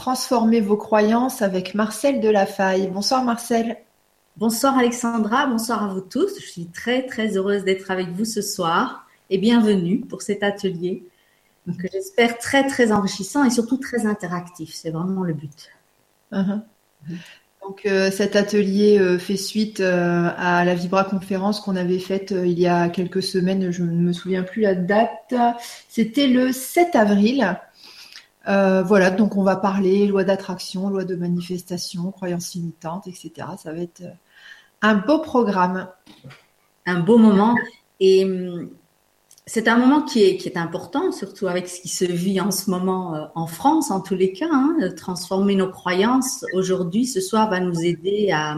transformer vos croyances avec Marcel Delafaille. Bonsoir Marcel. Bonsoir Alexandra, bonsoir à vous tous. Je suis très très heureuse d'être avec vous ce soir et bienvenue pour cet atelier que j'espère très très enrichissant et surtout très interactif. C'est vraiment le but. Uh-huh. Donc euh, cet atelier euh, fait suite euh, à la Vibra conférence qu'on avait faite il y a quelques semaines, je ne me souviens plus la date, c'était le 7 avril. Voilà, donc on va parler loi d'attraction, loi de manifestation, croyances limitantes, etc. Ça va être un beau programme. Un beau moment. Et hum, c'est un moment qui est, qui est important, surtout avec ce qui se vit en ce moment euh, en France, en tous les cas. Hein, transformer nos croyances aujourd'hui, ce soir, va nous aider à,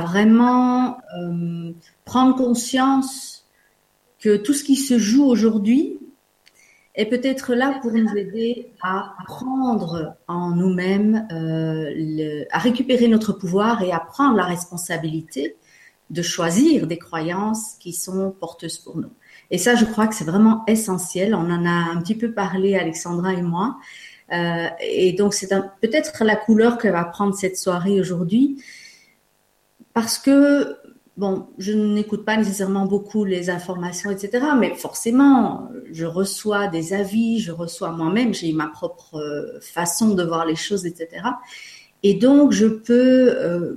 vraiment euh, prendre conscience que tout ce qui se joue aujourd'hui est peut-être là pour nous aider à prendre en nous-mêmes, euh, à récupérer notre pouvoir et à prendre la responsabilité de choisir des croyances qui sont porteuses pour nous. Et ça, je crois que c'est vraiment essentiel. On en a un petit peu parlé, Alexandra et moi. Euh, et donc, c'est peut-être la couleur que va prendre cette soirée aujourd'hui. Parce que, bon, je n'écoute pas nécessairement beaucoup les informations, etc. Mais forcément, je reçois des avis, je reçois moi-même, j'ai ma propre euh, façon de voir les choses, etc. Et donc, je peux euh,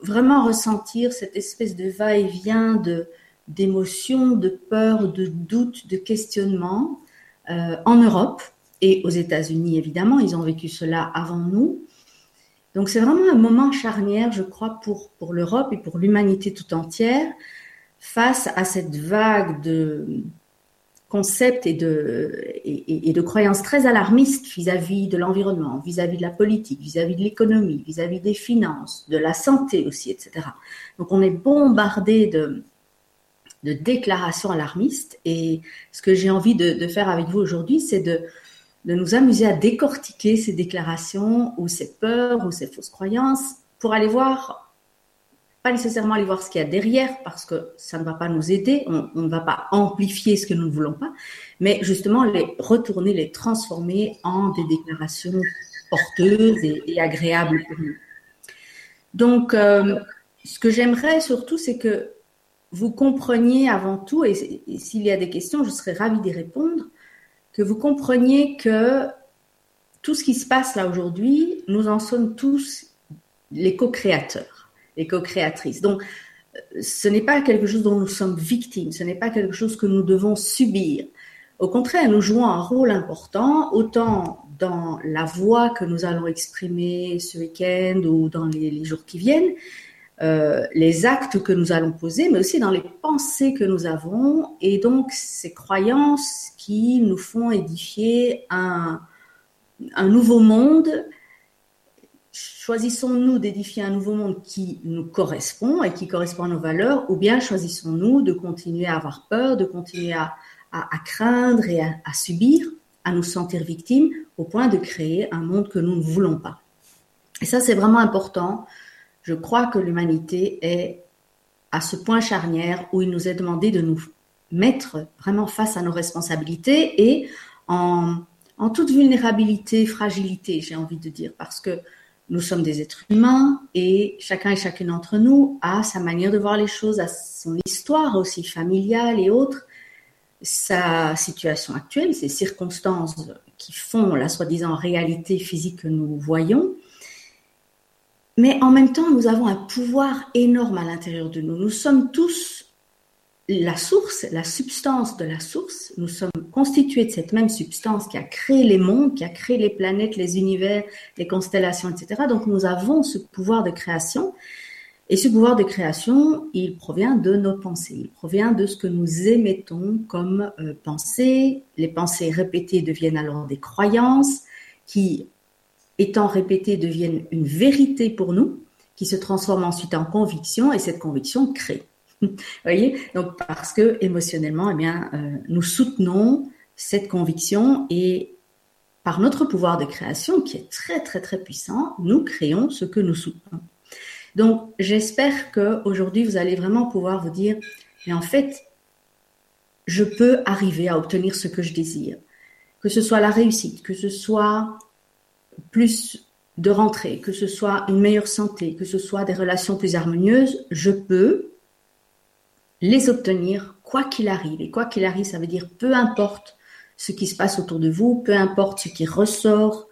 vraiment ressentir cette espèce de va-et-vient de d'émotions, de peur, de doute, de questionnement euh, en Europe et aux États-Unis, évidemment. Ils ont vécu cela avant nous. Donc c'est vraiment un moment charnière, je crois, pour, l'Europe et pour l'humanité tout entière, face à cette vague de concepts et de, croyances très alarmistes vis-à-vis de l'environnement, vis-à-vis de la politique, vis-à-vis de l'économie, vis-à-vis des finances, de la santé aussi, etc. Donc on est bombardé de déclarations alarmistes. Et ce que j'ai envie de, faire avec vous aujourd'hui, c'est de, de nous amuser à décortiquer ces déclarations ou ces peurs ou ces fausses croyances pour aller voir, pas nécessairement aller voir ce qu'il y a derrière parce que ça ne va pas nous aider, on, ne va pas amplifier ce que nous ne voulons pas, mais justement les retourner, les transformer en des déclarations porteuses et, agréables pour nous. Donc, euh, ce que j'aimerais surtout, c'est que vous compreniez avant tout, et, s'il y a des questions, je serais ravie d'y répondre, que vous compreniez que tout ce qui se passe là aujourd'hui, nous en sommes tous les co-créateurs, les co-créatrices. Donc, ce n'est pas quelque chose dont nous sommes victimes, ce n'est pas quelque chose que nous devons subir. Au contraire, nous jouons un rôle important, autant dans la voix que nous allons exprimer ce week-end ou dans les jours qui viennent, euh, les actes que nous allons poser, mais aussi dans les pensées que nous avons, et donc ces croyances qui nous font édifier un, nouveau monde. Choisissons-nous d'édifier un nouveau monde qui nous correspond et qui correspond à nos valeurs, ou bien choisissons-nous de continuer à avoir peur, de continuer à, craindre et à subir, à nous sentir victimes, au point de créer un monde que nous ne voulons pas. Et ça, c'est vraiment important je crois que l'humanité est à ce point charnière où il nous est demandé de nous mettre vraiment face à nos responsabilités et en, toute vulnérabilité, fragilité, j'ai envie de dire, parce que nous sommes des êtres humains et chacun et chacune d'entre nous a sa manière de voir les choses, a son histoire aussi familiale et autres, sa situation actuelle, ses circonstances qui font la soi-disant réalité physique que nous voyons. Mais en même temps, nous avons un pouvoir énorme à l'intérieur de nous. Nous sommes tous la source, la substance de la source. Nous sommes constitués de cette même substance qui a créé les mondes, qui a créé les planètes, les univers, les constellations, etc. Donc nous avons ce pouvoir de création. Et ce pouvoir de création, il provient de nos pensées, il provient de ce que nous émettons comme euh, pensées. Les pensées répétées deviennent alors des croyances qui étant répétées, deviennent une vérité pour nous, qui se transforme ensuite en conviction, et cette conviction crée. Vous voyez? Donc, parce que émotionnellement, eh bien, euh, nous soutenons cette conviction et par notre pouvoir de création, qui est très, très, très puissant, nous créons ce que nous soutenons. Donc, j'espère que aujourd'hui, vous allez vraiment pouvoir vous dire, mais en fait, je peux arriver à obtenir ce que je désire. Que ce soit la réussite, que ce soit plus de rentrée, que ce soit une meilleure santé, que ce soit des relations plus harmonieuses, je peux les obtenir quoi qu'il arrive. Et quoi qu'il arrive, ça veut dire peu importe ce qui se passe autour de vous, peu importe ce qui ressort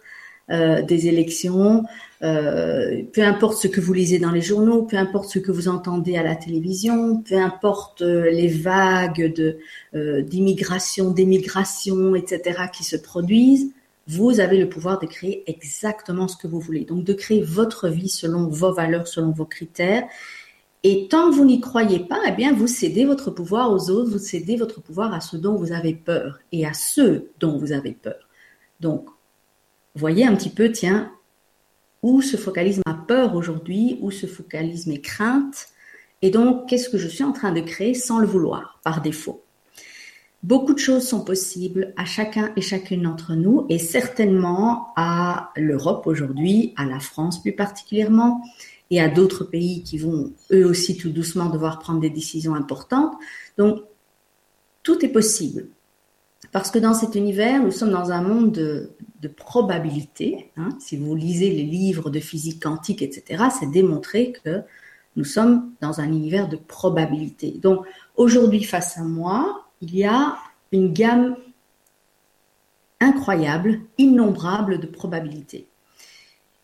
euh, des élections, euh, peu importe ce que vous lisez dans les journaux, peu importe ce que vous entendez à la télévision, peu importe euh, les vagues d'immigration, d'émigration, etc. qui se produisent, vous avez le pouvoir de créer exactement ce que vous voulez. Donc de créer votre vie selon vos valeurs, selon vos critères. Et tant que vous n'y croyez pas, eh bien vous cédez votre pouvoir aux autres, vous cédez votre pouvoir à ceux dont vous avez peur et à ceux dont vous avez peur. Donc voyez un petit peu, tiens, où se focalise ma peur aujourd'hui, où se focalisent mes craintes, et donc qu'est-ce que je suis en train de créer sans le vouloir, par défaut? Beaucoup de choses sont possibles à chacun et chacune d'entre nous, et certainement à l'Europe aujourd'hui, à la France plus particulièrement, et à d'autres pays qui vont eux aussi tout doucement devoir prendre des décisions importantes. Donc, tout est possible. Parce que dans cet univers, nous sommes dans un monde de, de probabilité. Hein. Si vous lisez les livres de physique quantique, etc., c'est démontré que nous sommes dans un univers de probabilité. Donc aujourd'hui, face à moi, il y a une gamme incroyable, innombrable de probabilités.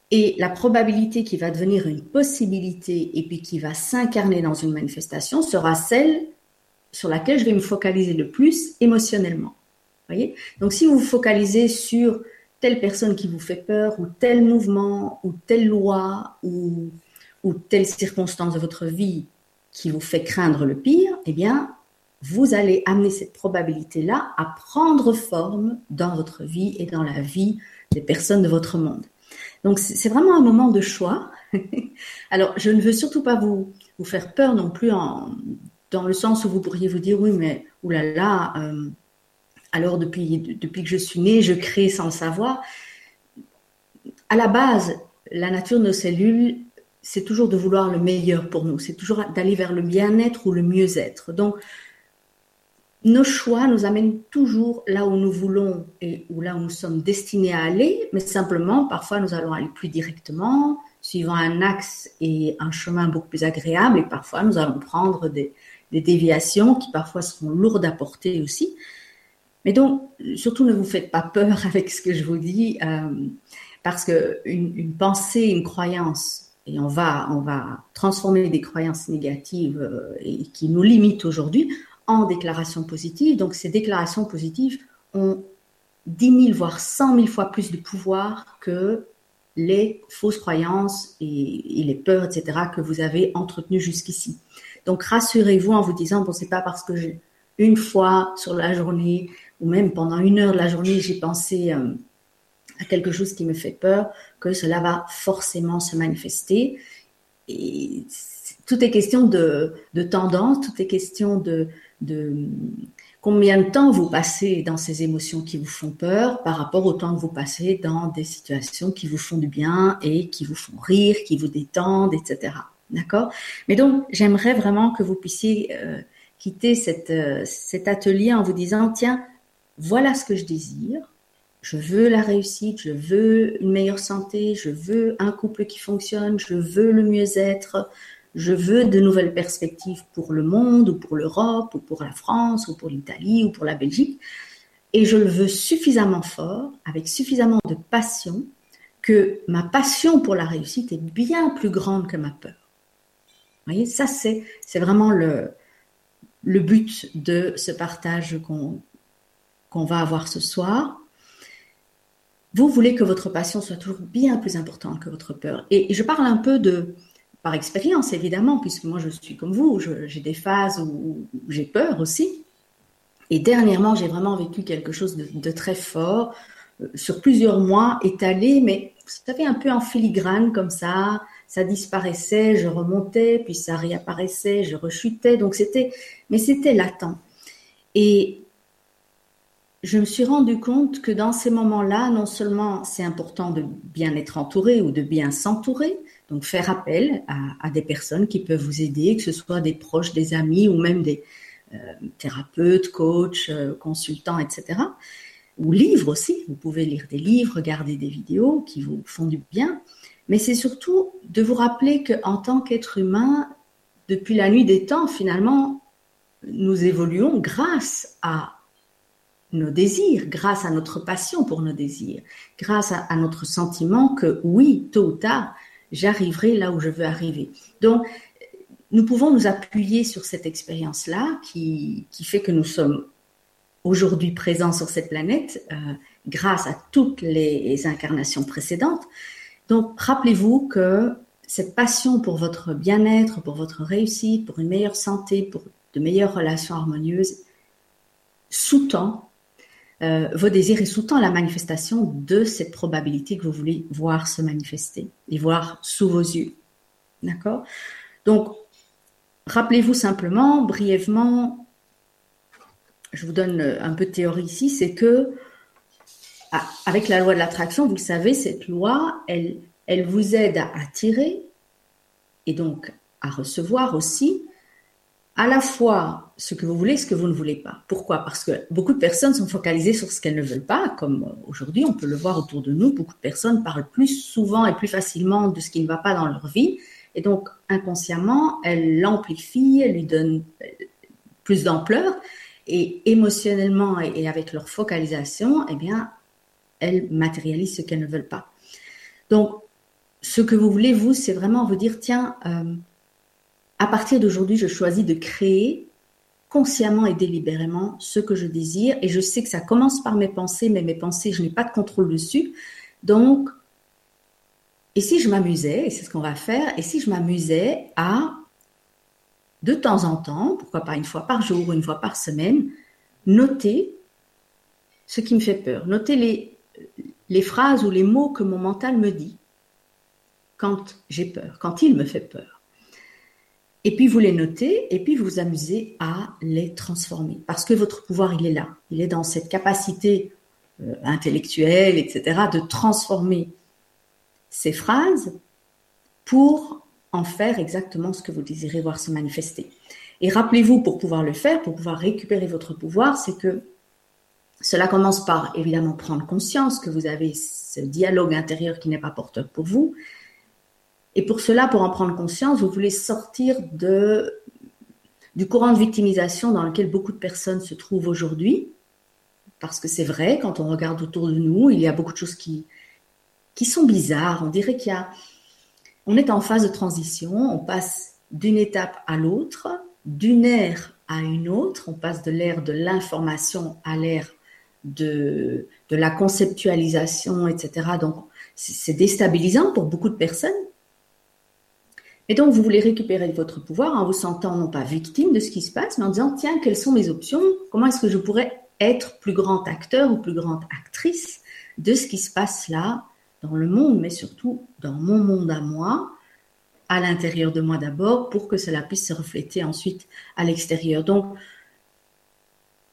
Et la probabilité qui va devenir une possibilité et puis qui va s'incarner dans une manifestation sera celle sur laquelle je vais me focaliser le plus émotionnellement. Voyez? Donc si vous vous focalisez sur telle personne qui vous fait peur, ou tel mouvement, ou telle loi, ou, ou telle circonstance de votre vie qui vous fait craindre le pire, eh bien, vous allez amener cette probabilité-là à prendre forme dans votre vie et dans la vie des personnes de votre monde. Donc, c'est vraiment un moment de choix. Alors, je ne veux surtout pas vous, vous faire peur non plus dans le sens où vous pourriez vous dire, oui, mais oulala, euh, alors depuis, depuis que je suis née, je crée sans le savoir. À la base, la nature de nos cellules, c'est toujours de vouloir le meilleur pour nous, c'est toujours d'aller vers le bien-être ou le mieux-être. Donc, nos choix nous amènent toujours là où nous voulons et où là où nous sommes destinés à aller, mais simplement, parfois, nous allons aller plus directement, suivant un axe et un chemin beaucoup plus agréable, et parfois, nous allons prendre des, déviations qui parfois seront lourdes à porter aussi. Mais donc, surtout ne vous faites pas peur avec ce que je vous dis, euh, parce que une, pensée, une croyance, et on va, on va transformer des croyances négatives euh, et qui nous limitent aujourd'hui en déclarations positives. Donc, ces déclarations positives ont 10 000, voire 100 000 fois plus de pouvoir que les fausses croyances et, les peurs, etc., que vous avez entretenues jusqu'ici. Donc, rassurez-vous en vous disant, bon, c'est pas parce que j'ai une fois sur la journée ou même pendant une heure de la journée, j'ai pensé euh, à quelque chose qui me fait peur, que cela va forcément se manifester. Et tout est question de, tendance, tout est question de, de combien de temps vous passez dans ces émotions qui vous font peur par rapport au temps que vous passez dans des situations qui vous font du bien et qui vous font rire, qui vous détendent, etc. D'accord? Mais donc, j'aimerais vraiment que vous puissiez euh, quitter euh, cet atelier en vous disant, tiens, voilà ce que je désire. Je veux la réussite, je veux une meilleure santé, je veux un couple qui fonctionne, je veux le mieux-être, je veux de nouvelles perspectives pour le monde ou pour l'Europe ou pour la France ou pour l'Italie ou pour la Belgique. Et je le veux suffisamment fort, avec suffisamment de passion, que ma passion pour la réussite est bien plus grande que ma peur. Vous voyez, ça c'est, c'est vraiment le, le but de ce partage qu'on, qu'on va avoir ce soir, vous voulez que votre passion soit toujours bien plus importante que votre peur. Et je parle un peu de, par expérience évidemment, puisque moi je suis comme vous, j'ai des phases où, j'ai peur aussi. Et dernièrement, j'ai vraiment vécu quelque chose de, très fort, euh, sur plusieurs mois étalé, mais ça fait un peu en filigrane comme ça. Ça disparaissait, je remontais, puis ça réapparaissait, je rechutais. Donc c'était, mais c'était latent. Et je me suis rendu compte que dans ces moments-là, non seulement c'est important de bien être entouré ou de bien s'entourer, donc faire appel à, des personnes qui peuvent vous aider, que ce soit des proches, des amis ou même des euh, thérapeutes, coachs, euh, consultants, etc. ou livres aussi. Vous pouvez lire des livres, regarder des vidéos qui vous font du bien. Mais c'est surtout de vous rappeler qu'en tant qu'être humain, depuis la nuit des temps, finalement, nous évoluons grâce à nos désirs, grâce à notre passion pour nos désirs, grâce à, notre sentiment que oui, tôt ou tard, j'arriverai là où je veux arriver. Donc, nous pouvons nous appuyer sur cette expérience-là qui, fait que nous sommes aujourd'hui présents sur cette planète euh, grâce à toutes les incarnations précédentes. Donc, rappelez-vous que cette passion pour votre bien-être, pour votre réussite, pour une meilleure santé, pour de meilleures relations harmonieuses, sous-tend euh, vos désirs et sous-tend la manifestation de cette probabilité que vous voulez voir se manifester et voir sous vos yeux. D'accord? Donc, rappelez-vous simplement, brièvement, je vous donne un peu de théorie ici, c'est que ah, avec la loi de l'attraction, vous le savez, cette loi, elle, elle vous aide à attirer et donc à recevoir aussi à la fois ce que vous voulez et ce que vous ne voulez pas. Pourquoi? Parce que beaucoup de personnes sont focalisées sur ce qu'elles ne veulent pas, comme aujourd'hui on peut le voir autour de nous, beaucoup de personnes parlent plus souvent et plus facilement de ce qui ne va pas dans leur vie, et donc inconsciemment, elles l'amplifient, elles lui donnent plus d'ampleur, et émotionnellement et avec leur focalisation, eh bien, elles matérialisent ce qu'elles ne veulent pas. Donc, ce que vous voulez, vous, c'est vraiment vous dire, tiens, euh, à partir d'aujourd'hui, je choisis de créer consciemment et délibérément ce que je désire. Et je sais que ça commence par mes pensées, mais mes pensées, je n'ai pas de contrôle dessus. Donc, et si je m'amusais, et c'est ce qu'on va faire, et si je m'amusais à, de temps en temps, pourquoi pas une fois par jour ou une fois par semaine, noter ce qui me fait peur, noter les phrases ou les mots que mon mental me dit quand j'ai peur, quand il me fait peur. Et puis vous les notez et puis vous vous amusez à les transformer. Parce que votre pouvoir, il est là. Il est dans cette capacité euh, intellectuelle, etc., de transformer ces phrases pour en faire exactement ce que vous désirez voir se manifester. Et rappelez-vous, pour pouvoir le faire, pour pouvoir récupérer votre pouvoir, c'est que cela commence par évidemment prendre conscience que vous avez ce dialogue intérieur qui n'est pas porteur pour vous. Et pour cela, pour en prendre conscience, vous voulez sortir du courant de victimisation dans lequel beaucoup de personnes se trouvent aujourd'hui. Parce que c'est vrai, quand on regarde autour de nous, il y a beaucoup de choses qui, sont bizarres. On dirait qu'il y a, on est en phase de transition, on passe d'une étape à l'autre, d'une ère à une autre, on passe de l'ère de l'information à l'ère de la conceptualisation, etc. Donc, c'est déstabilisant pour beaucoup de personnes. Et donc, vous voulez récupérer votre pouvoir en vous sentant non pas victime de ce qui se passe, mais en disant, tiens, quelles sont mes options? Comment est-ce que je pourrais être plus grand acteur ou plus grande actrice de ce qui se passe là dans le monde, mais surtout dans mon monde à moi, à l'intérieur de moi d'abord, pour que cela puisse se refléter ensuite à l'extérieur?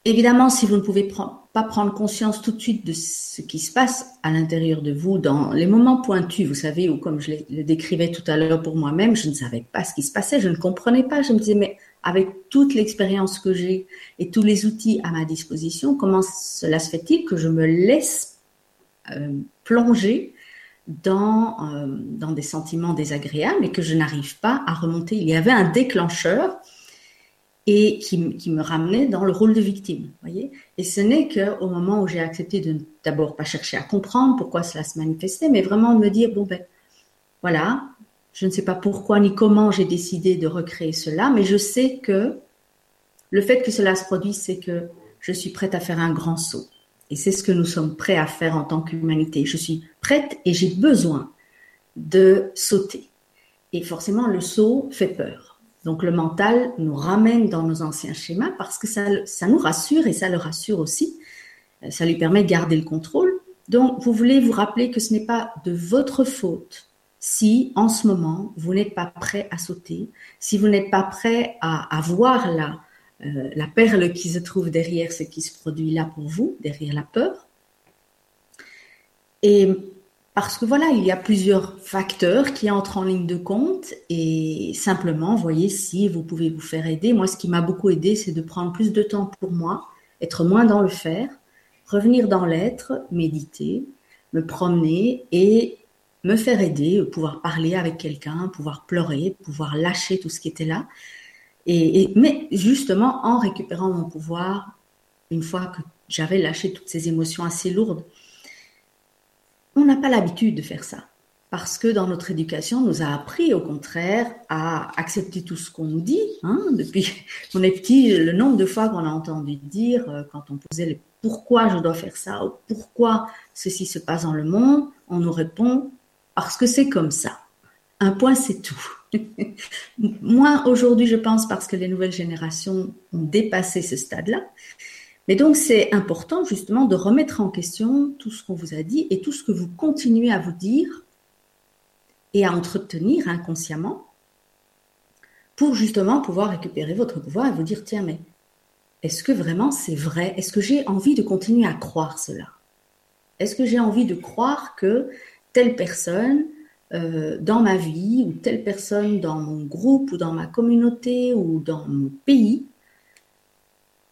Évidemment, si vous ne pouvez pas prendre conscience tout de suite de ce qui se passe à l'intérieur de vous, dans les moments pointus, vous savez, ou comme je le décrivais tout à l'heure pour moi-même, je ne savais pas ce qui se passait, je ne comprenais pas, je me disais, mais avec toute l'expérience que j'ai et tous les outils à ma disposition, comment cela se fait-il que je me laisse euh, plonger euh, dans des sentiments désagréables et que je n'arrive pas à remonter? Il y avait un déclencheur et qui, qui, me ramenait dans le rôle de victime. Voyez et ce n'est qu'au moment où j'ai accepté de d'abord pas chercher à comprendre pourquoi cela se manifestait, mais vraiment de me dire, bon ben voilà, je ne sais pas pourquoi ni comment j'ai décidé de recréer cela, mais je sais que le fait que cela se produise, c'est que je suis prête à faire un grand saut. Et c'est ce que nous sommes prêts à faire en tant qu'humanité. Je suis prête et j'ai besoin de sauter. Et forcément, le saut fait peur. Donc le mental nous ramène dans nos anciens schémas parce que ça, ça nous rassure et ça le rassure aussi. Euh, ça lui permet de garder le contrôle. Donc vous voulez vous rappeler que ce n'est pas de votre faute si en ce moment vous n'êtes pas prêt à sauter, si vous n'êtes pas prêt à, voir la, euh, la perle qui se trouve derrière ce qui se produit là pour vous, derrière la peur. Et parce que voilà, il y a plusieurs facteurs qui entrent en ligne de compte et simplement, voyez si vous pouvez vous faire aider. Moi, ce qui m'a beaucoup aidé, c'est de prendre plus de temps pour moi, être moins dans le faire revenir dans l'être, méditer, me promener et me faire aider, pouvoir parler avec quelqu'un, pouvoir pleurer, pouvoir lâcher tout ce qui était là. Et, mais justement, en récupérant mon pouvoir, une fois que j'avais lâché toutes ces émotions assez lourdes, on n'a pas l'habitude de faire ça. Parce que dans notre éducation, on nous a appris au contraire à accepter tout ce qu'on nous dit. Hein, depuis qu'on est petit, le nombre de fois qu'on a entendu dire, euh, quand on posait le pourquoi je dois faire ça, ou pourquoi ceci se passe dans le monde, on nous répond parce que c'est comme ça. Un point, c'est tout. Moi, aujourd'hui, je pense parce que les nouvelles générations ont dépassé ce stade-là. Mais donc, c'est important justement de remettre en question tout ce qu'on vous a dit et tout ce que vous continuez à vous dire et à entretenir inconsciemment pour justement pouvoir récupérer votre pouvoir et vous dire, tiens, mais est-ce que vraiment c'est vrai? Est-ce que j'ai envie de continuer à croire cela? Est-ce que j'ai envie de croire que telle personne euh, dans ma vie ou telle personne dans mon groupe ou dans ma communauté ou dans mon pays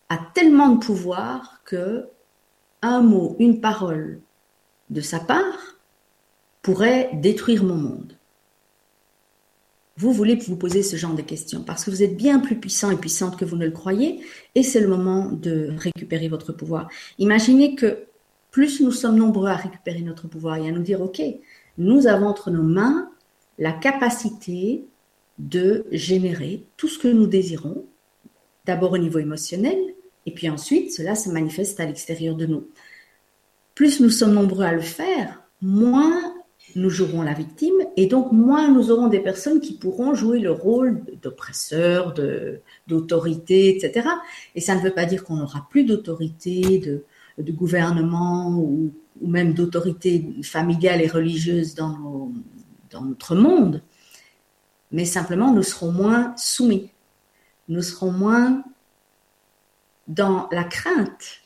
a tellement de pouvoir que un mot, une parole de sa part pourrait détruire mon monde. Vous voulez vous poser ce genre de questions parce que vous êtes bien plus puissant et puissante que vous ne le croyez et c'est le moment de récupérer votre pouvoir. Imaginez que plus nous sommes nombreux à récupérer notre pouvoir et à nous dire, OK, nous avons entre nos mains la capacité de générer tout ce que nous désirons, d'abord au niveau émotionnel, et puis ensuite, cela se manifeste à l'extérieur de nous. Plus nous sommes nombreux à le faire, moins nous jouerons la victime, et donc moins nous aurons des personnes qui pourront jouer le rôle d'oppresseur, d'autorité, etc. Et ça ne veut pas dire qu'on n'aura plus d'autorité, de, de gouvernement ou, même d'autorité familiale et religieuse dans, dans notre monde, mais simplement nous serons moins soumis, nous serons moins dans la crainte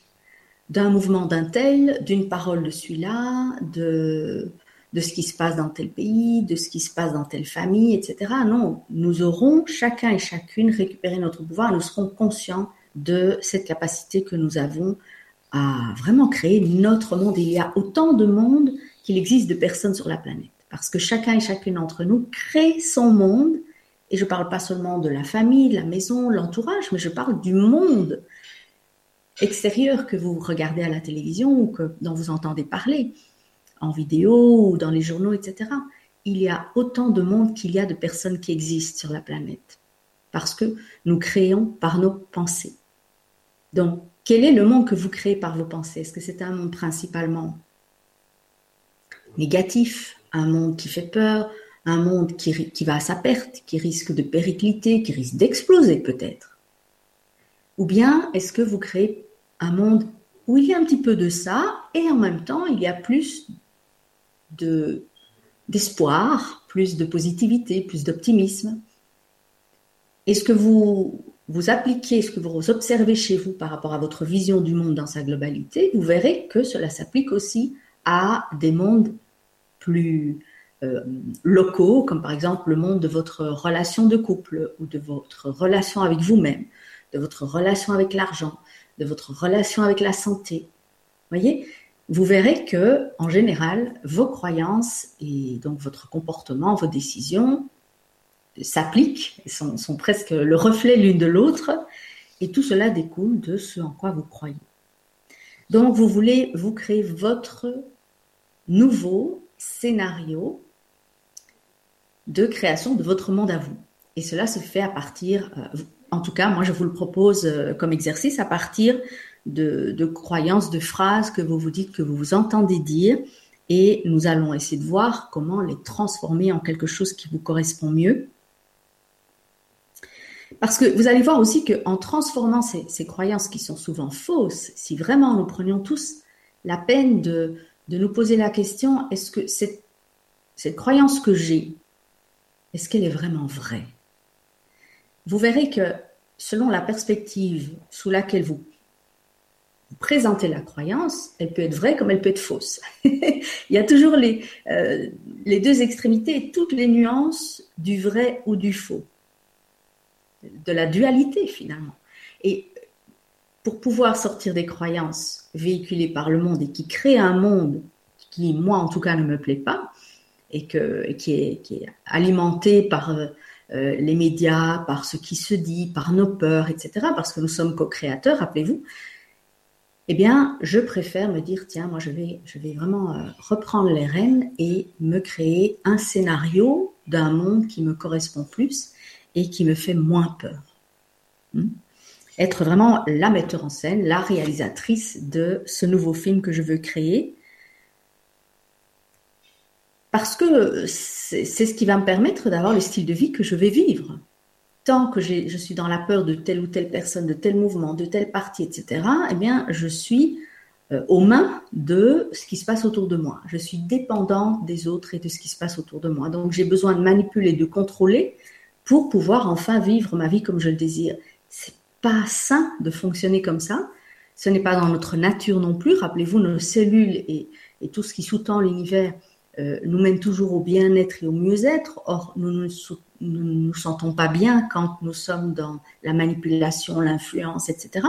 d'un mouvement d'un tel, d'une parole de celui-là, de, de ce qui se passe dans tel pays, de ce qui se passe dans telle famille, etc. Non, nous aurons chacun et chacune récupéré notre pouvoir, nous serons conscients de cette capacité que nous avons à vraiment créer notre monde. il y a autant de monde qu'il existe de personnes sur la planète. Parce que chacun et chacune d'entre nous crée son monde. Et je ne parle pas seulement de la famille, de la maison, l'entourage, mais je parle du monde extérieur que vous regardez à la télévision ou que, dont vous entendez parler en vidéo ou dans les journaux, etc. Il y a autant de monde qu'il y a de personnes qui existent sur la planète. Parce que nous créons par nos pensées. Donc, quel est le monde que vous créez par vos pensées? Est-ce que c'est un monde principalement négatif, un monde qui fait peur, un monde qui, qui va à sa perte, qui risque de péricliter, qui risque d'exploser peut-être? Ou bien est-ce que vous créez un monde où il y a un petit peu de ça et en même temps il y a plus de d'espoir, plus de positivité, plus d'optimisme. Est-ce que vous vous appliquez ce que vous observez chez vous par rapport à votre vision du monde dans sa globalité, vous verrez que cela s'applique aussi à des mondes plus euh, locaux, comme par exemple le monde de votre relation de couple ou de votre relation avec vous-même, de votre relation avec l'argent, de votre relation avec la santé. Voyez, vous verrez que en général, vos croyances et donc votre comportement, vos décisions s'appliquent, sont, sont presque le reflet l'une de l'autre, et tout cela découle de ce en quoi vous croyez. Donc vous voulez vous créer votre nouveau scénario de création de votre monde à vous. Et cela se fait à partir, euh, en tout cas, moi je vous le propose euh, comme exercice, à partir de, croyances, de phrases que vous vous dites, que vous vous entendez dire, et nous allons essayer de voir comment les transformer en quelque chose qui vous correspond mieux. Parce que vous allez voir aussi qu'en transformant ces, croyances qui sont souvent fausses, si vraiment nous prenions tous la peine de, nous poser la question, est-ce que cette, cette croyance que j'ai, est-ce qu'elle est vraiment vraie? Vous verrez que selon la perspective sous laquelle vous, présentez la croyance, elle peut être vraie comme elle peut être fausse. Il y a toujours les, euh, les deux extrémités et toutes les nuances du vrai ou du faux de la dualité finalement. Et pour pouvoir sortir des croyances véhiculées par le monde et qui créent un monde qui, moi en tout cas, ne me plaît pas, et, que, qui, est, qui, est, alimenté par euh, euh, les médias, par ce qui se dit, par nos peurs, etc., parce que nous sommes co-créateurs, rappelez-vous, eh bien, je préfère me dire, tiens, moi, je vais, je vais vraiment euh, reprendre les rênes et me créer un scénario d'un monde qui me correspond plus et qui me fait moins peur. Hmm? Être vraiment la metteur en scène, la réalisatrice de ce nouveau film que je veux créer. Parce que c'est ce qui va me permettre d'avoir le style de vie que je vais vivre tant que je suis dans la peur de telle ou telle personne, de tel mouvement, de telle partie, etc., eh bien, je suis euh, aux mains de ce qui se passe autour de moi. Je suis dépendante des autres et de ce qui se passe autour de moi. Donc, j'ai besoin de manipuler, de contrôler pour pouvoir enfin vivre ma vie comme je le désire. C'est pas sain de fonctionner comme ça. Ce n'est pas dans notre nature non plus. Rappelez-vous, nos cellules et, tout ce qui sous-tend l'univers nous mènent toujours au bien-être et au mieux-être. Or, nous ne nous ne nous sentons pas bien quand nous sommes dans la manipulation, l'influence, etc.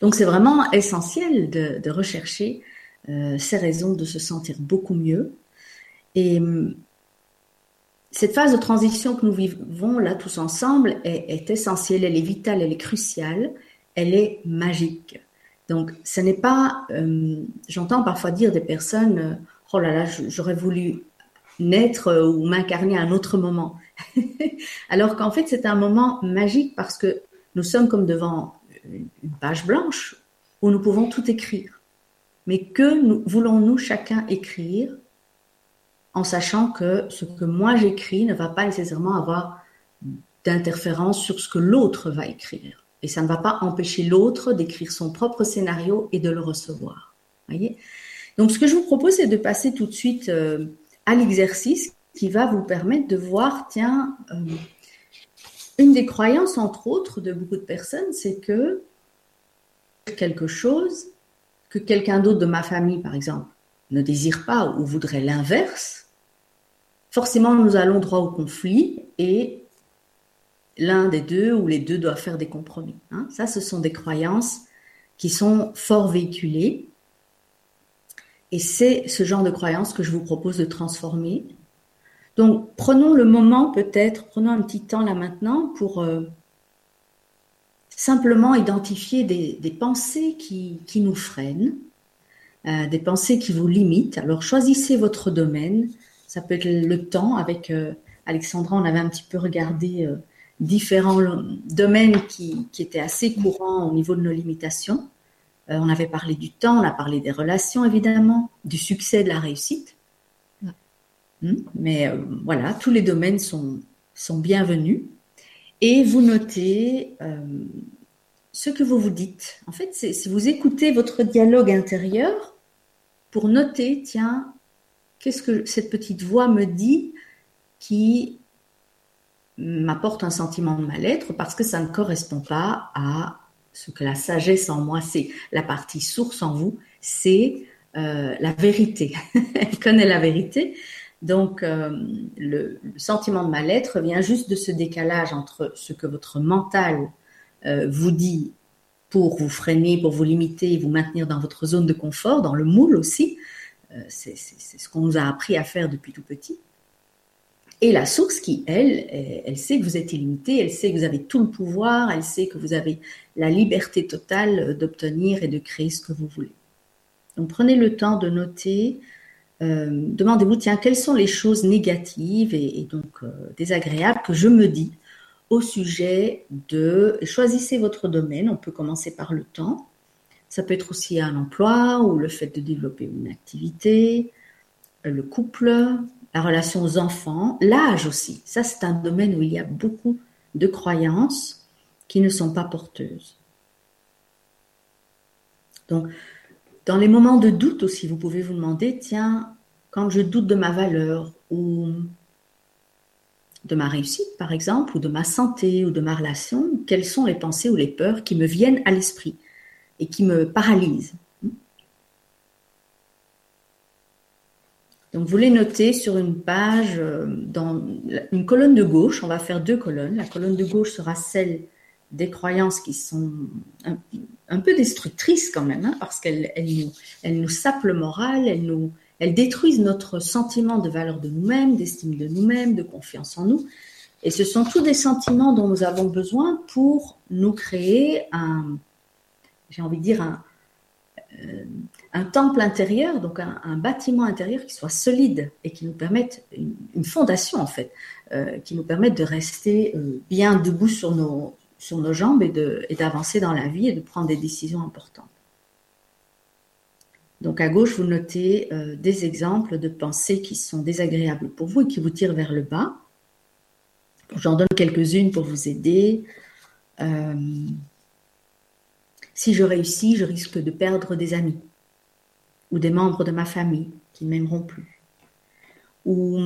Donc c'est vraiment essentiel de, rechercher euh, ces raisons de se sentir beaucoup mieux. Et hum, cette phase de transition que nous vivons là tous ensemble est, essentielle, elle est vitale, elle est cruciale, elle est magique. Donc ce n'est pas, hum, j'entends parfois dire des personnes, euh, oh là là, j'aurais voulu naître euh, ou m'incarner à un autre moment. Alors qu'en fait, c'est un moment magique parce que nous sommes comme devant une page blanche où nous pouvons tout écrire. Mais que voulons-nous chacun écrire en sachant que ce que moi j'écris ne va pas nécessairement avoir d'interférence sur ce que l'autre va écrire. Et ça ne va pas empêcher l'autre d'écrire son propre scénario et de le recevoir. Voyez? Donc ce que je vous propose, c'est de passer tout de suite euh, à l'exercice qui va vous permettre de voir, tiens, euh, une des croyances, entre autres, de beaucoup de personnes, c'est que quelque chose que quelqu'un d'autre de ma famille, par exemple, ne désire pas ou voudrait l'inverse, forcément nous allons droit au conflit et l'un des deux ou les deux doivent faire des compromis. Hein. Ça, ce sont des croyances qui sont fort véhiculées et c'est ce genre de croyance que je vous propose de transformer. Donc, prenons le moment peut-être, prenons un petit temps là maintenant pour euh, simplement identifier des, pensées qui, nous freinent, euh, des pensées qui vous limitent. Alors, choisissez votre domaine. Ça peut être le temps. Avec euh, Alexandra, on avait un petit peu regardé différents domaines qui, qui étaient assez courants au niveau de nos limitations. Euh, on avait parlé du temps, on a parlé des relations évidemment, du succès, de la réussite. Hmm? Mais euh, voilà, tous les domaines sont, sont bienvenus. Et vous notez euh, ce que vous vous dites. En fait, si vous écoutez votre dialogue intérieur pour noter, tiens, qu'est-ce que cette petite voix me dit qui m'apporte un sentiment de mal-être parce que ça ne correspond pas à ce que la sagesse en moi, c'est la partie source en vous, c'est euh, la vérité. Elle connaît la vérité. Donc, euh, le, sentiment de mal-être vient juste de ce décalage entre ce que votre mental euh, vous dit pour vous freiner, pour vous limiter vous maintenir dans votre zone de confort, dans le moule aussi. c'est ce qu'on nous a appris à faire depuis tout petit. Et la source qui, elle, elle sait que vous êtes illimité, elle sait que vous avez tout le pouvoir, elle sait que vous avez la liberté totale d'obtenir et de créer ce que vous voulez. Donc prenez le temps de noter, euh, demandez-vous, tiens, quelles sont les choses négatives et, donc euh, désagréables que je me dis au sujet de... Choisissez votre domaine, on peut commencer par le temps. Ça peut être aussi un emploi ou le fait de développer une activité, le couple, la relation aux enfants, l'âge aussi. Ça, c'est un domaine où il y a beaucoup de croyances qui ne sont pas porteuses. Donc, dans les moments de doute aussi, vous pouvez vous demander, tiens, quand je doute de ma valeur ou de ma réussite, par exemple, ou de ma santé ou de ma relation, quelles sont les pensées ou les peurs qui me viennent à l'esprit et qui me paralysent? Donc vous les notez sur une page, euh, dans une colonne de gauche, on va faire deux colonnes. La colonne de gauche sera celle des croyances qui sont un, peu destructrices quand même, hein, parce qu'elles nous, sapent le moral, elles, nous, elles détruisent notre sentiment de valeur de nous-mêmes, d'estime de nous-mêmes, de confiance en nous. Et ce sont tous des sentiments dont nous avons besoin pour nous créer un, j'ai envie de dire, un, un temple intérieur, donc un, bâtiment intérieur qui soit solide et qui nous permette, une, fondation en fait, euh, qui nous permette de rester euh, bien debout sur nos, sur nos jambes et d'avancer dans la vie et de prendre des décisions importantes. Donc à gauche, vous notez des exemples de pensées qui sont désagréables pour vous et qui vous tirent vers le bas. J'en donne quelques-unes pour vous aider. Si je réussis, je risque de perdre des amis ou des membres de ma famille qui ne m'aimeront plus. Ou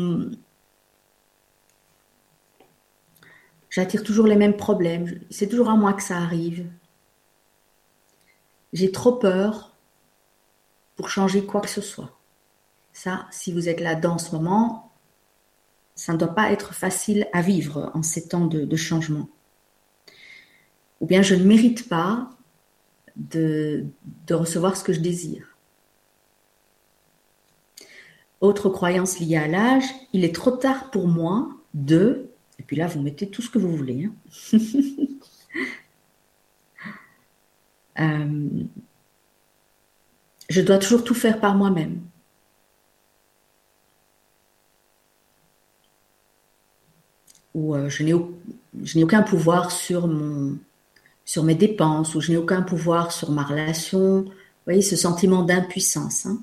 j'attire toujours les mêmes problèmes, c'est toujours à moi que ça arrive. J'ai trop peur pour changer quoi que ce soit. Ça, si vous êtes là-dedans en ce moment, ça ne doit pas être facile à vivre en ces temps de, de changement. Ou bien je ne mérite pas de, recevoir ce que je désire. Autre croyance liée à l'âge, il est trop tard pour moi de, et puis là vous mettez tout ce que vous voulez. Hein. Euh, je dois toujours tout faire par moi-même. Ou euh, je n'ai aucun pouvoir sur mon, sur mes dépenses, ou je n'ai aucun pouvoir sur ma relation. Vous voyez ce sentiment d'impuissance. Hein.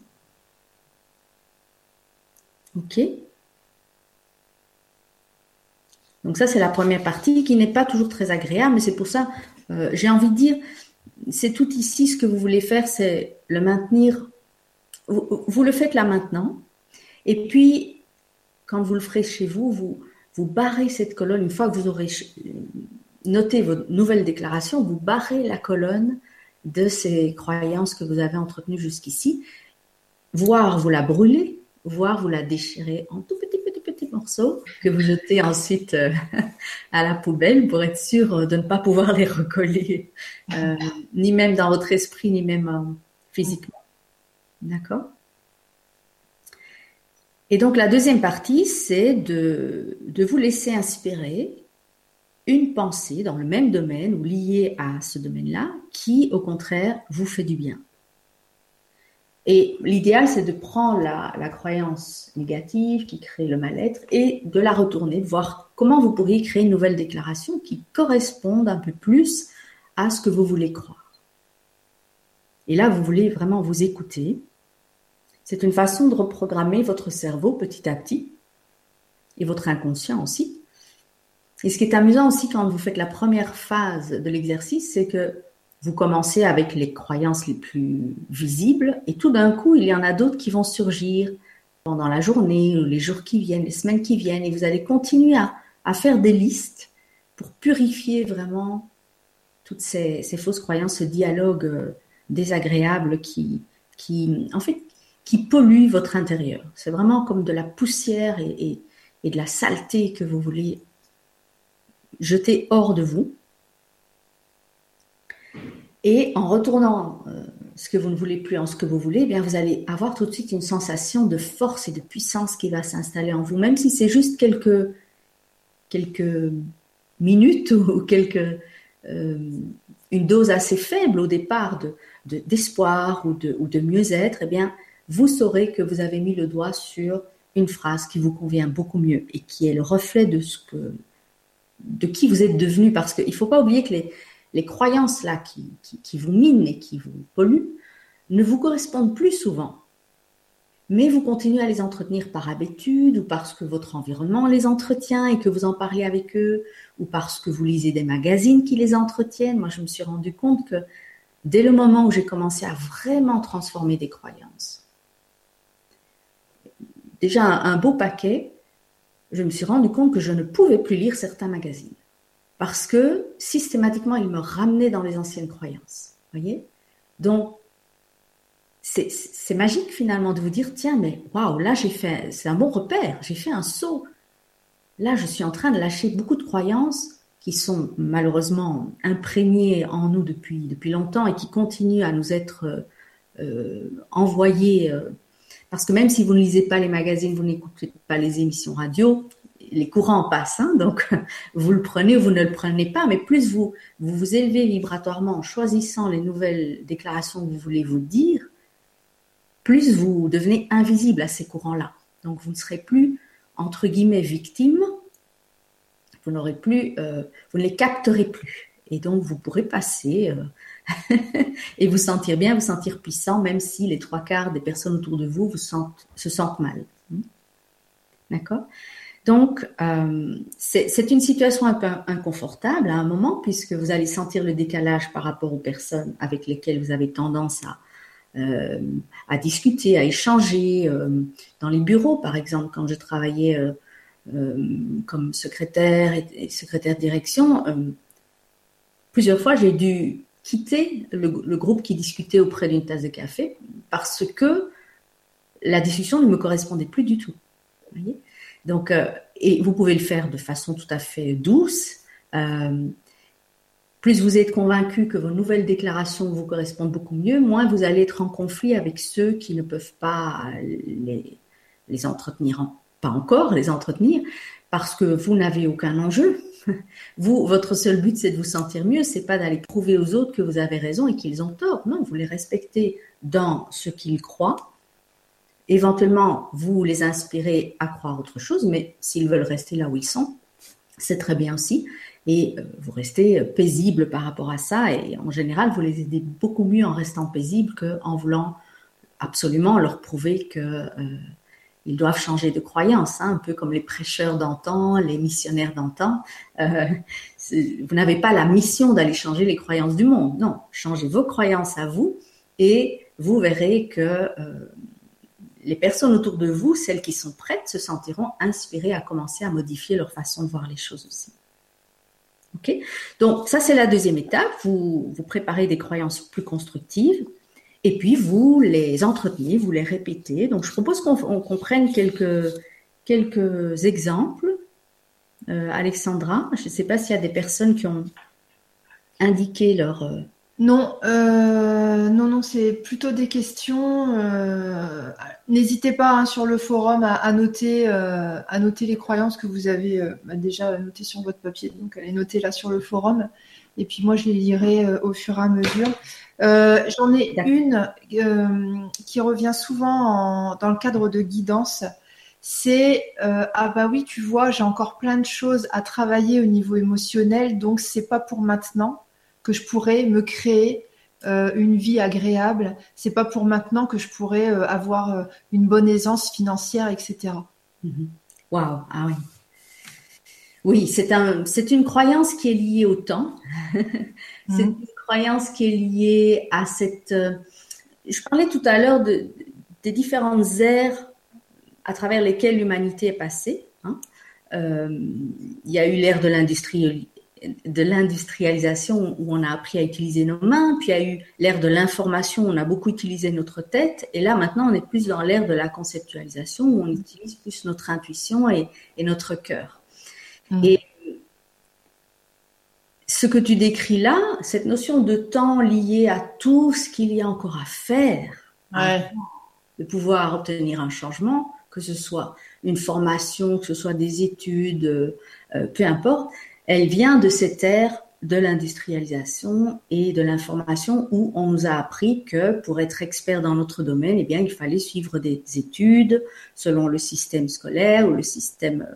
ok Donc ça, c'est la première partie qui n'est pas toujours très agréable, mais c'est pour ça, euh, j'ai envie de dire, c'est tout ici, ce que vous voulez faire, c'est le maintenir. Vous, le faites là maintenant. Et puis, quand vous le ferez chez vous, vous barrez cette colonne une fois que vous aurez notez vos nouvelles déclarations, vous barrez la colonne de ces croyances que vous avez entretenues jusqu'ici, voire vous la brûlez, voire vous la déchirez en tout petits, petits, petits morceaux que vous jetez ensuite euh, à la poubelle pour être sûr de ne pas pouvoir les recoller, euh, ni même dans votre esprit, ni même euh, physiquement. D'accord? Et donc la deuxième partie, c'est de, de vous laisser inspirer une pensée dans le même domaine ou liée à ce domaine-là qui, au contraire, vous fait du bien. Et l'idéal, c'est de prendre la, croyance négative qui crée le mal-être et de la retourner, voir comment vous pourriez créer une nouvelle déclaration qui corresponde un peu plus à ce que vous voulez croire. Et là, vous voulez vraiment vous écouter. C'est une façon de reprogrammer votre cerveau petit à petit et votre inconscient aussi et ce qui est amusant aussi quand vous faites la première phase de l'exercice, c'est que vous commencez avec les croyances les plus visibles et tout d'un coup, il y en a d'autres qui vont surgir pendant la journée, ou les jours qui viennent, les semaines qui viennent, et vous allez continuer à, faire des listes pour purifier vraiment toutes ces, fausses croyances, ce dialogue euh, désagréable qui, en fait, qui pollue votre intérieur. C'est vraiment comme de la poussière et de la saleté que vous voulez jeter hors de vous. Et en retournant euh, ce que vous ne voulez plus en ce que vous voulez, eh bien vous allez avoir tout de suite une sensation de force et de puissance qui va s'installer en vous, même si c'est juste quelques, minutes ou quelques, euh, une dose assez faible au départ de, d'espoir ou de, ou de mieux-être, eh bien vous saurez que vous avez mis le doigt sur une phrase qui vous convient beaucoup mieux et qui est le reflet de ce que de qui vous êtes devenu, parce qu'il ne faut pas oublier que les, croyances là qui, qui, vous minent et qui vous polluent ne vous correspondent plus souvent. Mais vous continuez à les entretenir par habitude ou parce que votre environnement les entretient et que vous en parlez avec eux ou parce que vous lisez des magazines qui les entretiennent. Moi, je me suis rendu compte que dès le moment où j'ai commencé à vraiment transformer des croyances, déjà un beau paquet, je me suis rendu compte que je ne pouvais plus lire certains magazines parce que systématiquement, ils me ramenaient dans les anciennes croyances. Voyez? Donc, c'est magique finalement de vous dire tiens, mais waouh, là j'ai fait, c'est un bon repère, j'ai fait un saut. Là, je suis en train de lâcher beaucoup de croyances qui sont malheureusement imprégnés en nous depuis, depuis longtemps et qui continuent à nous être euh, envoyés. Euh, parce que même si vous ne lisez pas les magazines, vous n'écoutez pas les émissions radio, les courants passent, hein, donc vous le prenez ou vous ne le prenez pas, mais plus vous, vous élevez vibratoirement en choisissant les nouvelles déclarations que vous voulez vous dire, plus vous devenez invisible à ces courants-là. Donc vous ne serez plus, entre guillemets, victime, vous n'aurez plus, euh, vous ne les capterez plus. Et donc vous pourrez passer euh, et vous sentir bien, vous sentir puissant, même si les trois quarts des personnes autour de vous, se sentent mal. Hmm? D'accord? Donc, euh, c'est une situation un peu inconfortable à un moment, puisque vous allez sentir le décalage par rapport aux personnes avec lesquelles vous avez tendance à, euh, discuter, à échanger. Euh, dans les bureaux, par exemple, quand je travaillais comme secrétaire et, secrétaire de direction, plusieurs fois j'ai dû quitter le, groupe qui discutait auprès d'une tasse de café parce que la discussion ne me correspondait plus du tout. Vous voyez donc, euh, et vous pouvez le faire de façon tout à fait douce. Euh, plus vous êtes convaincu que vos nouvelles déclarations vous correspondent beaucoup mieux, moins vous allez être en conflit avec ceux qui ne peuvent pas les entretenir, pas encore les entretenir, parce que vous n'avez aucun enjeu. Vous, votre seul but, c'est de vous sentir mieux, c'est pas d'aller prouver aux autres que vous avez raison et qu'ils ont tort. Non, vous les respectez dans ce qu'ils croient Éventuellement, vous les inspirez à croire autre chose, mais s'ils veulent rester là où ils sont, c'est très bien aussi. Et euh, vous restez paisible par rapport à ça. Et en général, vous les aidez beaucoup mieux en restant paisible qu'en voulant absolument leur prouver que euh, ils doivent changer de croyance, hein, un peu comme les prêcheurs d'antan, les missionnaires d'antan. Euh, vous n'avez pas la mission d'aller changer les croyances du monde. Non, changez vos croyances à vous et vous verrez que les personnes autour de vous, celles qui sont prêtes, se sentiront inspirées à commencer à modifier leur façon de voir les choses aussi. Ok? Donc ça, c'est la deuxième étape. Vous, vous préparez des croyances plus constructives et puis vous les entretenez, vous les répétez. Donc je propose qu'on prenne quelques, quelques exemples. Euh, Alexandra, je ne sais pas s'il y a des personnes qui ont indiqué leur... Euh, non, euh, non, non, c'est plutôt des questions. N'hésitez pas hein, sur le forum à, noter, à noter les croyances que vous avez bah, déjà notées sur votre papier. Donc, allez noter là sur le forum. Et puis moi, je les lirai au fur et à mesure. J'en ai une qui revient souvent dans le cadre de guidance. C'est ah bah oui, tu vois, j'ai encore plein de choses à travailler au niveau émotionnel, donc c'est pas pour maintenant que je pourrais me créer euh, une vie agréable. C'est pas pour maintenant que je pourrais euh, avoir euh, une bonne aisance financière, etc. Mhm. Waouh, ah oui. Oui, c'est un, c'est une croyance qui est liée au temps. c'est mhm. une croyance qui est liée à cette. je parlais tout à l'heure de, des différentes ères à travers lesquelles l'humanité est passée. Hein. il y a eu l'ère de l'industrie de l'industrialisation où on a appris à utiliser nos mains, puis il y a eu l'ère de l'information où on a beaucoup utilisé notre tête, et là maintenant on est plus dans l'ère de la conceptualisation où on utilise plus notre intuition et, notre cœur. Mm. Et ce que tu décris là, cette notion de temps lié à tout ce qu'il y a encore à faire, de pouvoir obtenir un changement, que ce soit une formation, que ce soit des études, euh, peu importe, elle vient de cette ère de l'industrialisation et de l'information où on nous a appris que pour être expert dans notre domaine, eh bien, il fallait suivre des études selon le système scolaire ou le système euh,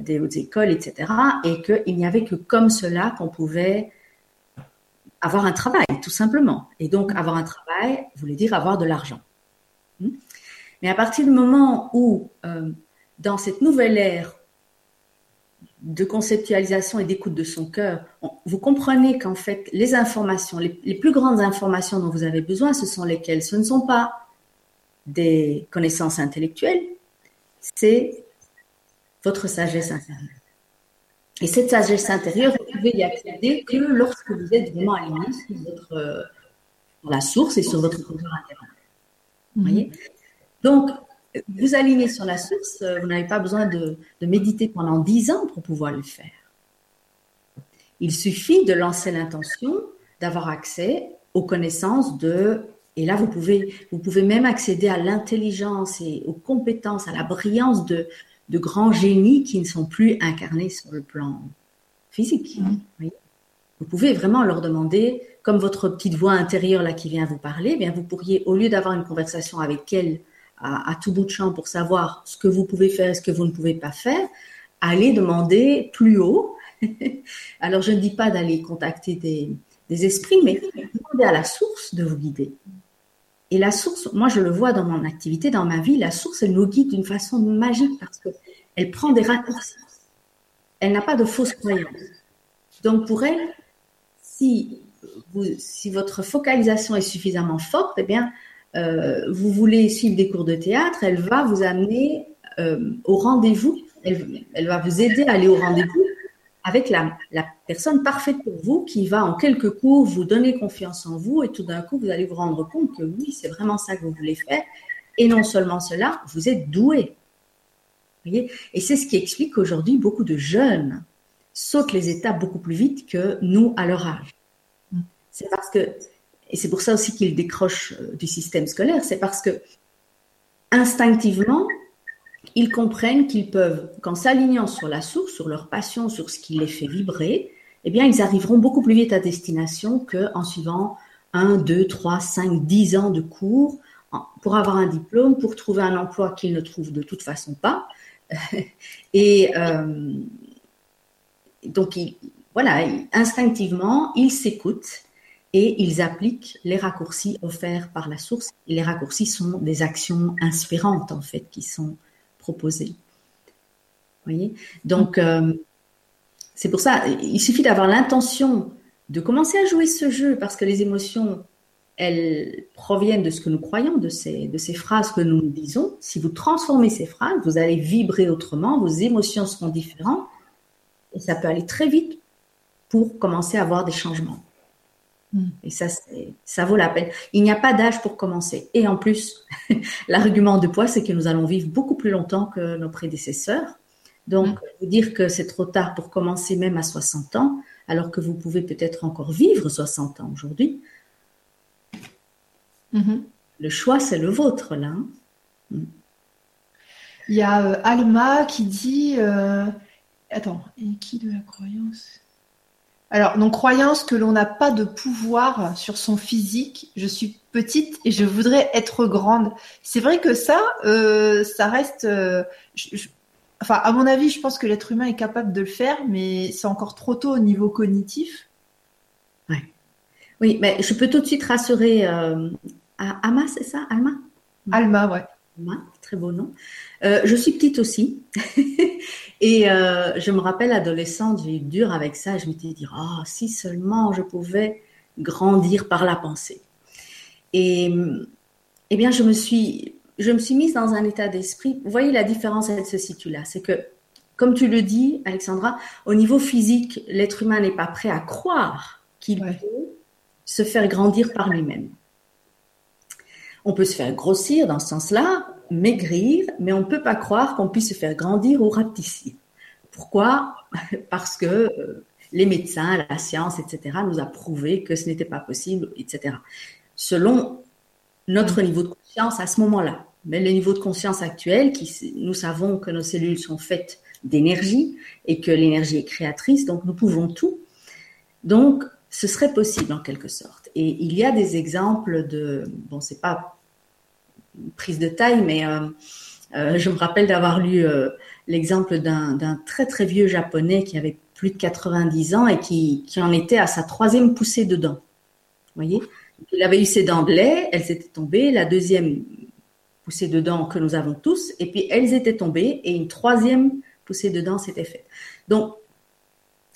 des hautes écoles, etc. Et qu'il n'y avait que comme cela qu'on pouvait avoir un travail, tout simplement. Et donc, avoir un travail voulait dire avoir de l'argent. Hmm? Mais à partir du moment où, euh, dans cette nouvelle ère de conceptualisation et d'écoute de son cœur, vous comprenez qu'en fait, les informations, les, plus grandes informations dont vous avez besoin, ce sont lesquelles? Ce ne sont pas des connaissances intellectuelles, c'est votre sagesse intérieure. Et cette sagesse intérieure, vous pouvez y accéder que lorsque vous êtes vraiment aligné sur, votre, euh, la source et sur votre pouvoir intérieur. Vous voyez? Donc, vous alignez sur la source, euh, vous n'avez pas besoin de, méditer pendant dix ans pour pouvoir le faire. Il suffit de lancer l'intention d'avoir accès aux connaissances de et là, vous pouvez, vous pouvez même accéder à l'intelligence et aux compétences, à la brillance de, de grands génies qui ne sont plus incarnés sur le plan physique. Mmh. Vous pouvez vraiment leur demander, comme votre petite voix intérieure là qui vient vous parler, eh bien vous pourriez, au lieu d'avoir une conversation avec elle à, à, tout bout de champ pour savoir ce que vous pouvez faire et ce que vous ne pouvez pas faire, aller demander plus haut. Alors je ne dis pas d'aller contacter des, des esprits, mais demander à la source de vous guider. Et la source, moi je le vois dans mon activité, dans ma vie, la source, elle nous guide d'une façon magique parce qu'elle prend des raccourcis. Elle n'a pas de fausses croyances. Donc pour elle, si, vous, si votre focalisation est suffisamment forte, eh bien, euh, vous voulez suivre des cours de théâtre, elle va vous amener euh, au rendez-vous, elle, elle, va vous aider à aller au rendez-vous avec la, la, personne parfaite pour vous qui va en quelques cours vous donner confiance en vous et tout d'un coup vous allez vous rendre compte que oui, c'est vraiment ça que vous voulez faire. Et non seulement cela, vous êtes doué. Voyez? Et c'est ce qui explique qu'aujourd'hui beaucoup de jeunes sautent les étapes beaucoup plus vite que nous à leur âge. C'est parce que, et c'est pour ça aussi qu'ils décrochent euh, du système scolaire, c'est parce que instinctivement, ils comprennent qu'ils peuvent, qu'en s'alignant sur la source, sur leur passion, sur ce qui les fait vibrer, eh bien, ils arriveront beaucoup plus vite à destination qu'en suivant un, deux, trois, cinq, dix ans de cours pour avoir un diplôme, pour trouver un emploi qu'ils ne trouvent de toute façon pas. Et euh, donc, voilà, instinctivement, ils s'écoutent et ils appliquent les raccourcis offerts par la source. Les raccourcis sont des actions inspirantes, en fait, qui sont proposé. voyez? Donc, euh, c'est pour ça, il suffit d'avoir l'intention de commencer à jouer ce jeu parce que les émotions, elles proviennent de ce que nous croyons, de ces, de ces phrases que nous nous disons. Si vous transformez ces phrases, vous allez vibrer autrement, vos émotions seront différentes et ça peut aller très vite pour commencer à avoir des changements. Et ça, ça vaut la peine. Il n'y a pas d'âge pour commencer. Et en plus, l'argument de poids, c'est que nous allons vivre beaucoup plus longtemps que nos prédécesseurs. Donc, mm. vous dire que c'est trop tard pour commencer même à 60 ans, alors que vous pouvez peut-être encore vivre 60 ans aujourd'hui. Mm-hmm. Le choix, c'est le vôtre, là. Hein. Mm. Il y a euh, Alma qui dit... Euh, attends, et qui de la croyance? Alors, donc croyance que l'on n'a pas de pouvoir sur son physique. Je suis petite et je voudrais être grande. C'est vrai que ça, euh, ça reste. Euh, enfin, à mon avis, je pense que l'être humain est capable de le faire, mais c'est encore trop tôt au niveau cognitif. Ouais. Oui, mais je peux tout de suite rassurer. Euh, Alma, c'est ça, Alma? Alma, ouais. Très beau nom. je suis petite aussi. Et euh, je me rappelle, adolescente, j'ai eu dur avec ça. Je m'étais dit, oh, si seulement je pouvais grandir par la pensée. Et eh bien, je me suis, je me suis mise dans un état d'esprit. Vous voyez, la différence, elle se situe là. C'est que, comme tu le dis, Alexandra, au niveau physique, l'être humain n'est pas prêt à croire qu'il peut se faire grandir par lui-même. On peut se faire grossir dans ce sens-là, maigrir, mais on ne peut pas croire qu'on puisse se faire grandir ou rapetisser. Pourquoi? Parce que euh, les médecins, la science, etc., nous a prouvé que ce n'était pas possible, etc. Selon notre niveau de conscience à ce moment-là. Mais le niveau de conscience actuel, nous savons que nos cellules sont faites d'énergie et que l'énergie est créatrice, donc nous pouvons tout. Donc, ce serait possible en quelque sorte. Et il y a des exemples de, bon, c'est pas prise de taille, mais euh, euh, je me rappelle d'avoir lu euh, l'exemple d'un très très vieux japonais qui avait plus de 90 ans et qui, qui en était à sa troisième poussée de dents. Vous voyez? Il avait eu ses dents de lait, elles étaient tombées, la deuxième poussée de dents que nous avons tous, et puis elles étaient tombées et une troisième poussée de dents s'était faite. Donc,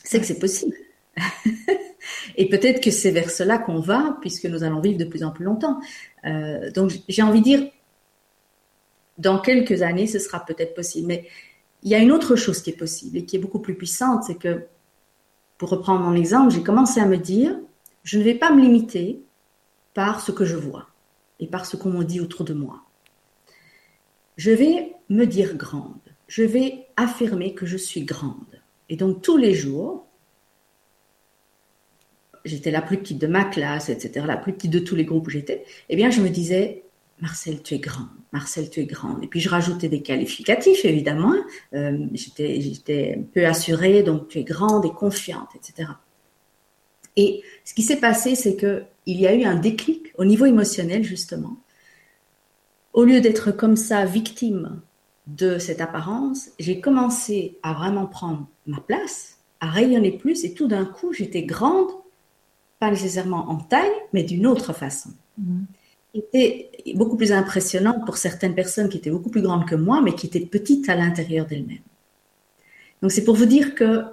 c'est que c'est possible. et peut-être que c'est vers cela qu'on va, puisque nous allons vivre de plus en plus longtemps. Euh, donc j'ai envie de dire, dans quelques années, ce sera peut-être possible. Mais il y a une autre chose qui est possible et qui est beaucoup plus puissante, c'est que, pour reprendre mon exemple, j'ai commencé à me dire, je ne vais pas me limiter par ce que je vois et par ce qu'on me dit autour de moi. Je vais me dire grande. Je vais affirmer que je suis grande. Et donc tous les jours, j'étais la plus petite de ma classe, etc., la plus petite de tous les groupes où j'étais, eh bien, je me disais, Marcel, tu es grand. Marcel, tu es grande. Et puis je rajoutais des qualificatifs, évidemment. Euh, j'étais, j'étais peu assurée, donc tu es grande et confiante, etc. Et ce qui s'est passé, c'est que il y a eu un déclic au niveau émotionnel, justement. Au lieu d'être comme ça, victime de cette apparence, j'ai commencé à vraiment prendre ma place, à rayonner plus, et tout d'un coup, j'étais grande, pas nécessairement en taille, mais d'une autre façon. Mmh était beaucoup plus impressionnante pour certaines personnes qui étaient beaucoup plus grandes que moi, mais qui étaient petites à l'intérieur d'elles-mêmes. Donc c'est pour vous dire que,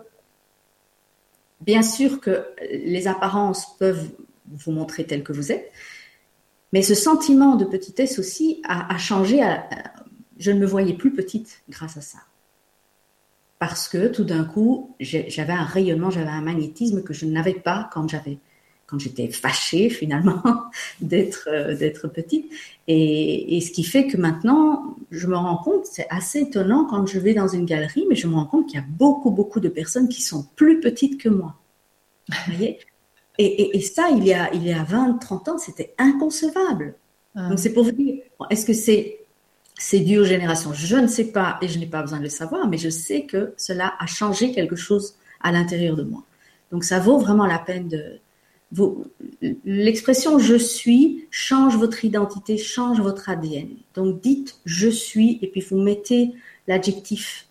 bien sûr que les apparences peuvent vous montrer tel que vous êtes, mais ce sentiment de petitesse aussi a, changé. je ne me voyais plus petite grâce à ça. Parce que tout d'un coup, j'avais un rayonnement, j'avais un magnétisme que je n'avais pas quand j'avais quand j'étais fâchée finalement d'être euh, d'être petite. Et, et, ce qui fait que maintenant je me rends compte c'est assez étonnant quand je vais dans une galerie mais je me rends compte qu'il y a beaucoup beaucoup de personnes qui sont plus petites que moi. Vous voyez? Et, et, ça il y a il y a 20 30 ans c'était inconcevable. Ah. donc c'est pour vous dire est-ce que c'est c'est dû aux générations? Je ne sais pas et je n'ai pas besoin de le savoir, mais je sais que cela a changé quelque chose à l'intérieur de moi. Donc ça vaut vraiment la peine de, l'expression je suis change votre identité, change votre ADN. Donc dites je suis et puis vous mettez l'adjectif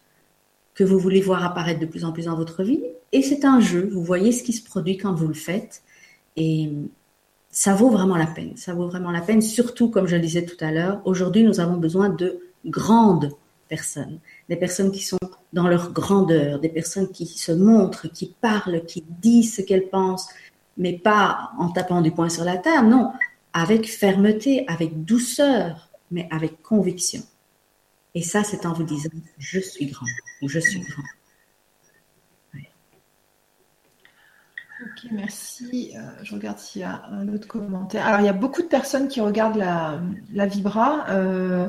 que vous voulez voir apparaître de plus en plus dans votre vie. Et c'est un jeu, vous voyez ce qui se produit quand vous le faites. Et ça vaut vraiment la peine, ça vaut vraiment la peine, surtout comme je le disais tout à l'heure, aujourd'hui nous avons besoin de grandes personnes, des personnes qui sont dans leur grandeur, des personnes qui se montrent, qui parlent, qui disent ce qu'elles pensent, mais pas en tapant du poing sur la table, non, avec fermeté, avec douceur, mais avec conviction. Et ça, c'est en vous disant, je suis grand ou je suis grand. Ok, merci. Euh, je regarde s'il y a un autre commentaire. Alors, il y a beaucoup de personnes qui regardent la, la Vibra. Euh,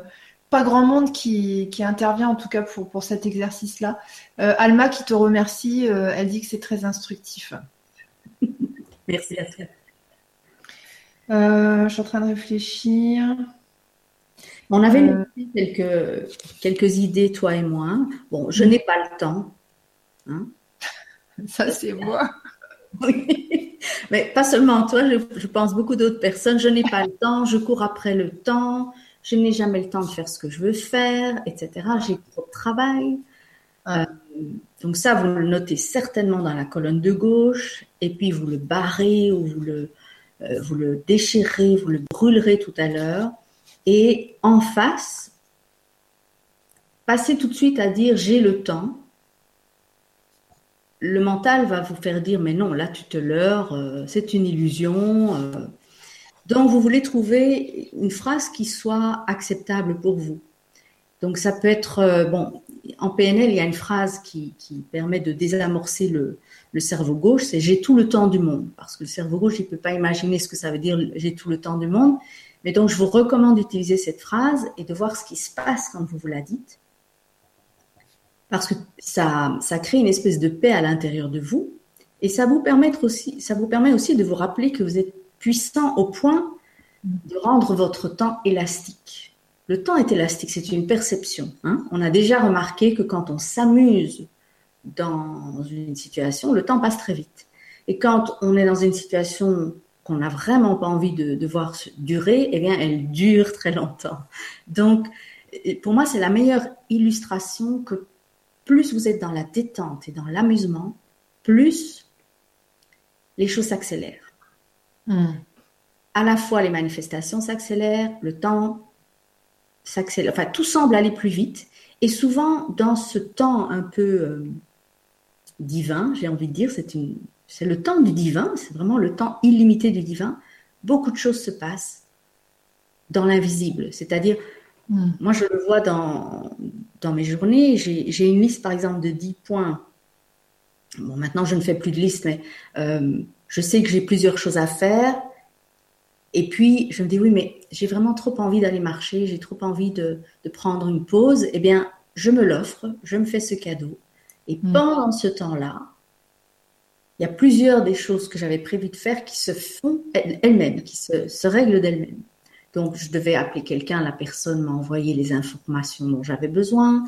pas grand monde qui, intervient, en tout cas pour, pour cet exercice-là. Euh, Alma qui te remercie, elle dit que c'est très instructif. Merci à toi. Euh, je suis en train de réfléchir. On avait euh... quelques, quelques idées, toi et moi. Bon, je n'ai pas le temps. Hein. Ça, c'est moi. Oui. Mais pas seulement toi, je, pense beaucoup d'autres personnes. Je n'ai pas le temps, je cours après le temps, je n'ai jamais le temps de faire ce que je veux faire, etc. J'ai trop de travail. Euh, donc ça, vous le notez certainement dans la colonne de gauche, et puis vous le barrez ou vous le, euh, vous le déchirez, vous le brûlerez tout à l'heure. Et en face, passez tout de suite à dire j'ai le temps. Le mental va vous faire dire mais non, là tu te leurres, euh, c'est une illusion. Euh. Donc vous voulez trouver une phrase qui soit acceptable pour vous. Donc ça peut être, bon, en PNL, il y a une phrase qui, permet de désamorcer le, cerveau gauche, c'est j'ai tout le temps du monde. Parce que le cerveau gauche, il ne peut pas imaginer ce que ça veut dire j'ai tout le temps du monde. Mais donc, je vous recommande d'utiliser cette phrase et de voir ce qui se passe quand vous vous la dites. Parce que ça, crée une espèce de paix à l'intérieur de vous. Et ça vous permet aussi de vous rappeler que vous êtes puissant au point de rendre votre temps élastique. Le temps est élastique, c'est une perception. Hein. On a déjà remarqué que quand on s'amuse dans une situation, le temps passe très vite. Et quand on est dans une situation qu'on n'a vraiment pas envie de, voir durer, eh bien, elle dure très longtemps. Donc, pour moi, c'est la meilleure illustration que plus vous êtes dans la détente et dans l'amusement, plus les choses s'accélèrent. Hmm. À la fois, les manifestations s'accélèrent, le temps Enfin, tout semble aller plus vite. Et souvent, dans ce temps un peu euh, divin, j'ai envie de dire, c'est le temps du divin, c'est vraiment le temps illimité du divin. Beaucoup de choses se passent dans l'invisible. C'est-à-dire, hmm. moi, je le vois dans, dans mes journées. J'ai une liste, par exemple, de 10 points. Bon, maintenant, je ne fais plus de liste, mais euh, je sais que j'ai plusieurs choses à faire. Et puis, je me dis, oui, mais j'ai vraiment trop envie d'aller marcher, j'ai trop envie de, prendre une pause. Eh bien, je me l'offre, je me fais ce cadeau. Et mm. pendant ce temps-là, il y a plusieurs des choses que j'avais prévu de faire qui se font elles-mêmes, qui se, règlent d'elles-mêmes. Donc, je devais appeler quelqu'un, la personne m'a envoyé les informations dont j'avais besoin,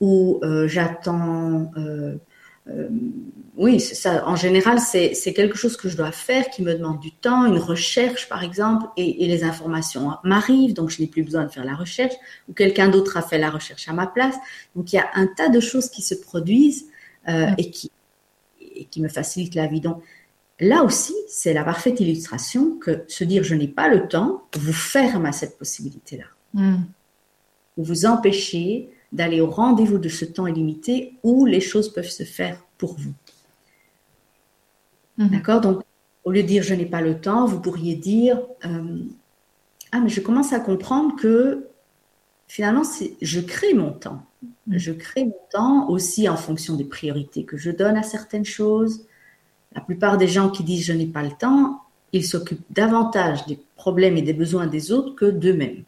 ou euh, j'attends. Euh, euh, oui, ça. En général, c'est quelque chose que je dois faire qui me demande du temps, une recherche par exemple, et, les informations m'arrivent, donc je n'ai plus besoin de faire la recherche, ou quelqu'un d'autre a fait la recherche à ma place. Donc, il y a un tas de choses qui se produisent et qui et qui me facilite la vie. Donc là aussi, c'est la parfaite illustration que se dire je n'ai pas le temps vous ferme à cette possibilité-là. Mm. Vous vous empêchez d'aller au rendez-vous de ce temps illimité où les choses peuvent se faire pour vous. Hmm. D'accord? Donc, au lieu de dire je n'ai pas le temps, vous pourriez dire euh, Ah, mais je commence à comprendre que finalement, je crée mon temps. Mm. Je crée mon temps aussi en fonction des priorités que je donne à certaines choses. La plupart des gens qui disent je n'ai pas le temps, ils s'occupent davantage des problèmes et des besoins des autres que d'eux-mêmes.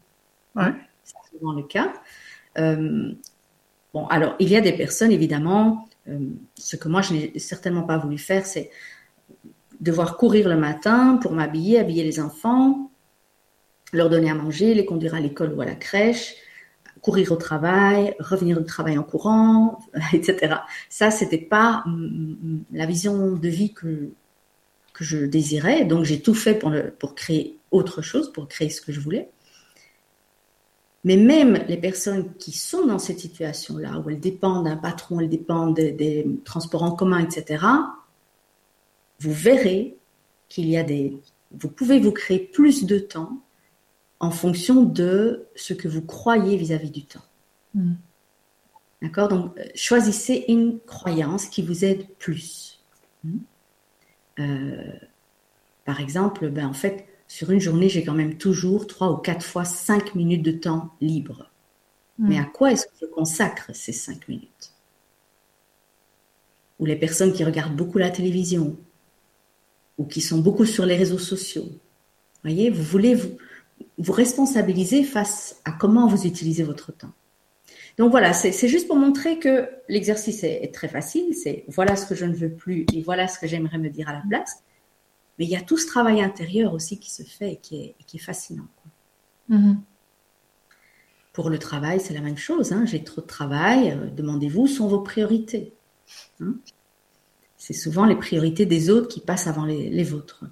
C'est souvent le cas. Euh, bon, alors, il y a des personnes, évidemment, euh, ce que moi je n'ai certainement pas voulu faire, c'est devoir courir le matin pour m'habiller, habiller les enfants, leur donner à manger, les conduire à l'école ou à la crèche, courir au travail, revenir du travail en courant, etc. Ça, c'était pas la vision de vie que, que je désirais. Donc, j'ai tout fait pour, pour créer autre chose, pour créer ce que je voulais. Mais même les personnes qui sont dans cette situation-là, où elles dépendent d'un patron, elles dépendent des, des, transports en commun, etc., vous verrez qu'il y a des... Vous pouvez vous créer plus de temps en fonction de ce que vous croyez vis-à-vis du temps. Hmm. D'accord? Donc, euh, choisissez une croyance qui vous aide plus. Hmm. Euh, par exemple, ben, en fait, sur une journée, j'ai quand même toujours trois ou quatre fois cinq minutes de temps libre. Hmm. Mais à quoi est-ce que je consacre ces cinq minutes? Ou les personnes qui regardent beaucoup la télévision, ou qui sont beaucoup sur les réseaux sociaux? Voyez, vous voulez vous, vous responsabiliser face à comment vous utilisez votre temps. Donc voilà, c'est juste pour montrer que l'exercice est, très facile. C'est voilà ce que je ne veux plus et voilà ce que j'aimerais me dire à la place. Mais il y a tout ce travail intérieur aussi qui se fait et qui est, qui est fascinant. Mm-hmm. Pour le travail, c'est la même chose. Hein. J'ai trop de travail. Euh, demandez-vous, sont vos priorités hein. C'est souvent les priorités des autres qui passent avant les vôtres.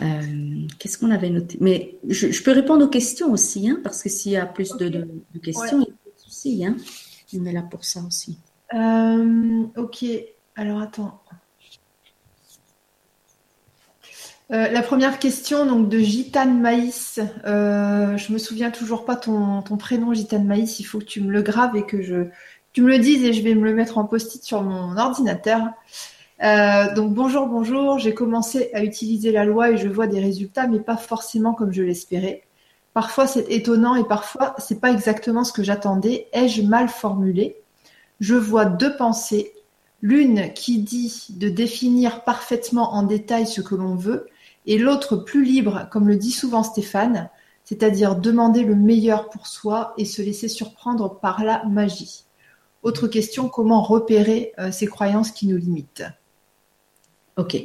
Euh, qu'est-ce qu'on avait noté? Mais je, peux répondre aux questions aussi, hein, parce que s'il y a plus de, questions, il n'y a pas de souci. On est là pour ça aussi. Euh, ok, alors attends. Euh, la première question donc de Gitane Maïs. je me souviens toujours pas ton, ton, prénom Gitane Maïs. Il faut que tu me le graves et que je, tu me le dises et je vais me le mettre en post-it sur mon ordinateur. Euh, donc bonjour, bonjour. J'ai commencé à utiliser la loi et je vois des résultats, mais pas forcément comme je l'espérais. Parfois c'est étonnant et parfois c'est pas exactement ce que j'attendais. Ai-je mal formulé? Je vois deux pensées. L'une qui dit de définir parfaitement en détail ce que l'on veut, et l'autre plus libre, comme le dit souvent Stéphane, c'est-à-dire demander le meilleur pour soi et se laisser surprendre par la magie. Autre question, comment repérer euh, ces croyances qui nous limitent? Ok.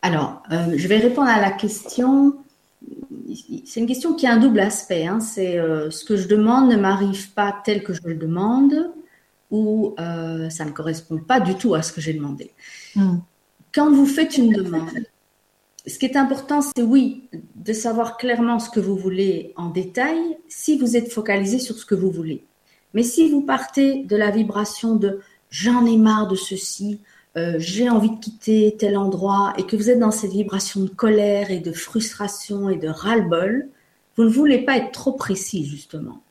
Alors, euh, je vais répondre à la question. C'est une question qui a un double aspect. Hein. C'est euh, ce que je demande ne m'arrive pas tel que je le demande ou euh, ça ne correspond pas du tout à ce que j'ai demandé. Hmm. Quand vous faites une demande, ce qui est important, c'est oui, de savoir clairement ce que vous voulez en détail si vous êtes focalisé sur ce que vous voulez. Mais si vous partez de la vibration de j'en ai marre de ceci, euh, j'ai envie de quitter tel endroit et que vous êtes dans cette vibration de colère et de frustration et de ras-le-bol, vous ne voulez pas être trop précis justement.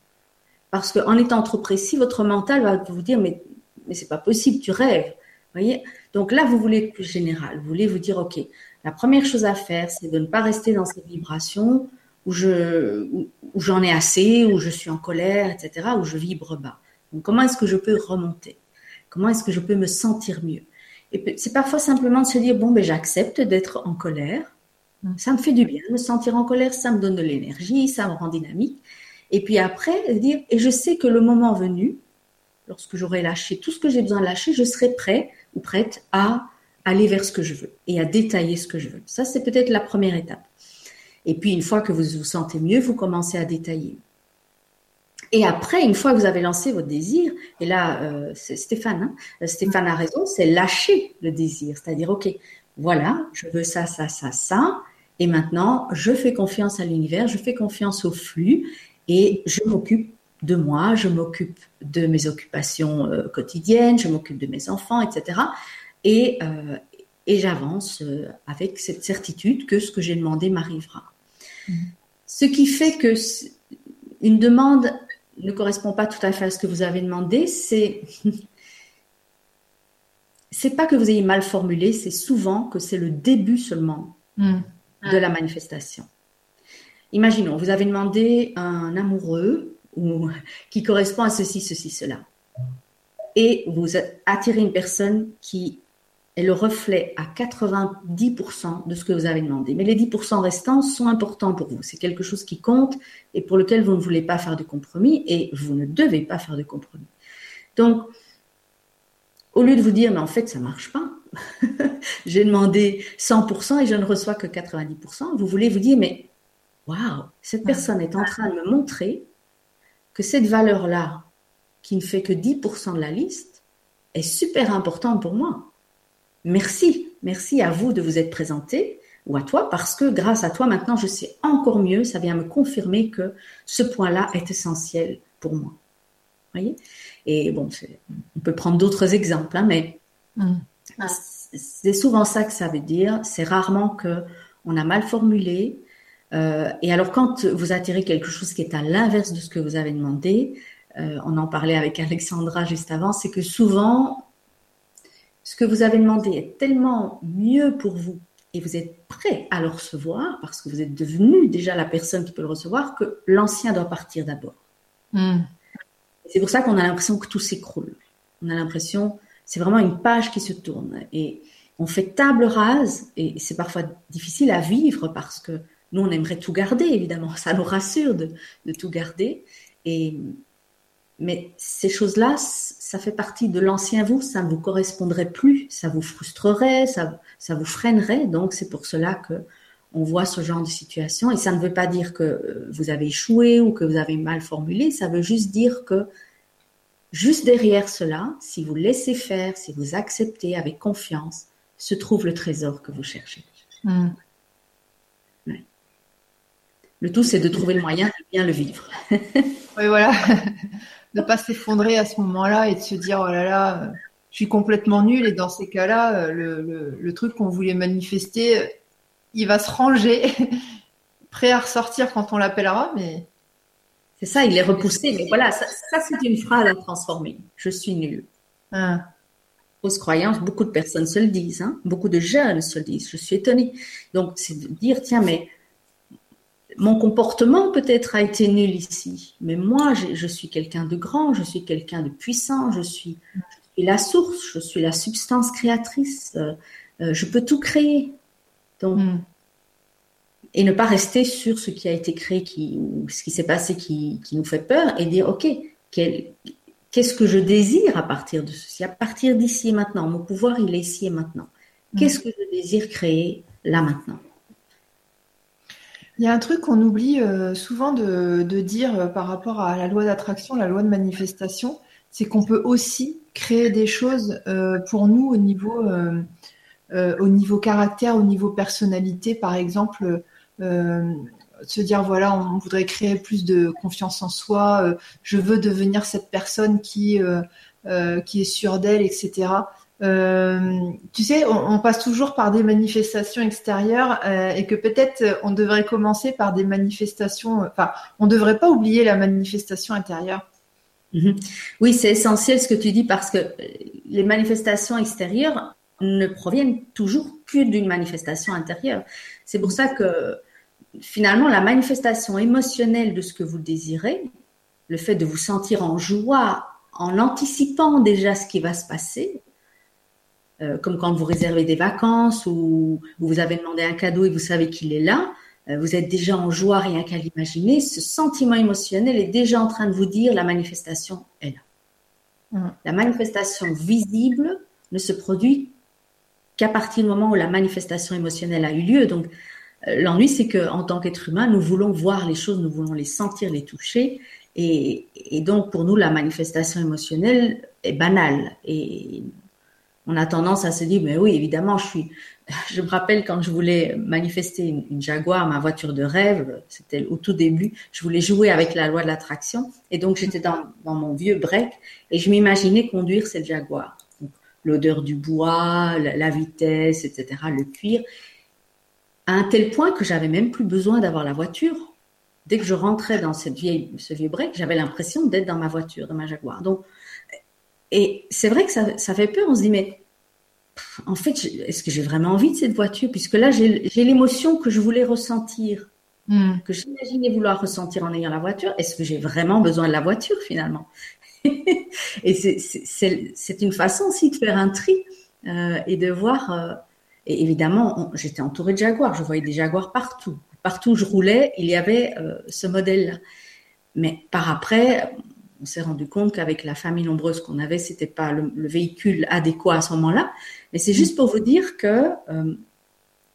Parce qu'en étant trop précis, votre mental va vous dire mais, mais c'est pas possible, tu rêves. Voyez? Donc là, vous voulez être plus général. Vous voulez vous dire ok, la première chose à faire, c'est de ne pas rester dans cette vibration où je où j'en ai assez, où je suis en colère, etc., où je vibre bas. Donc comment est-ce que je peux remonter? Comment est-ce que je peux me sentir mieux? Et c'est parfois simplement de se dire, bon, ben, j'accepte d'être en colère. Ça me fait du bien de me sentir en colère, ça me donne de l'énergie, ça me rend dynamique. Et puis après, dire, et je sais que le moment venu, lorsque j'aurai lâché tout ce que j'ai besoin de lâcher, je serai prêt ou prête à aller vers ce que je veux et à détailler ce que je veux. Ça, c'est peut-être la première étape. Et puis, une fois que vous vous sentez mieux, vous commencez à détailler. Et après, une fois que vous avez lancé votre désir, et là, euh, c'est Stéphane, hein, euh, Stéphane a raison, c'est lâcher le désir. C'est-à-dire, OK, voilà, je veux ça, ça, ça, ça. Et maintenant, je fais confiance à l'univers, je fais confiance au flux et je m'occupe de moi, je m'occupe de mes occupations euh, quotidiennes, je m'occupe de mes enfants, etc. Et, et j'avance avec cette certitude que ce que j'ai demandé m'arrivera. Mmh. Ce qui fait que une demande ne correspond pas tout à fait à ce que vous avez demandé, c'est c'est pas que vous ayez mal formulé, c'est souvent que c'est le début seulement hmm. de la manifestation. Imaginons, vous avez demandé un amoureux ou qui correspond à ceci, ceci, cela, et vous attirez une personne qui est le reflet à 90% de ce que vous avez demandé. Mais les 10% restants sont importants pour vous. C'est quelque chose qui compte et pour lequel vous ne voulez pas faire de compromis et vous ne devez pas faire de compromis. Donc, au lieu de vous dire, mais en fait, ça marche pas, j'ai demandé 100% et je ne reçois que 90%, vous voulez vous dire, mais waouh, cette personne est en train de me montrer que cette valeur-là, qui ne fait que 10% de la liste, est super importante pour moi merci, merci à vous de vous être présenté ou à toi parce que grâce à toi maintenant je sais encore mieux, ça vient me confirmer que ce point-là est essentiel pour moi. Voyez? Et bon, on peut prendre d'autres exemples, hein, mais mm. c'est souvent ça que ça veut dire. C'est rarement que on a mal formulé. Euh, et alors quand vous attirez quelque chose qui est à l'inverse de ce que vous avez demandé, euh, on en parlait avec Alexandra juste avant, c'est que souvent ce que vous avez demandé est tellement mieux pour vous et vous êtes prêt à le recevoir parce que vous êtes devenu déjà la personne qui peut le recevoir que l'ancien doit partir d'abord. Hmm. C'est pour ça qu'on a l'impression que tout s'écroule. On a l'impression, c'est vraiment une page qui se tourne et on fait table rase et c'est parfois difficile à vivre parce que nous on aimerait tout garder évidemment, ça nous rassure de, tout garder mais ces choses-là, ça fait partie de l'ancien vous, ça ne vous correspondrait plus, ça vous frustrerait, ça, ça vous freinerait. Donc c'est pour cela que on voit ce genre de situation. Et ça ne veut pas dire que euh, vous avez échoué ou que vous avez mal formulé, ça veut juste dire que juste derrière cela, si vous laissez faire, si vous acceptez avec confiance, se trouve le trésor que vous cherchez. Hmm. Le tout, c'est de trouver le moyen de bien le vivre. oui, voilà. ne pas s'effondrer à ce moment-là et de se dire oh là là, je suis complètement nul. Et dans ces cas-là, le, le, truc qu'on voulait manifester, il va se ranger, prêt à ressortir quand on l'appellera, mais. C'est ça, il est repoussé. Mais voilà, ça, c'est une phrase à transformer. Je suis nul. Ah. Fausse croyance, beaucoup de personnes se le disent, hein. beaucoup de jeunes se le disent. Je suis étonnée. Donc, c'est de dire, tiens, mais mon comportement peut-être a été nul ici, mais moi, je suis quelqu'un de grand, je suis quelqu'un de puissant, je suis, la source, je suis la substance créatrice, euh, euh, je peux tout créer. Donc, hmm. et ne pas rester sur ce qui a été créé, qui, ou ce qui s'est passé qui, nous fait peur, et dire, ok, qu'est-ce que je désire à partir de ceci, à partir d'ici et maintenant. Mon pouvoir, il est ici et maintenant. Hmm. Qu'est-ce que je désire créer là maintenant? Il y a un truc qu'on oublie euh, souvent de, dire euh, par rapport à la loi d'attraction, la loi de manifestation, c'est qu'on peut aussi créer des choses euh, pour nous au niveau, au niveau caractère, au niveau personnalité, par exemple. se dire voilà on voudrait créer plus de confiance en soi je veux devenir cette personne qui qui est sûre d'elle etc euh, tu sais, on, passe toujours par des manifestations extérieures euh, et que peut-être euh, on devrait commencer par des manifestations. Enfin, on ne devrait pas oublier la manifestation intérieure. Mhm. Oui, c'est essentiel ce que tu dis parce que les manifestations extérieures ne proviennent toujours que d'une manifestation intérieure. C'est pour ça que finalement la manifestation émotionnelle de ce que vous désirez, le fait de vous sentir en joie en anticipant déjà ce qui va se passer, euh, comme quand vous réservez des vacances ou vous avez demandé un cadeau et vous savez qu'il est là, euh, vous êtes déjà en joie rien qu'à l'imaginer, ce sentiment émotionnel est déjà en train de vous dire la manifestation est là. La manifestation visible ne se produit qu'à partir du moment où la manifestation émotionnelle a eu lieu. Donc, euh, l'ennui, c'est qu'en tant qu'être humain, nous voulons voir les choses, nous voulons les sentir, les toucher. Et, et, donc, pour nous, la manifestation émotionnelle est banale. Et on a tendance à se dire, mais oui, évidemment, je suis. Je me rappelle quand je voulais manifester une, Jaguar, ma voiture de rêve, c'était au tout début, je voulais jouer avec la loi de l'attraction. Et donc, j'étais dans, mon vieux break et je m'imaginais conduire cette Jaguar. L'odeur du bois, la, la, vitesse, etc., le cuir. À un tel point que j'avais même plus besoin d'avoir la voiture. Dès que je rentrais dans cette vieille, ce vieux break, j'avais l'impression d'être dans ma voiture, dans ma Jaguar. Donc, et c'est vrai que ça, ça, fait peur. On se dit, mais en fait, est-ce que j'ai vraiment envie de cette voiture? Puisque là, j'ai l'émotion que je voulais ressentir, hmm. que j'imaginais vouloir ressentir en ayant la voiture. Est-ce que j'ai vraiment besoin de la voiture finalement? Et c'est une façon aussi de faire un tri euh, et de voir. Euh, et évidemment, j'étais entourée de jaguars. Je voyais des jaguars partout. Partout où je roulais, il y avait euh, ce modèle-là. Mais par après, on s'est rendu compte qu'avec la famille nombreuse qu'on avait, c'était pas le, véhicule adéquat à ce moment-là. Mais c'est juste pour vous dire que euh,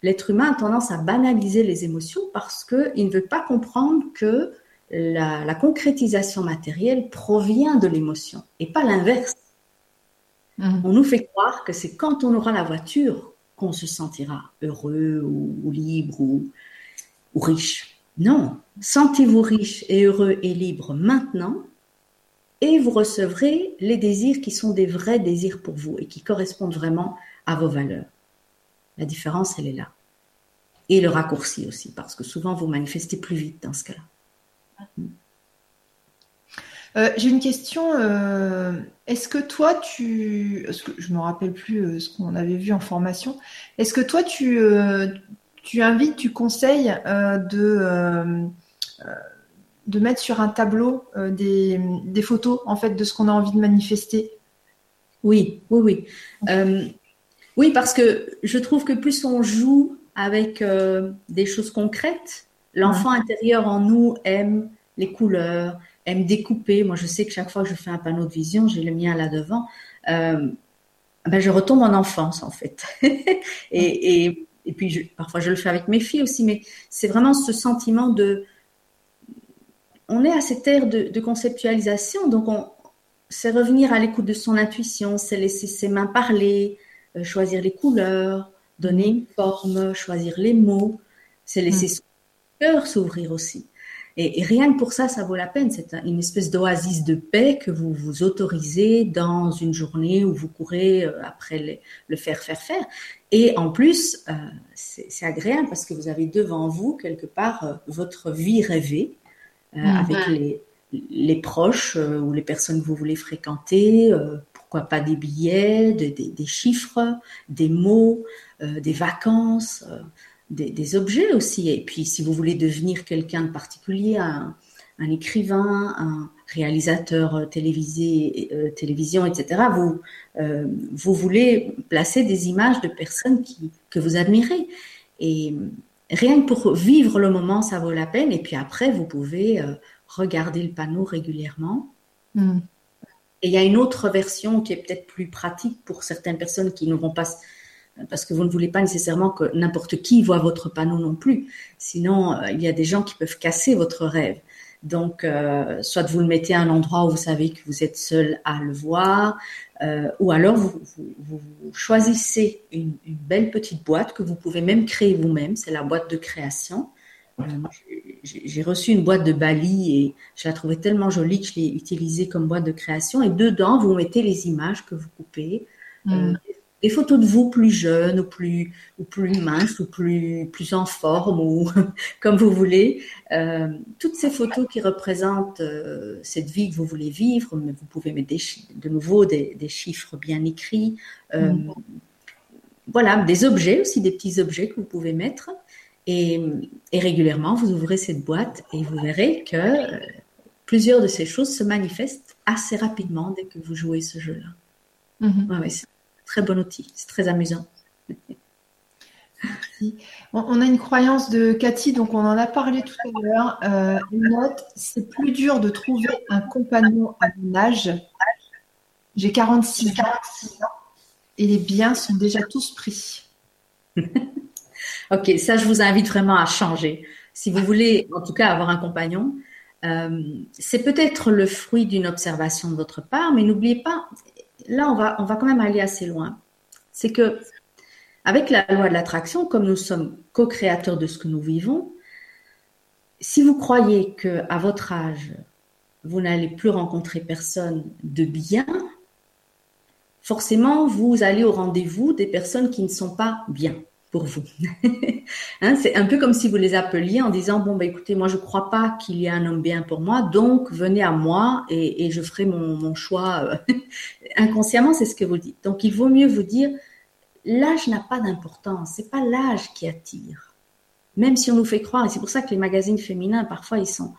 l'être humain a tendance à banaliser les émotions parce qu'il ne veut pas comprendre que la, concrétisation matérielle provient de l'émotion et pas l'inverse. Mmh. On nous fait croire que c'est quand on aura la voiture qu'on se sentira heureux ou, libre ou, ou riche. Non, sentez-vous riche et heureux et libre maintenant et vous recevrez les désirs qui sont des vrais désirs pour vous et qui correspondent vraiment à vos valeurs. La différence, elle est là. Et le raccourci aussi, parce que souvent vous manifestez plus vite dans ce cas-là. Euh, j'ai une question. Euh, est-ce que toi, tu. Je ne me rappelle plus euh, ce qu'on avait vu en formation. Est-ce que toi, tu, tu invites, tu conseilles de de mettre sur un tableau euh, des, photos en fait de ce qu'on a envie de manifester. Oui, oui, oui. Euh, oui, parce que je trouve que plus on joue avec euh, des choses concrètes, l'enfant intérieur en nous aime les couleurs, aime découper. Moi, je sais que chaque fois que je fais un panneau de vision, j'ai le mien là devant. ben, je retombe en enfance en fait. et, puis parfois je le fais avec mes filles aussi, mais c'est vraiment ce sentiment de on est à cette ère de, conceptualisation, donc c'est revenir à l'écoute de son intuition, c'est laisser ses mains parler, euh, choisir les couleurs, donner une forme, choisir les mots, c'est laisser mm. son cœur s'ouvrir aussi. Et, rien que pour ça, ça vaut la peine. C'est une espèce d'oasis de paix que vous vous autorisez dans une journée où vous courez euh, après le, faire, faire, faire. Et en plus, euh, c'est agréable parce que vous avez devant vous, quelque part, votre vie rêvée euh, mm. avec les, les proches euh, ou les personnes que vous voulez fréquenter, euh, pourquoi pas des billets, des, des, chiffres, des mots, des vacances, des, des, objets aussi. Et puis si vous voulez devenir quelqu'un de particulier, un, un, écrivain, un réalisateur télévisé, télévision, etc., vous, vous voulez placer des images de personnes qui, que vous admirez. Et rien que pour vivre le moment, ça vaut la peine. Et puis après, vous pouvez euh, regarder le panneau régulièrement. Hmm. Et il y a une autre version qui est peut-être plus pratique pour certaines personnes qui ne vont pas, parce que vous ne voulez pas nécessairement que n'importe qui voit votre panneau non plus. Sinon, euh, il y a des gens qui peuvent casser votre rêve. Donc, euh, soit vous le mettez à un endroit où vous savez que vous êtes seul à le voir, euh, ou alors vous, vous, choisissez une, une, belle petite boîte que vous pouvez même créer vous-même. C'est la boîte de création. Euh, J'ai reçu une boîte de Bali et je la trouvais tellement jolie que je l'ai utilisée comme boîte de création. Et dedans, vous mettez les images que vous coupez, euh, mm des photos de vous plus jeune ou plus ou plus mince ou plus plus en forme ou comme vous voulez. Euh, toutes ces photos qui représentent euh, cette vie que vous voulez vivre, mais vous pouvez mettre des, de nouveau des, des, chiffres bien écrits. Euh, mm. Voilà, des objets aussi, des petits objets que vous pouvez mettre. Et, et, régulièrement, vous ouvrez cette boîte et vous verrez que plusieurs de ces choses se manifestent assez rapidement dès que vous jouez ce jeu-là. Mm-hmm. ouais, très bon outil. C'est très amusant. On a une croyance de Cathy, donc on en a parlé tout à l'heure. Euh, note, c'est plus dur de trouver un compagnon à mon âge J'ai 46, 46 ans et les biens sont déjà tous pris. ok, ça je vous invite vraiment à changer. Si vous voulez en tout cas avoir un compagnon, euh, c'est peut-être le fruit d'une observation de votre part, mais n'oubliez pas, là on va, on va quand même aller assez loin. C'est que avec la loi de l'attraction, comme nous sommes co-créateurs de ce que nous vivons, si vous croyez que à votre âge, vous n'allez plus rencontrer personne de bien, forcément, vous allez au rendez-vous des personnes qui ne sont pas bien pour vous. Hein, c'est un peu comme si vous les appeliez en disant bon bah écoutez moi je ne crois pas qu'il y ait un homme bien pour moi donc venez à moi et, je ferai mon, choix inconsciemment c'est ce que vous dites donc il vaut mieux vous dire l'âge n'a pas d'importance c'est pas l'âge qui attire même si on nous fait croire et c'est pour ça que les magazines féminins parfois ils sont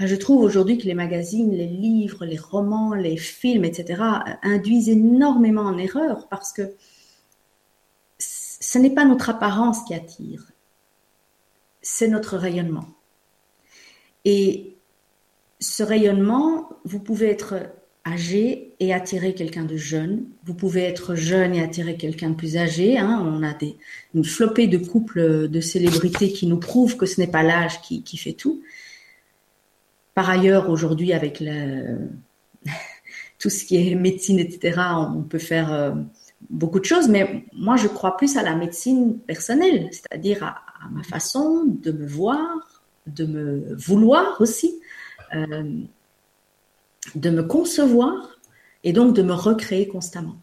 je trouve aujourd'hui que les magazines, les livres, les romans, les films, etc., induisent énormément en erreur parce que ce n'est pas notre apparence qui attire, c'est notre rayonnement. Et ce rayonnement, vous pouvez être âgé et attirer quelqu'un de jeune. Vous pouvez être jeune et attirer quelqu'un de plus âgé. Hein. On a des, une flopée de couples de célébrités qui nous prouvent que ce n'est pas l'âge qui, fait tout. Par ailleurs, aujourd'hui, avec tout ce qui est médecine, etc., on peut faire euh, beaucoup de choses, mais moi, je crois plus à la médecine personnelle, c'est-à-dire à, ma façon de me voir, de me vouloir aussi, euh, de me concevoir et donc de me recréer constamment.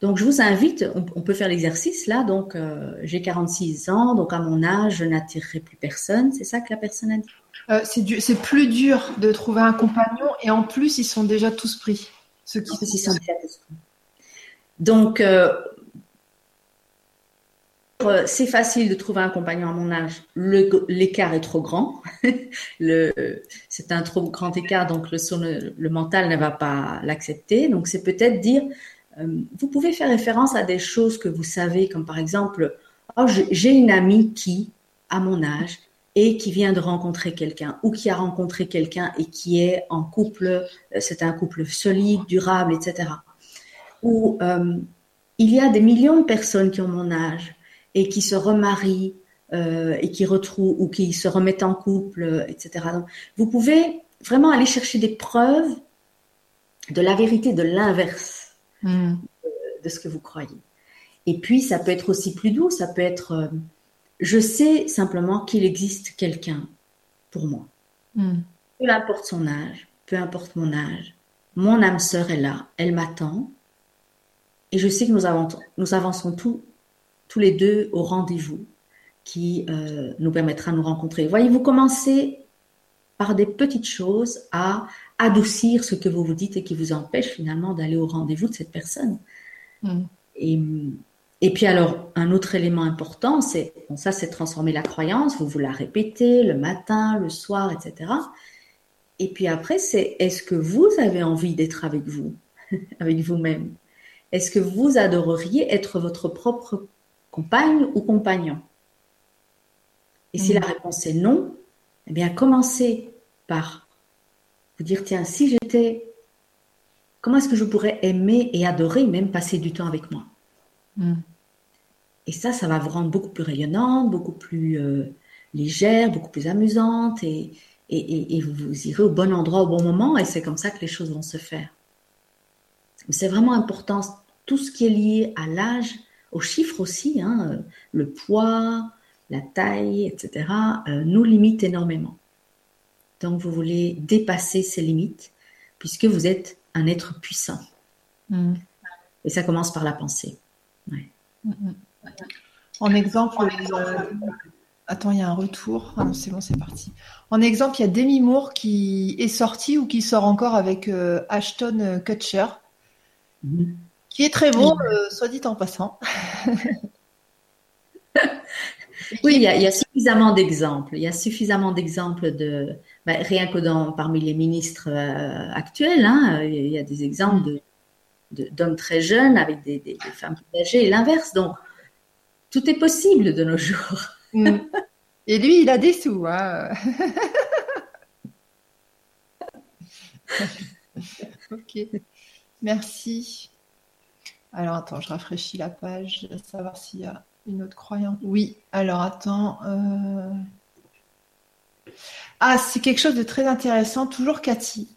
Donc, je vous invite, on, peut faire l'exercice là. Donc, euh, j'ai 46 ans, donc à mon âge, je n'attirerai plus personne. C'est ça que la personne a dit? Euh, c'est, plus dur de trouver un compagnon et en plus, ils sont déjà tous pris. Ceux qui sont déjà tous pris. Donc, euh, euh, c'est facile de trouver un compagnon à mon âge. l'écart est trop grand. c'est un trop grand écart, donc le, le mental ne va pas l'accepter. Donc, c'est peut-être dire, vous pouvez faire référence à des choses que vous savez, comme par exemple, oh, j'ai une amie qui, à mon âge, et qui vient de rencontrer quelqu'un ou qui a rencontré quelqu'un et qui est en couple, euh, c'est un couple solide, durable, etc. Ou euh, il y a des millions de personnes qui ont mon âge et qui se remarient euh, et qui retrouvent ou qui se remettent en couple, etc. Donc, vous pouvez vraiment aller chercher des preuves de la vérité de l'inverse hmm. de, ce que vous croyez. Et puis, ça peut être aussi plus doux, ça peut être je sais simplement qu'il existe quelqu'un pour moi. Hmm. Peu importe son âge, peu importe mon âge, mon âme sœur est là, elle m'attend. Et je sais que nous, avançons tous, tous les deux au rendez-vous qui euh, nous permettra de nous rencontrer. Voyez-vous, commencez par des petites choses à adoucir ce que vous vous dites et qui vous empêche finalement d'aller au rendez-vous de cette personne. Hmm. Et et puis alors, un autre élément important, c'est, bon, ça c'est transformer la croyance, vous vous la répétez le matin, le soir, etc. Et puis après, c'est est-ce que vous avez envie d'être avec vous, avec vous-même? Est-ce que vous adoreriez être votre propre compagne ou compagnon? Et si la mm. réponse est non, eh bien commencez par vous dire, tiens, si j'étais, comment est-ce que je pourrais aimer et adorer, même passer du temps avec moi? Mm. Et ça, ça va vous rendre beaucoup plus rayonnante, beaucoup plus euh, légère, beaucoup plus amusante et, et, vous irez au bon endroit au bon moment et c'est comme ça que les choses vont se faire. C'est vraiment important, tout ce qui est lié à l'âge, aux chiffres aussi, hein, euh, le poids, la taille, etc., euh, nous limite énormément. Donc vous voulez dépasser ces limites puisque vous êtes un être puissant. Mm. Et ça commence par la pensée. Ouais. Mm, mm. En exemple, euh, attends, il y a un retour. Ah c'est bon, c'est parti. En exemple, il y a Demi Moore qui est sorti ou qui sort encore avec euh, Ashton Kutcher. Qui est très beau, euh, soit dit en passant. oui, il y, a, suffisamment d'exemples. Il y a suffisamment d'exemples de bah, rien que dans parmi les ministres actuels, hein, il y a des exemples d'hommes très jeunes avec des, des femmes plus âgées et l'inverse. Donc tout est possible de nos jours. Mm. Et lui, il a des sous. Hein. ok. Merci. Alors attends, je rafraîchis la page, savoir s'il y a une autre croyance. Oui, alors attends. Euh, ah, c'est quelque chose de très intéressant, toujours Cathy.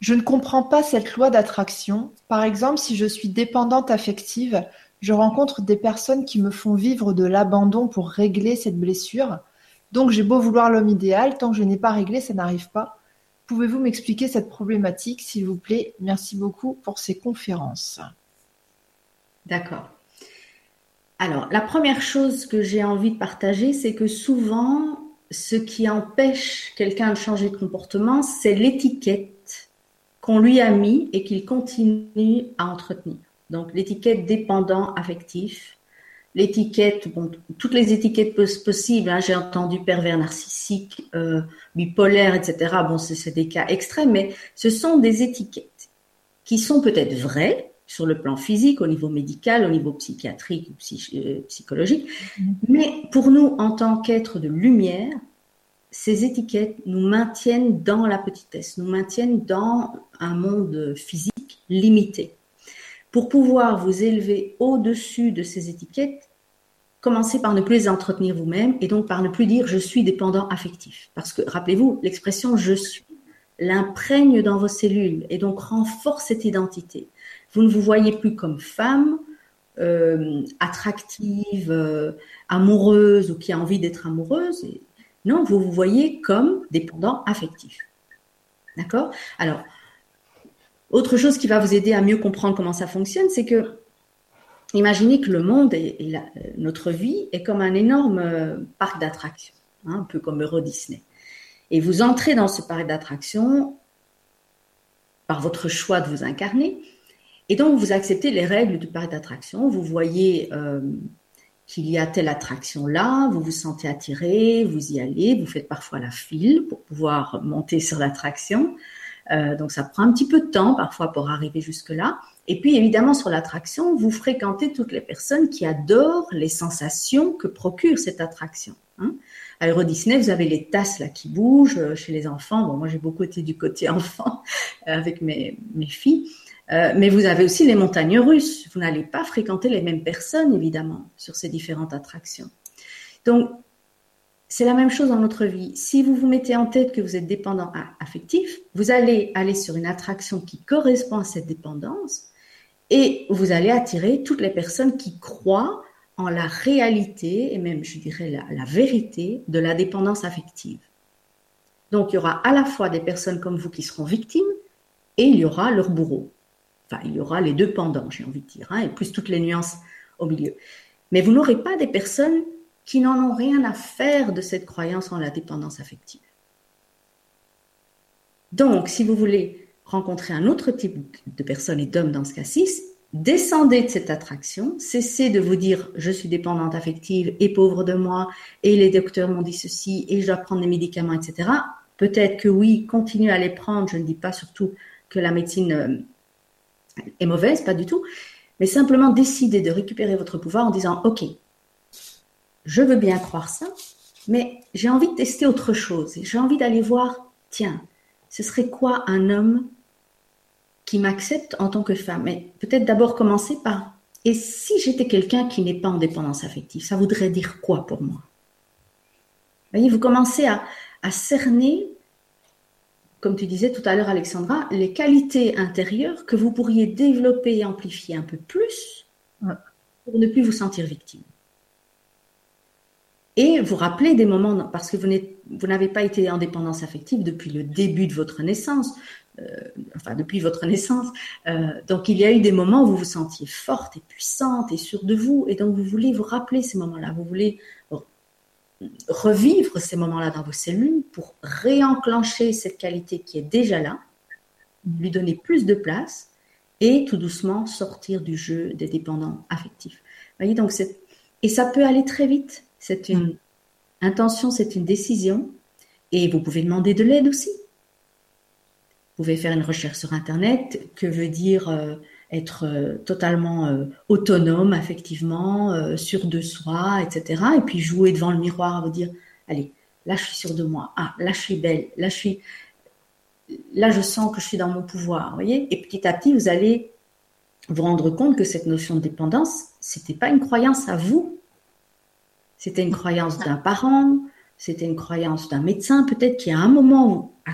Je ne comprends pas cette loi d'attraction. Par exemple, si je suis dépendante affective, je rencontre des personnes qui me font vivre de l'abandon pour régler cette blessure. Donc j'ai beau vouloir l'homme idéal, tant que je n'ai pas réglé, ça n'arrive pas. Pouvez-vous m'expliquer cette problématique, s'il vous plaît? Merci beaucoup pour ces conférences. D'accord. Alors, la première chose que j'ai envie de partager, c'est que souvent, ce qui empêche quelqu'un de changer de comportement, c'est l'étiquette qu'on lui a mis et qu'il continue à entretenir. Donc, l'étiquette dépendant affectif, l'étiquette, bon, toutes les étiquettes possibles, hein, j'ai entendu pervers narcissique, euh, bipolaire, etc. Bon, c'est des cas extrêmes, mais ce sont des étiquettes qui sont peut-être vraies, sur le plan physique, au niveau médical, au niveau psychiatrique ou euh, psychologique. Mm-hmm. Mais pour nous, en tant qu'êtres de lumière, ces étiquettes nous maintiennent dans la petitesse, nous maintiennent dans un monde physique limité. Pour pouvoir vous élever au-dessus de ces étiquettes, commencez par ne plus les entretenir vous-même et donc par ne plus dire je suis dépendant affectif. Parce que rappelez-vous, l'expression je suis l'imprègne dans vos cellules et donc renforce cette identité. Vous ne vous voyez plus comme femme, euh, attractive, euh, amoureuse ou qui a envie d'être amoureuse. Non, vous vous voyez comme dépendant affectif. D'accord? Alors, autre chose qui va vous aider à mieux comprendre comment ça fonctionne, c'est que imaginez que le monde et, notre vie est comme un énorme euh, parc d'attractions, hein, un peu comme Euro Disney. Et vous entrez dans ce parc d'attractions par votre choix de vous incarner, et donc, vous acceptez les règles du parc d'attraction. Vous voyez euh, qu'il y a telle attraction là, vous vous sentez attiré, vous y allez, vous faites parfois la file pour pouvoir monter sur l'attraction. Euh, donc, ça prend un petit peu de temps parfois pour arriver jusque-là. Et puis, évidemment, sur l'attraction, vous fréquentez toutes les personnes qui adorent les sensations que procure cette attraction. Hein. À Euro Disney, vous avez les tasses là qui bougent euh, chez les enfants. Bon, moi, j'ai beaucoup été du côté enfant avec mes, mes filles. Euh, mais vous avez aussi les montagnes russes. Vous n'allez pas fréquenter les mêmes personnes, évidemment, sur ces différentes attractions. Donc, c'est la même chose dans notre vie. Si vous vous mettez en tête que vous êtes dépendant affectif, vous allez aller sur une attraction qui correspond à cette dépendance et vous allez attirer toutes les personnes qui croient en la réalité et même, je dirais, la, la vérité de la dépendance affective. Donc, il y aura à la fois des personnes comme vous qui seront victimes et il y aura leur bourreau. Enfin, il y aura les deux pendants, j'ai envie de dire, hein, et plus toutes les nuances au milieu. Mais vous n'aurez pas des personnes qui n'en ont rien à faire de cette croyance en la dépendance affective. Donc, si vous voulez rencontrer un autre type de personne et d'homme dans ce cas-ci, descendez de cette attraction, cessez de vous dire je suis dépendante affective et pauvre de moi, et les docteurs m'ont dit ceci, et je dois prendre des médicaments, etc. Peut-être que oui, continuez à les prendre. Je ne dis pas surtout que la médecine euh, est mauvaise, pas du tout, mais simplement décider de récupérer votre pouvoir en disant, OK, je veux bien croire ça, mais j'ai envie de tester autre chose. J'ai envie d'aller voir, tiens, ce serait quoi un homme qui m'accepte en tant que femme? Mais peut-être d'abord commencer par, et si j'étais quelqu'un qui n'est pas en dépendance affective, ça voudrait dire quoi pour moi? Voyez, vous commencez à cerner comme tu disais tout à l'heure, Alexandra, les qualités intérieures que vous pourriez développer et amplifier un peu plus pour ne plus vous sentir victime. Et vous rappelez des moments, parce que vous n'avez pas été en dépendance affective depuis le début de votre naissance, euh, enfin depuis votre naissance. Euh, donc il y a eu des moments où vous vous sentiez forte et puissante et sûre de vous, et donc vous voulez vous rappeler ces moments-là, vous voulez revivre ces moments-là dans vos cellules pour réenclencher cette qualité qui est déjà là, lui donner plus de place et tout doucement sortir du jeu des dépendants affectifs. voyez, donc et ça peut aller très vite. C'est une intention, c'est une décision et vous pouvez demander de l'aide aussi. Vous pouvez faire une recherche sur Internet. Que veut dire euh, être euh, totalement euh, autonome, effectivement, euh, sûr de soi, etc. Et puis jouer devant le miroir à vous dire, allez, là je suis sûr de moi, ah, là je suis belle, là je suis, là je sens que je suis dans mon pouvoir, voyez. Et petit à petit, vous allez vous rendre compte que cette notion de dépendance, c'était pas une croyance à vous. C'était une croyance d'un parent, c'était une croyance d'un médecin, peut-être qui à un moment a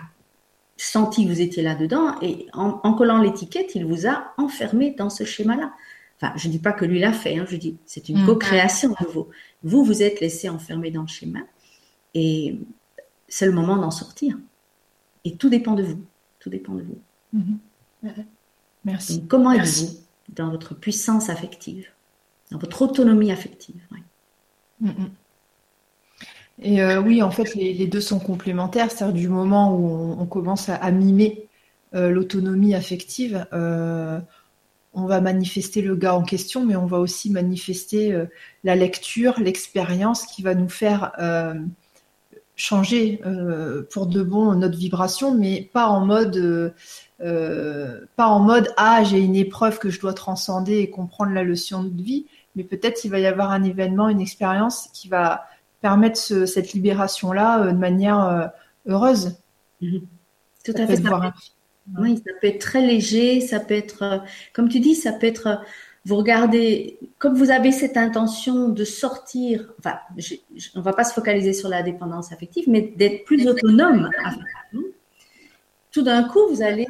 senti que vous étiez là-dedans et en, collant l'étiquette, il vous a enfermé dans ce schéma-là. Enfin, je ne dis pas que lui l'a fait, hein, je dis c'est une mm. co-création de vous. Vous vous êtes laissé enfermer dans le schéma et c'est le moment d'en sortir. Et tout dépend de vous. Tout dépend de vous. Mm-hmm. Merci. comment êtes-vous dans votre puissance affective, dans votre autonomie affective. Et euh, oui, en fait, les, deux sont complémentaires. C'est-à-dire du moment où on, commence à, mimer euh, l'autonomie affective, euh, on va manifester le gars en question, mais on va aussi manifester la lecture, l'expérience qui va nous faire changer pour de bon notre vibration, mais pas en mode pas en mode ah j'ai une épreuve que je dois transcender et comprendre la leçon de vie, mais peut-être il va y avoir un événement, une expérience qui va permettre cette libération-là euh, de manière euh, heureuse. Mhm. Tout à fait. Ça oui, ça peut être très léger, ça peut être, euh, comme tu dis, ça peut être, vous regardez, comme vous avez cette intention de sortir, enfin, on ne va pas se focaliser sur la dépendance affective, mais d'être plus autonome. Tout d'un coup, vous allez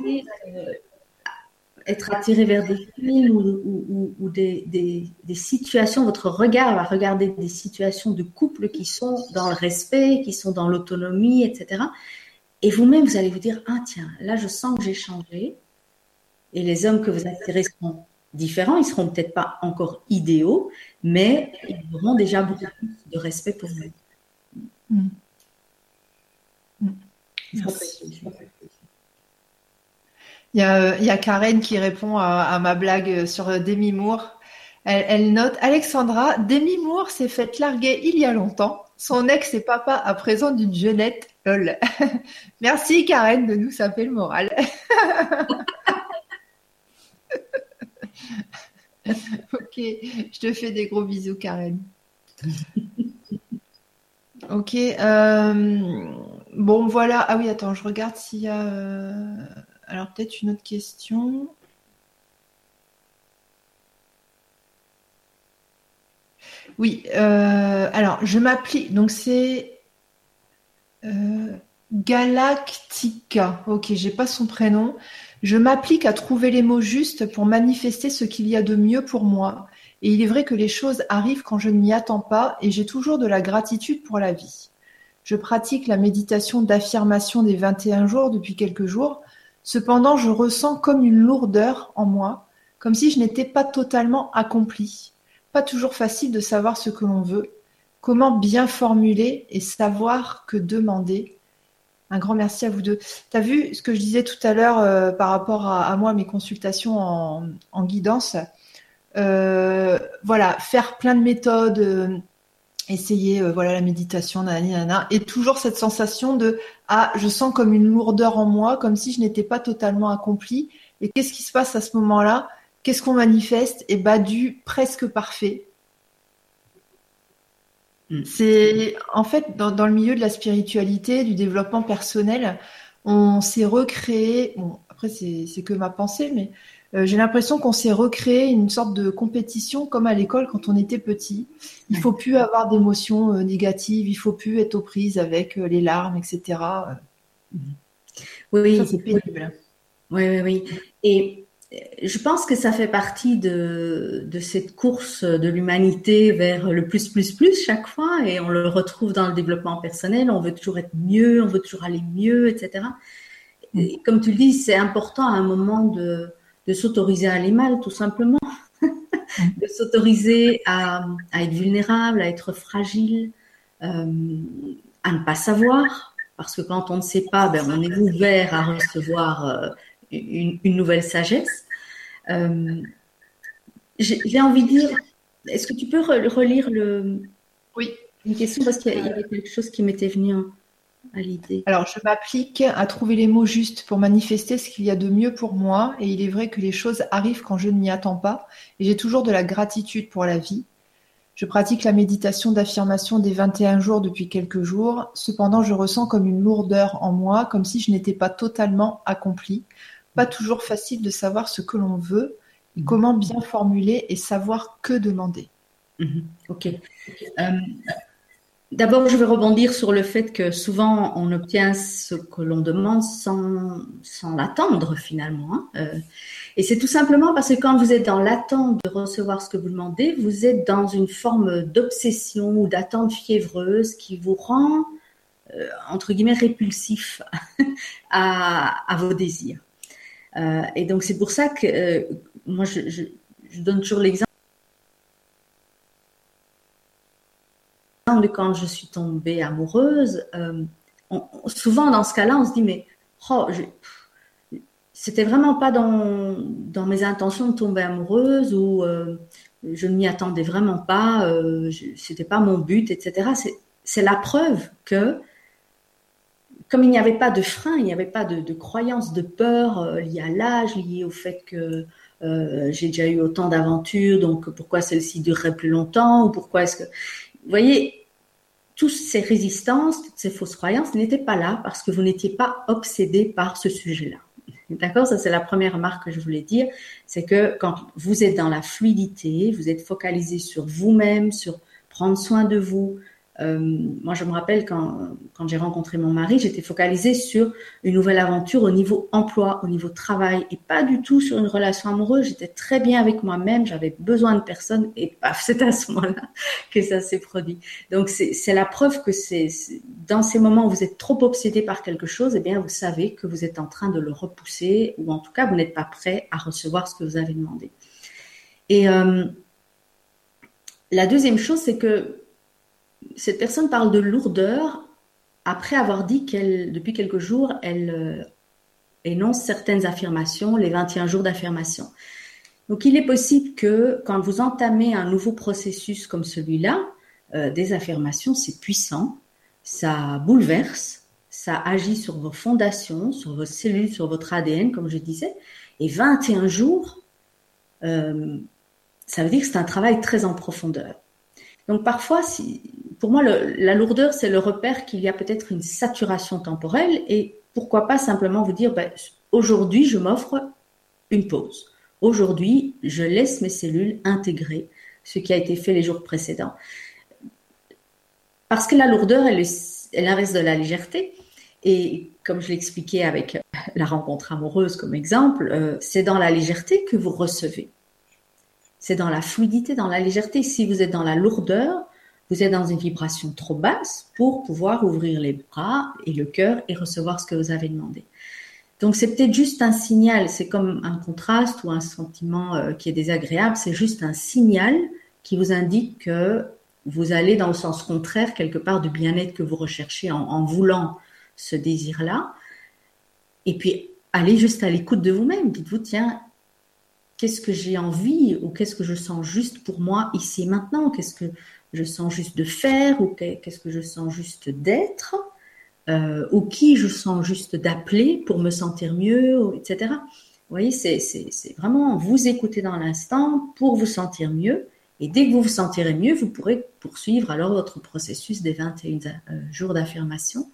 être attiré vers des films ou, des, situations, votre regard va regarder des situations de couple qui sont dans le respect, qui sont dans l'autonomie, etc. Et vous-même, vous allez vous dire, ah tiens, là, je sens que j'ai changé. Et les hommes que vous attirez seront différents, ils seront peut-être pas encore idéaux, mais ils auront déjà beaucoup plus de respect pour vous. Mm. Mm. Il y, a, il y a Karen qui répond à, ma blague sur Demi Moore. Elle, note Alexandra, Demi Moore s'est faite larguer il y a longtemps. Son ex est papa à présent d'une jeunette. Lol. Merci Karen de nous saper le moral. ok, je te fais des gros bisous Karen. Ok. Euh, bon voilà. Ah oui, attends, je regarde s'il y a. Euh, alors peut-être une autre question. Oui, euh, alors je m'applique, donc c'est euh, Galactica. Ok, j'ai pas son prénom. Je m'applique à trouver les mots justes pour manifester ce qu'il y a de mieux pour moi. Et il est vrai que les choses arrivent quand je ne m'y attends pas et j'ai toujours de la gratitude pour la vie. Je pratique la méditation d'affirmation des 21 jours depuis quelques jours Cependant je ressens comme une lourdeur en moi, comme si je n'étais pas totalement accomplie. Pas toujours facile de savoir ce que l'on veut, comment bien formuler et savoir que demander. Un grand merci à vous deux. Tu as vu ce que je disais tout à l'heure euh, par rapport à, moi, mes consultations en, guidance? Euh, Voilà, faire plein de méthodes, euh, essayer euh, voilà la méditation nanana, et toujours cette sensation de ah je sens comme une lourdeur en moi comme si je n'étais pas totalement accomplie. Et qu'est-ce qui se passe à ce moment-là? Qu'est-ce qu'on manifeste? Et bah du presque parfait. Hmm. c'est en fait dans, dans, le milieu de la spiritualité du développement personnel on s'est recréé bon après c'est que ma pensée mais euh, j'ai l'impression qu'on s'est recréé une sorte de compétition comme à l'école quand on était petit. Il faut plus avoir d'émotions euh, négatives, il faut plus être aux prises avec euh, les larmes, etc. Oui, c'est pénible. Oui, oui, oui. Et je pense que ça fait partie de, de cette course de l'humanité vers le plus, plus, plus chaque fois, et on le retrouve dans le développement personnel. On veut toujours être mieux, on veut toujours aller mieux, etc. Et comme tu le dis, c'est important à un moment de, de s'autoriser à aller mal, tout simplement, de s'autoriser à, être vulnérable, à être fragile, euh, à ne pas savoir, parce que quand on ne sait pas, ben, on est ouvert à recevoir euh, une, nouvelle sagesse. Euh, j'ai envie de dire, est-ce que tu peux relire le... Oui. Une question, parce qu'il y, avait quelque chose qui m'était venu alors, je m'applique à trouver les mots justes pour manifester ce qu'il y a de mieux pour moi, et il est vrai que les choses arrivent quand je ne m'y attends pas, et j'ai toujours de la gratitude pour la vie. Je pratique la méditation d'affirmation des 21 jours depuis quelques jours, cependant je ressens comme une lourdeur en moi, comme si je n'étais pas totalement accomplie. Pas toujours facile de savoir ce que l'on veut, Mhm. Comment bien formuler et savoir que demander mhm. Ok. Euh, d'abord, je vais rebondir sur le fait que souvent on obtient ce que l'on demande sans, l'attendre finalement. Hein. Euh, et c'est tout simplement parce que quand vous êtes dans l'attente de recevoir ce que vous demandez, vous êtes dans une forme d'obsession ou d'attente fiévreuse qui vous rend, euh, entre guillemets, répulsif à, vos désirs. Euh, et donc c'est pour ça que moi je, donne toujours l'exemple quand je suis tombée amoureuse. Euh, souvent dans ce cas-là, on se dit mais oh, c'était vraiment pas dans, mes intentions de tomber amoureuse ou euh, je ne m'y attendais vraiment pas, euh, c'était pas mon but, etc. C'est la preuve que comme il n'y avait pas de frein, il n'y avait pas de, croyance, de peur euh, liée à l'âge, liée au fait que j'ai déjà eu autant d'aventures, donc pourquoi celle-ci durerait plus longtemps ou pourquoi est-ce que... Vous voyez, toutes ces résistances, toutes ces fausses croyances n'étaient pas là parce que vous n'étiez pas obsédé par ce sujet-là. D'accord? Ça, c'est la première remarque que je voulais dire. C'est que quand vous êtes dans la fluidité, vous êtes focalisé sur vous-même, sur prendre soin de vous, euh, moi, je me rappelle quand, j'ai rencontré mon mari, j'étais focalisée sur une nouvelle aventure au niveau emploi, au niveau travail, et pas du tout sur une relation amoureuse. J'étais très bien avec moi-même, j'avais besoin de personne, et paf, c'est à ce moment-là que ça s'est produit. Donc, c'est la preuve que c'est dans ces moments où vous êtes trop obsédé par quelque chose, eh bien, vous savez que vous êtes en train de le repousser, ou en tout cas, vous n'êtes pas prêt à recevoir ce que vous avez demandé. Et euh, la deuxième chose, c'est que cette personne parle de lourdeur après avoir dit qu'elle, depuis quelques jours, elle euh, énonce certaines affirmations, les 21 jours d'affirmation. Donc il est possible que quand vous entamez un nouveau processus comme celui-là, euh, des affirmations, c'est puissant, ça bouleverse, ça agit sur vos fondations, sur vos cellules, sur votre ADN, comme je disais, et 21 jours, euh, ça veut dire que c'est un travail très en profondeur. Donc parfois, si, pour moi, la lourdeur, c'est le repère qu'il y a peut-être une saturation temporelle et pourquoi pas simplement vous dire, ben, aujourd'hui, je m'offre une pause. Aujourd'hui, je laisse mes cellules intégrer ce qui a été fait les jours précédents. Parce que la lourdeur, elle est, de la légèreté. Et comme je l'expliquais avec la rencontre amoureuse comme exemple, euh, c'est dans la légèreté que vous recevez. C'est dans la fluidité, dans la légèreté. Si vous êtes dans la lourdeur, vous êtes dans une vibration trop basse pour pouvoir ouvrir les bras et le cœur et recevoir ce que vous avez demandé. Donc c'est peut-être juste un signal, c'est comme un contraste ou un sentiment euh, qui est désagréable, c'est juste un signal qui vous indique que vous allez dans le sens contraire quelque part du bien-être que vous recherchez en, voulant ce désir-là. Et puis allez juste à l'écoute de vous-même, dites-vous tiens, qu'est-ce que j'ai envie ou qu'est-ce que je sens juste pour moi ici et maintenant? Qu'est-ce que je sens juste de faire ou qu'est-ce que je sens juste d'être euh, ou qui je sens juste d'appeler pour me sentir mieux, etc. Vous voyez, c'est vraiment vous écouter dans l'instant pour vous sentir mieux. Et dès que vous vous sentirez mieux, vous pourrez poursuivre alors votre processus des 21 euh, jours d'affirmation.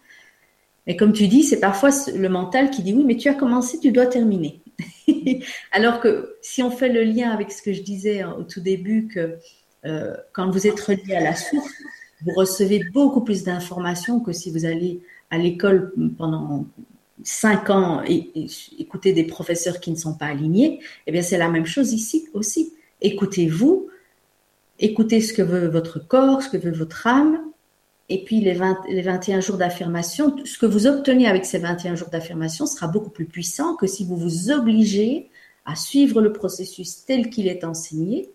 Mais comme tu dis, c'est parfois le mental qui dit oui, mais tu as commencé, tu dois terminer. Alors que si on fait le lien avec ce que je disais au tout début, que euh, quand vous êtes relié à la source, vous recevez beaucoup plus d'informations que si vous allez à l'école pendant cinq ans et, écouter des professeurs qui ne sont pas alignés. Eh bien, c'est la même chose ici aussi. Écoutez-vous, écoutez ce que veut votre corps, ce que veut votre âme, et puis les, 20, les 21 jours d'affirmation, ce que vous obtenez avec ces 21 jours d'affirmation sera beaucoup plus puissant que si vous vous obligez à suivre le processus tel qu'il est enseigné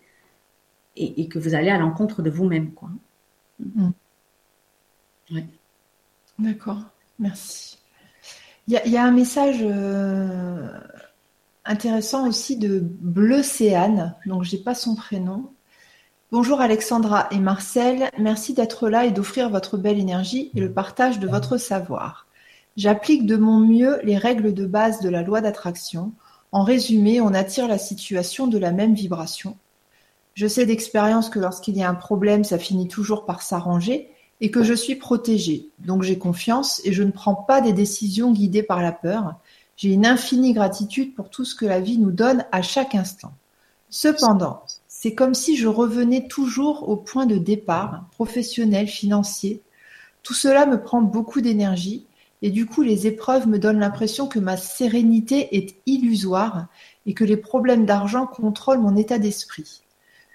et, que vous allez à l'encontre de vous-même. Quoi. Mm. D'accord, merci. Il y, a un message euh, intéressant aussi de Bleu Céane, donc je n'ai pas son prénom, Bonjour Alexandra et Marcel, merci d'être là et d'offrir votre belle énergie et le partage de votre savoir. J'applique de mon mieux les règles de base de la loi d'attraction. En résumé, on attire la situation de la même vibration. Je sais d'expérience que lorsqu'il y a un problème, ça finit toujours par s'arranger et que je suis protégée. Donc j'ai confiance et je ne prends pas des décisions guidées par la peur. J'ai une infinie gratitude pour tout ce que la vie nous donne à chaque instant. Cependant, c'est comme si je revenais toujours au point de départ, professionnel, financier. Tout cela me prend beaucoup d'énergie et du coup les épreuves me donnent l'impression que ma sérénité est illusoire et que les problèmes d'argent contrôlent mon état d'esprit.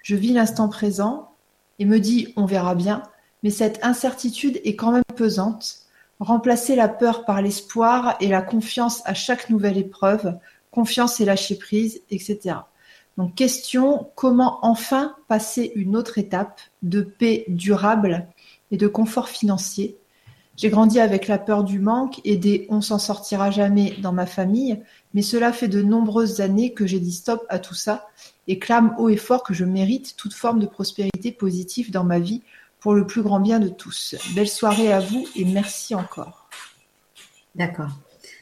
Je vis l'instant présent et me dis on verra bien, mais cette incertitude est quand même pesante. Remplacer la peur par l'espoir et la confiance à chaque nouvelle épreuve, confiance et lâcher prise, etc. Donc question, comment enfin passer une autre étape de paix durable et de confort financier? J'ai grandi avec la peur du manque et des on s'en sortira jamais dans ma famille, mais cela fait de nombreuses années que j'ai dit stop à tout ça et clame haut et fort que je mérite toute forme de prospérité positive dans ma vie pour le plus grand bien de tous. Belle soirée à vous et merci encore. D'accord.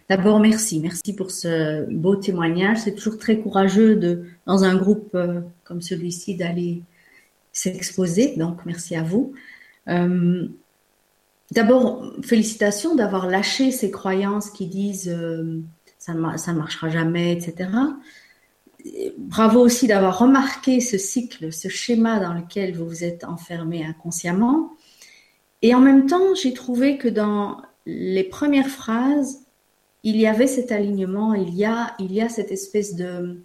D'abord, merci. Merci pour ce beau témoignage. C'est toujours très courageux de, dans un groupe euh, comme celui-ci d'aller s'exposer. Donc, merci à vous. Euh, d'abord, félicitations d'avoir lâché ces croyances qui disent euh, ça ne, ça ne marchera jamais, etc. Bravo aussi d'avoir remarqué ce cycle, ce schéma dans lequel vous vous êtes enfermé inconsciemment. Et en même temps, j'ai trouvé que dans les premières phrases, il y avait cet alignement, il y a, il y a cette espèce de,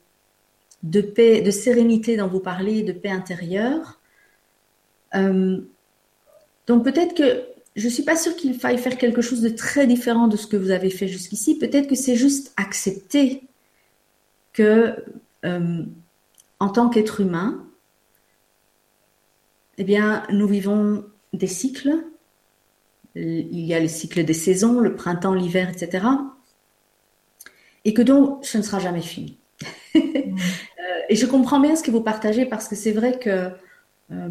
de paix, de sérénité dont vous parlez, de paix intérieure. Euh, donc peut-être que je ne suis pas sûre qu'il faille faire quelque chose de très différent de ce que vous avez fait jusqu'ici. Peut-être que c'est juste accepter que euh, en tant qu'être humain, eh bien, nous vivons des cycles. Il y a le cycle des saisons, le printemps, l'hiver, etc et que donc ce ne sera jamais fini. Euh, et je comprends bien ce que vous partagez parce que c'est vrai que euh,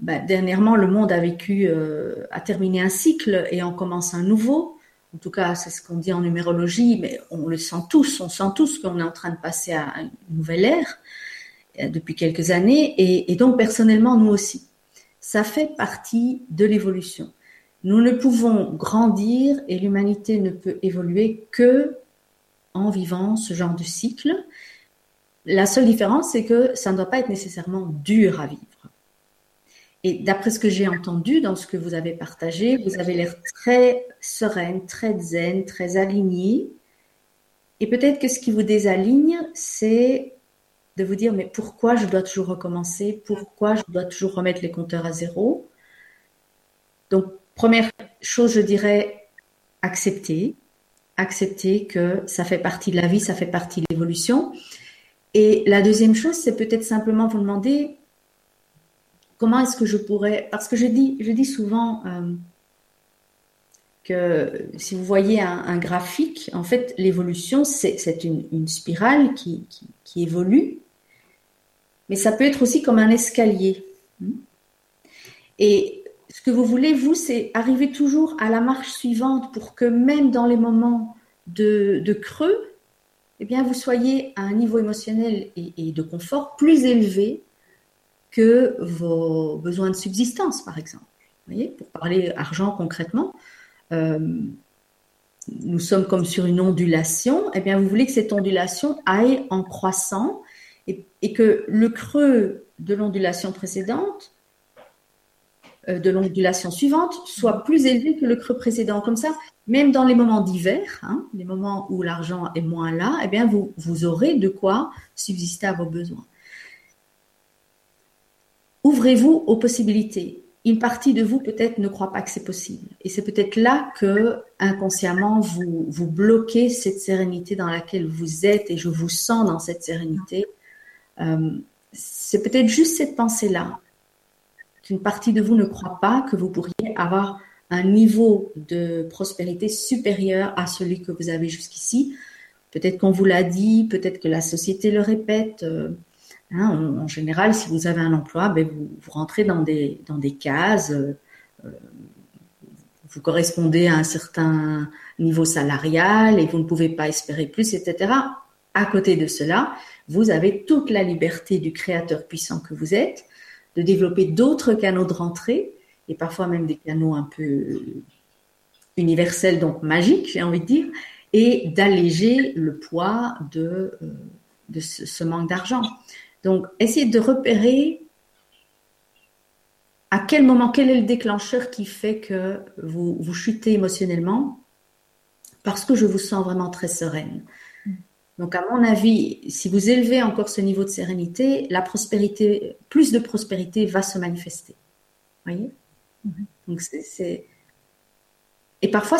bah, dernièrement le monde a vécu, euh, a terminé un cycle et on commence un nouveau. En tout cas, c'est ce qu'on dit en numérologie, mais on le sent tous, on sent tous qu'on est en train de passer à une nouvelle ère depuis quelques années, et, et donc personnellement, nous aussi. Ça fait partie de l'évolution. Nous ne pouvons grandir et l'humanité ne peut évoluer que en vivant ce genre de cycle. La seule différence, c'est que ça ne doit pas être nécessairement dur à vivre. Et d'après ce que j'ai entendu dans ce que vous avez partagé, vous avez l'air très sereine, très zen, très alignée. Et peut-être que ce qui vous désaligne, c'est de vous dire, mais pourquoi je dois toujours recommencer? Pourquoi je dois toujours remettre les compteurs à zéro? Donc, première chose, je dirais, accepter accepter que ça fait partie de la vie, ça fait partie de l'évolution. Et la deuxième chose, c'est peut-être simplement vous demander comment est-ce que je pourrais, parce que je dis, souvent euh, que si vous voyez un, graphique, en fait, l'évolution, c'est une, spirale qui, qui, évolue, mais ça peut être aussi comme un escalier. Et ce que vous voulez, vous, c'est arriver toujours à la marche suivante pour que même dans les moments de, creux, eh bien, vous soyez à un niveau émotionnel et, de confort plus élevé que vos besoins de subsistance, par exemple. Vous voyez, pour parler argent concrètement, euh, nous sommes comme sur une ondulation. Eh bien, vous voulez que cette ondulation aille en croissant et que le creux de l'ondulation précédente euh, de l'ondulation suivante soit plus élevé que le creux précédent. Comme ça, même dans les moments d'hiver, hein, les moments où l'argent est moins là, eh bien, vous aurez de quoi subsister à vos besoins. Ouvrez-vous aux possibilités. Une partie de vous peut-être ne croit pas que c'est possible. Et c'est peut-être là que inconsciemment vous, vous bloquez cette sérénité dans laquelle vous êtes et je vous sens dans cette sérénité. Euh, c'est peut-être juste cette pensée-là qu'une partie de vous ne croit pas que vous pourriez avoir un niveau de prospérité supérieur à celui que vous avez jusqu'ici. Peut-être qu'on vous l'a dit, peut-être que la société le répète. Euh, hein, en, général, si vous avez un emploi, ben vous, rentrez dans des, cases, euh, vous correspondez à un certain niveau salarial et vous ne pouvez pas espérer plus, etc. À côté de cela, vous avez toute la liberté du créateur puissant que vous êtes de développer d'autres canaux de rentrée, et parfois même des canaux un peu universels, donc magiques, j'ai envie de dire, et d'alléger le poids de, euh, de ce, manque d'argent. Donc, essayez de repérer à quel moment, quel est le déclencheur qui fait que vous, vous chutez émotionnellement parce que je vous sens vraiment très sereine. Donc, à mon avis, si vous élevez encore ce niveau de sérénité, la prospérité, plus de prospérité va se manifester. Voyez? Mhm. Donc, c'est. Et parfois,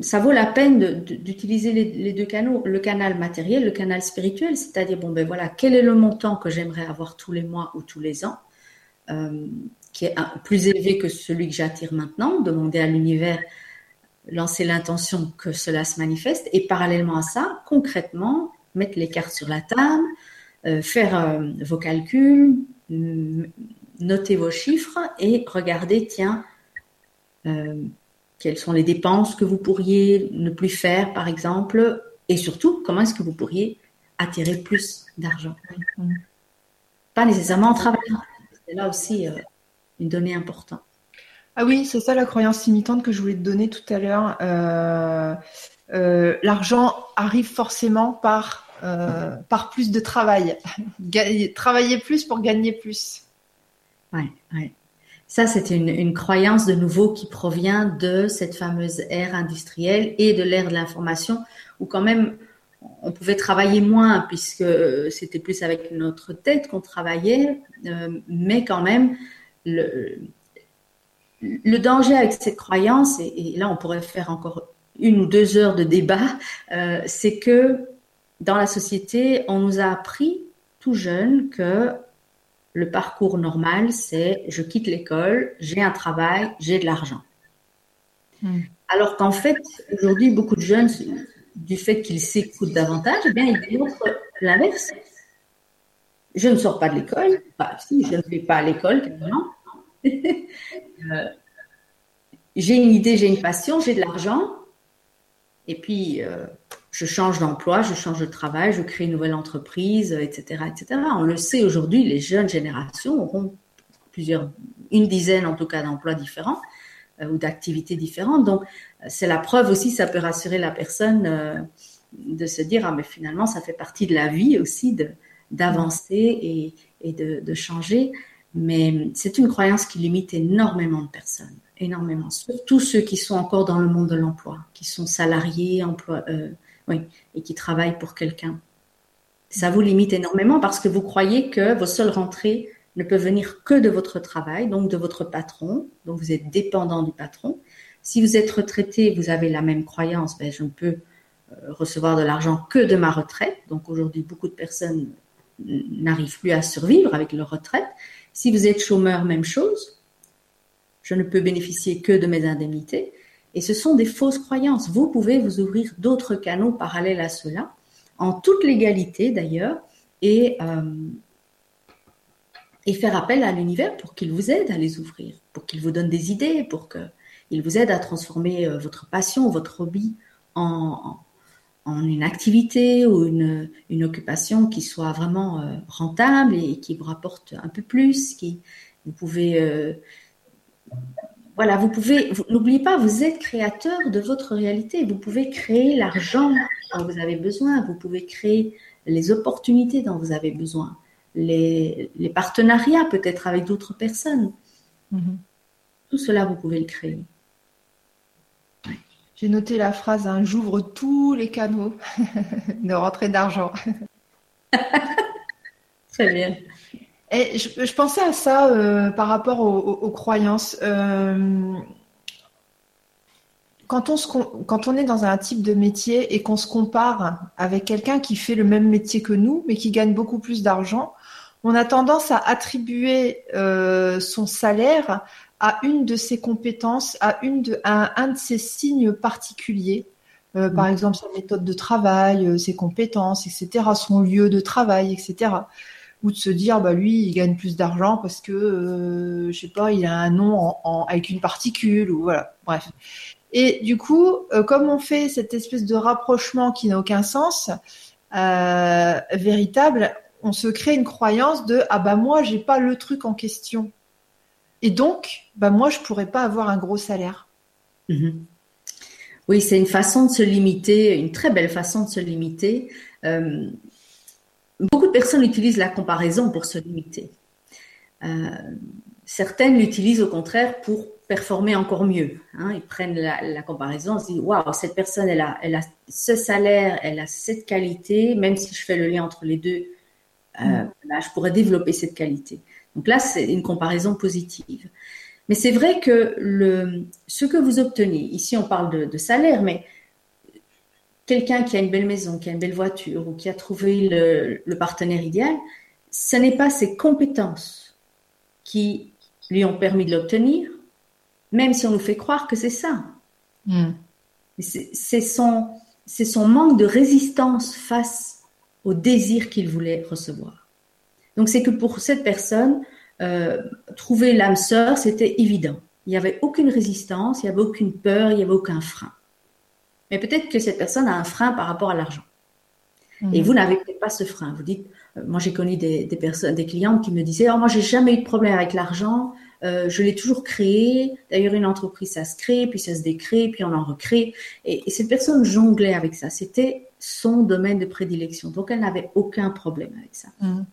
ça vaut la peine d'utiliser les, deux canaux, le canal matériel, le canal spirituel, c'est-à-dire, bon, ben voilà, quel est le montant que j'aimerais avoir tous les mois ou tous les ans, euh, qui est plus élevé que celui que j'attire maintenant, demander à l'univers lancer l'intention que cela se manifeste. Et parallèlement à ça, concrètement, mettre les cartes sur la table, euh, faire euh, vos calculs, noter vos chiffres et regarder, tiens, quelles sont les dépenses que vous pourriez ne plus faire, par exemple, et surtout, comment est-ce que vous pourriez attirer plus d'argent? Pas nécessairement en travaillant. C'est là aussi une donnée importante. Ah oui, c'est ça la croyance limitante que je voulais te donner tout à l'heure. Euh, euh, l'argent arrive forcément par, euh, par plus de travail. travailler plus pour gagner plus. Ouais, ouais. Ça, c'est une, croyance de nouveau qui provient de cette fameuse ère industrielle et de l'ère de l'information, où quand même on pouvait travailler moins puisque c'était plus avec notre tête qu'on travaillait, mais quand même le, le danger avec cette croyance, et, là on pourrait faire encore une ou deux heures de débat, euh, c'est que dans la société, on nous a appris tout jeune que le parcours normal, c'est je quitte l'école, j'ai un travail, j'ai de l'argent. Hmm. Alors qu'en fait, aujourd'hui, beaucoup de jeunes, du fait qu'ils s'écoutent davantage, eh bien, ils démontrent l'inverse. Je ne sors pas de l'école, bah, si, je ne vais pas à l'école, carrément. Euh, j'ai une idée, j'ai une passion, j'ai de l'argent, et puis euh, je change d'emploi, je change de travail, je crée une nouvelle entreprise, etc., etc. On le sait aujourd'hui, les jeunes générations auront plusieurs, une dizaine en tout cas d'emplois différents euh, ou d'activités différentes. Donc c'est la preuve aussi, ça peut rassurer la personne de se dire ah mais finalement ça fait partie de la vie aussi de d'avancer et, et de, de changer. Mais c'est une croyance qui limite énormément de personnes, énormément. Surtout ceux qui sont encore dans le monde de l'emploi, qui sont salariés, emploi, euh, oui, et qui travaillent pour quelqu'un. Ça vous limite énormément parce que vous croyez que vos seules rentrées ne peuvent venir que de votre travail, donc de votre patron, donc vous êtes dépendant du patron. Si vous êtes retraité, vous avez la même croyance, ben, je ne peux euh, recevoir de l'argent que de ma retraite. Donc aujourd'hui, beaucoup de personnes n'arrivent plus à survivre avec leur retraite. Si vous êtes chômeur, même chose. Je ne peux bénéficier que de mes indemnités. Et ce sont des fausses croyances. Vous pouvez vous ouvrir d'autres canaux parallèles à cela, en toute légalité d'ailleurs, et, euh, et faire appel à l'univers pour qu'il vous aide à les ouvrir, pour qu'il vous donne des idées, pour qu'il vous aide à transformer euh, votre passion, votre hobby en, en une activité ou une, une, occupation qui soit vraiment euh, rentable et qui vous rapporte un peu plus, qui vous pouvez voilà, vous pouvez n'oubliez pas, vous êtes créateur de votre réalité. Vous pouvez créer l'argent dont vous avez besoin. Vous pouvez créer les opportunités dont vous avez besoin, les, les partenariats peut-être avec d'autres personnes. Mm-hmm. Tout cela, vous pouvez le créer. J'ai noté la phrase hein, J'ouvre tous les canaux de rentrée d'argent. Très bien. Et je, pensais à ça euh, par rapport aux, croyances. Euh, quand, on se, quand on est dans un type de métier et qu'on se compare avec quelqu'un qui fait le même métier que nous, mais qui gagne beaucoup plus d'argent, on a tendance à attribuer euh, son salaire à une de ses compétences, à, une de, un de ses signes particuliers. Euh, par exemple, sa méthode de travail, ses compétences, etc., son lieu de travail, etc. Ou de se dire, bah lui, il gagne plus d'argent parce que, euh, je sais pas, il a un nom avec une particule, ou voilà, bref. Et du coup, comme on fait cette espèce de rapprochement qui n'a aucun sens, véritable, on se crée une croyance de, ah bah moi, j'ai pas le truc en question. Et donc, bah moi, je pourrais pas avoir un gros salaire. Mhm. Oui, c'est une façon de se limiter, une très belle façon de se limiter. Beaucoup de personnes utilisent la comparaison pour se limiter. Euh, certaines l'utilisent au contraire pour performer encore mieux. Hein. Ils prennent la, comparaison, ils se disent waouh, cette personne, elle a, elle a ce salaire, elle a cette qualité, même si je fais le lien entre les deux, euh, mm. je pourrais développer cette qualité. Donc là, c'est une comparaison positive. Mais c'est vrai que le, ce que vous obtenez, ici on parle de, salaire, mais quelqu'un qui a une belle maison, qui a une belle voiture ou qui a trouvé le, partenaire idéal, ce n'est pas ses compétences qui lui ont permis de l'obtenir, même si on nous fait croire que c'est ça. Hmm. C'est son, son manque de résistance face au désir qu'il voulait recevoir. Donc c'est que pour cette personne, euh, trouver l'âme sœur, c'était évident. Il n'y avait aucune résistance, il n'y avait aucune peur, il n'y avait aucun frein. Mais peut-être que cette personne a un frein par rapport à l'argent. Et mhm. vous n'avez peut-être pas ce frein. Vous dites, euh, moi j'ai connu des, personnes, des clientes qui me disaient, oh moi j'ai jamais eu de problème avec l'argent, euh, je l'ai toujours créé. D'ailleurs une entreprise ça se crée, puis ça se décrée, puis on en recrée. Et, cette personne jonglait avec ça. C'était son domaine de prédilection. Donc elle n'avait aucun problème avec ça. Mhm.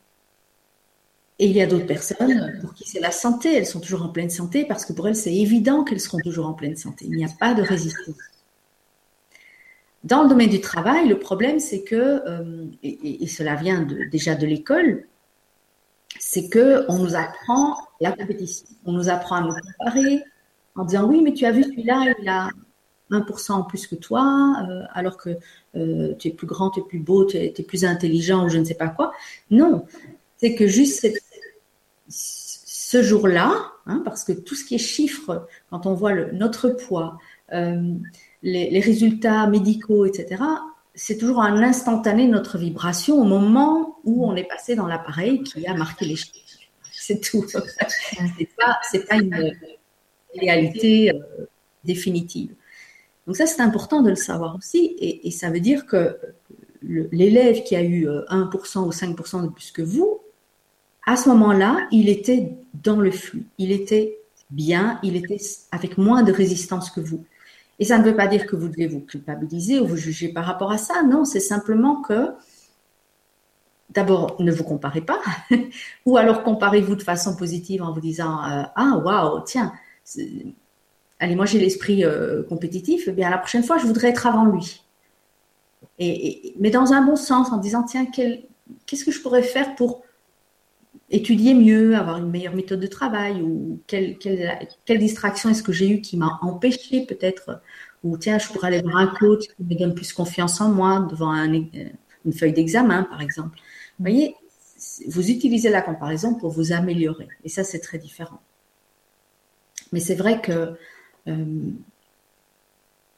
Et il y a d'autres personnes pour qui c'est la santé. Elles sont toujours en pleine santé parce que pour elles, c'est évident qu'elles seront toujours en pleine santé. Il n'y a pas de résistance. Dans le domaine du travail, le problème, c'est que, euh, et, cela vient déjà de l'école, c'est que on nous apprend la compétition. On nous apprend à nous comparer en disant oui, mais tu as vu celui-là, il a 1% en plus que toi, euh, alors que euh, tu es plus grand, tu es plus beau, tu es, plus intelligent ou je ne sais pas quoi. Non, c'est que juste ce jour-là, hein, parce que tout ce qui est chiffres, quand on voit notre poids, les, résultats médicaux, etc., c'est toujours un instantané notre vibration au moment où on est passé dans l'appareil qui a marqué les chiffres. C'est tout. c'est pas, pas une réalité euh, définitive. Donc ça, c'est important de le savoir aussi, et, et ça veut dire que l'élève qui a eu 1% euh, ou 5% de plus que vous, à ce moment-là, il était dans le flux, il était bien, il était avec moins de résistance que vous. Et ça ne veut pas dire que vous devez vous culpabiliser ou vous juger par rapport à ça. Non, c'est simplement que, d'abord, ne vous comparez pas, ou alors comparez-vous de façon positive en vous disant euh, Ah, waouh, tiens, allez, moi j'ai l'esprit euh, compétitif, eh bien la prochaine fois, je voudrais être avant lui. Et, mais dans un bon sens, en disant Tiens, qu'est-ce que je pourrais faire pour étudier mieux, avoir une meilleure méthode de travail ou quelle, quelle, distraction est-ce que j'ai eu qui m'a empêché peut-être ou tiens, je pourrais aller voir un coach qui me donne plus confiance en moi devant une feuille d'examen, par exemple. Vous voyez, vous utilisez la comparaison pour vous améliorer. Et ça, c'est très différent. Mais c'est vrai que euh,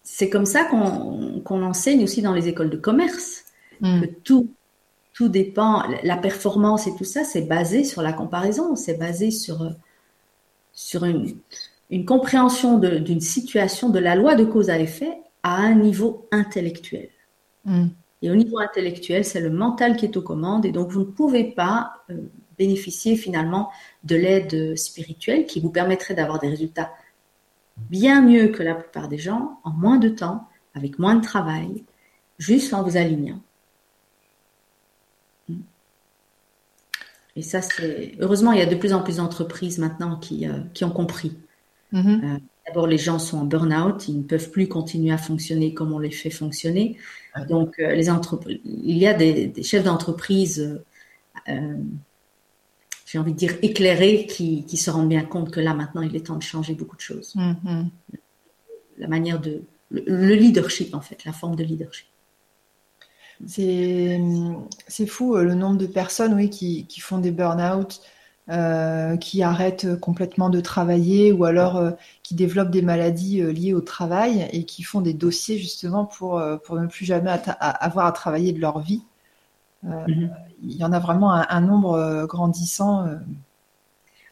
c'est comme ça qu'on enseigne aussi dans les écoles de commerce, mm. que tout tout dépend, la performance et tout ça, c'est basé sur la comparaison, c'est basé sur, sur une, une compréhension d'une situation, de la loi de cause à effet à un niveau intellectuel. Mm. Et au niveau intellectuel, c'est le mental qui est aux commandes, et donc vous ne pouvez pas euh, bénéficier finalement de l'aide spirituelle qui vous permettrait d'avoir des résultats bien mieux que la plupart des gens, en moins de temps, avec moins de travail, juste en vous alignant. Et ça, c'est heureusement, il y a de plus en plus d'entreprises maintenant qui, euh, qui ont compris. Mm-hmm. Euh, d'abord, les gens sont en burn-out, ils ne peuvent plus continuer à fonctionner comme on les fait fonctionner. Donc, euh, les il y a des, chefs d'entreprise, j'ai envie de dire éclairés, qui, qui, se rendent bien compte que là, maintenant, il est temps de changer beaucoup de choses. Mm-hmm. La manière de. le leadership, en fait, la forme de leadership. C'est fou euh, le nombre de personnes oui, qui, qui font des burn-out, euh, qui arrêtent complètement de travailler ou alors euh, qui développent des maladies liées au travail et qui font des dossiers justement pour, pour ne plus jamais avoir à travailler de leur vie. Mm-hmm. Il y en a vraiment un, nombre grandissant.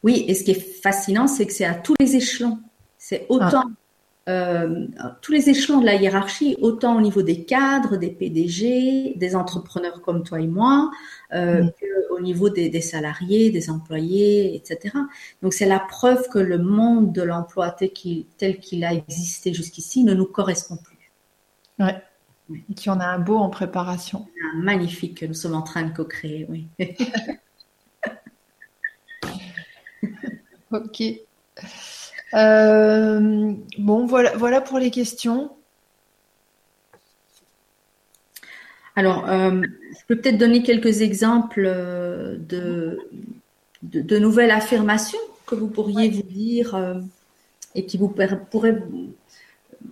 Oui, et ce qui est fascinant, c'est que c'est à tous les échelons. C'est autant ah. Euh, tous les échelons de la hiérarchie, autant au niveau des cadres, des PDG, des entrepreneurs comme toi et moi, euh, mm. qu'au niveau des, salariés, des employés, etc. Donc c'est la preuve que le monde de l'emploi tel qu'il a existé jusqu'ici ne nous correspond plus. Ouais. Qui en a un beau en préparation. Un magnifique que nous sommes en train de co-créer, oui. ok. Euh, bon, voilà, voilà pour les questions. Alors, euh, je peux peut-être donner quelques exemples euh, de, de, nouvelles affirmations que vous pourriez vous dire et qui vous pourraient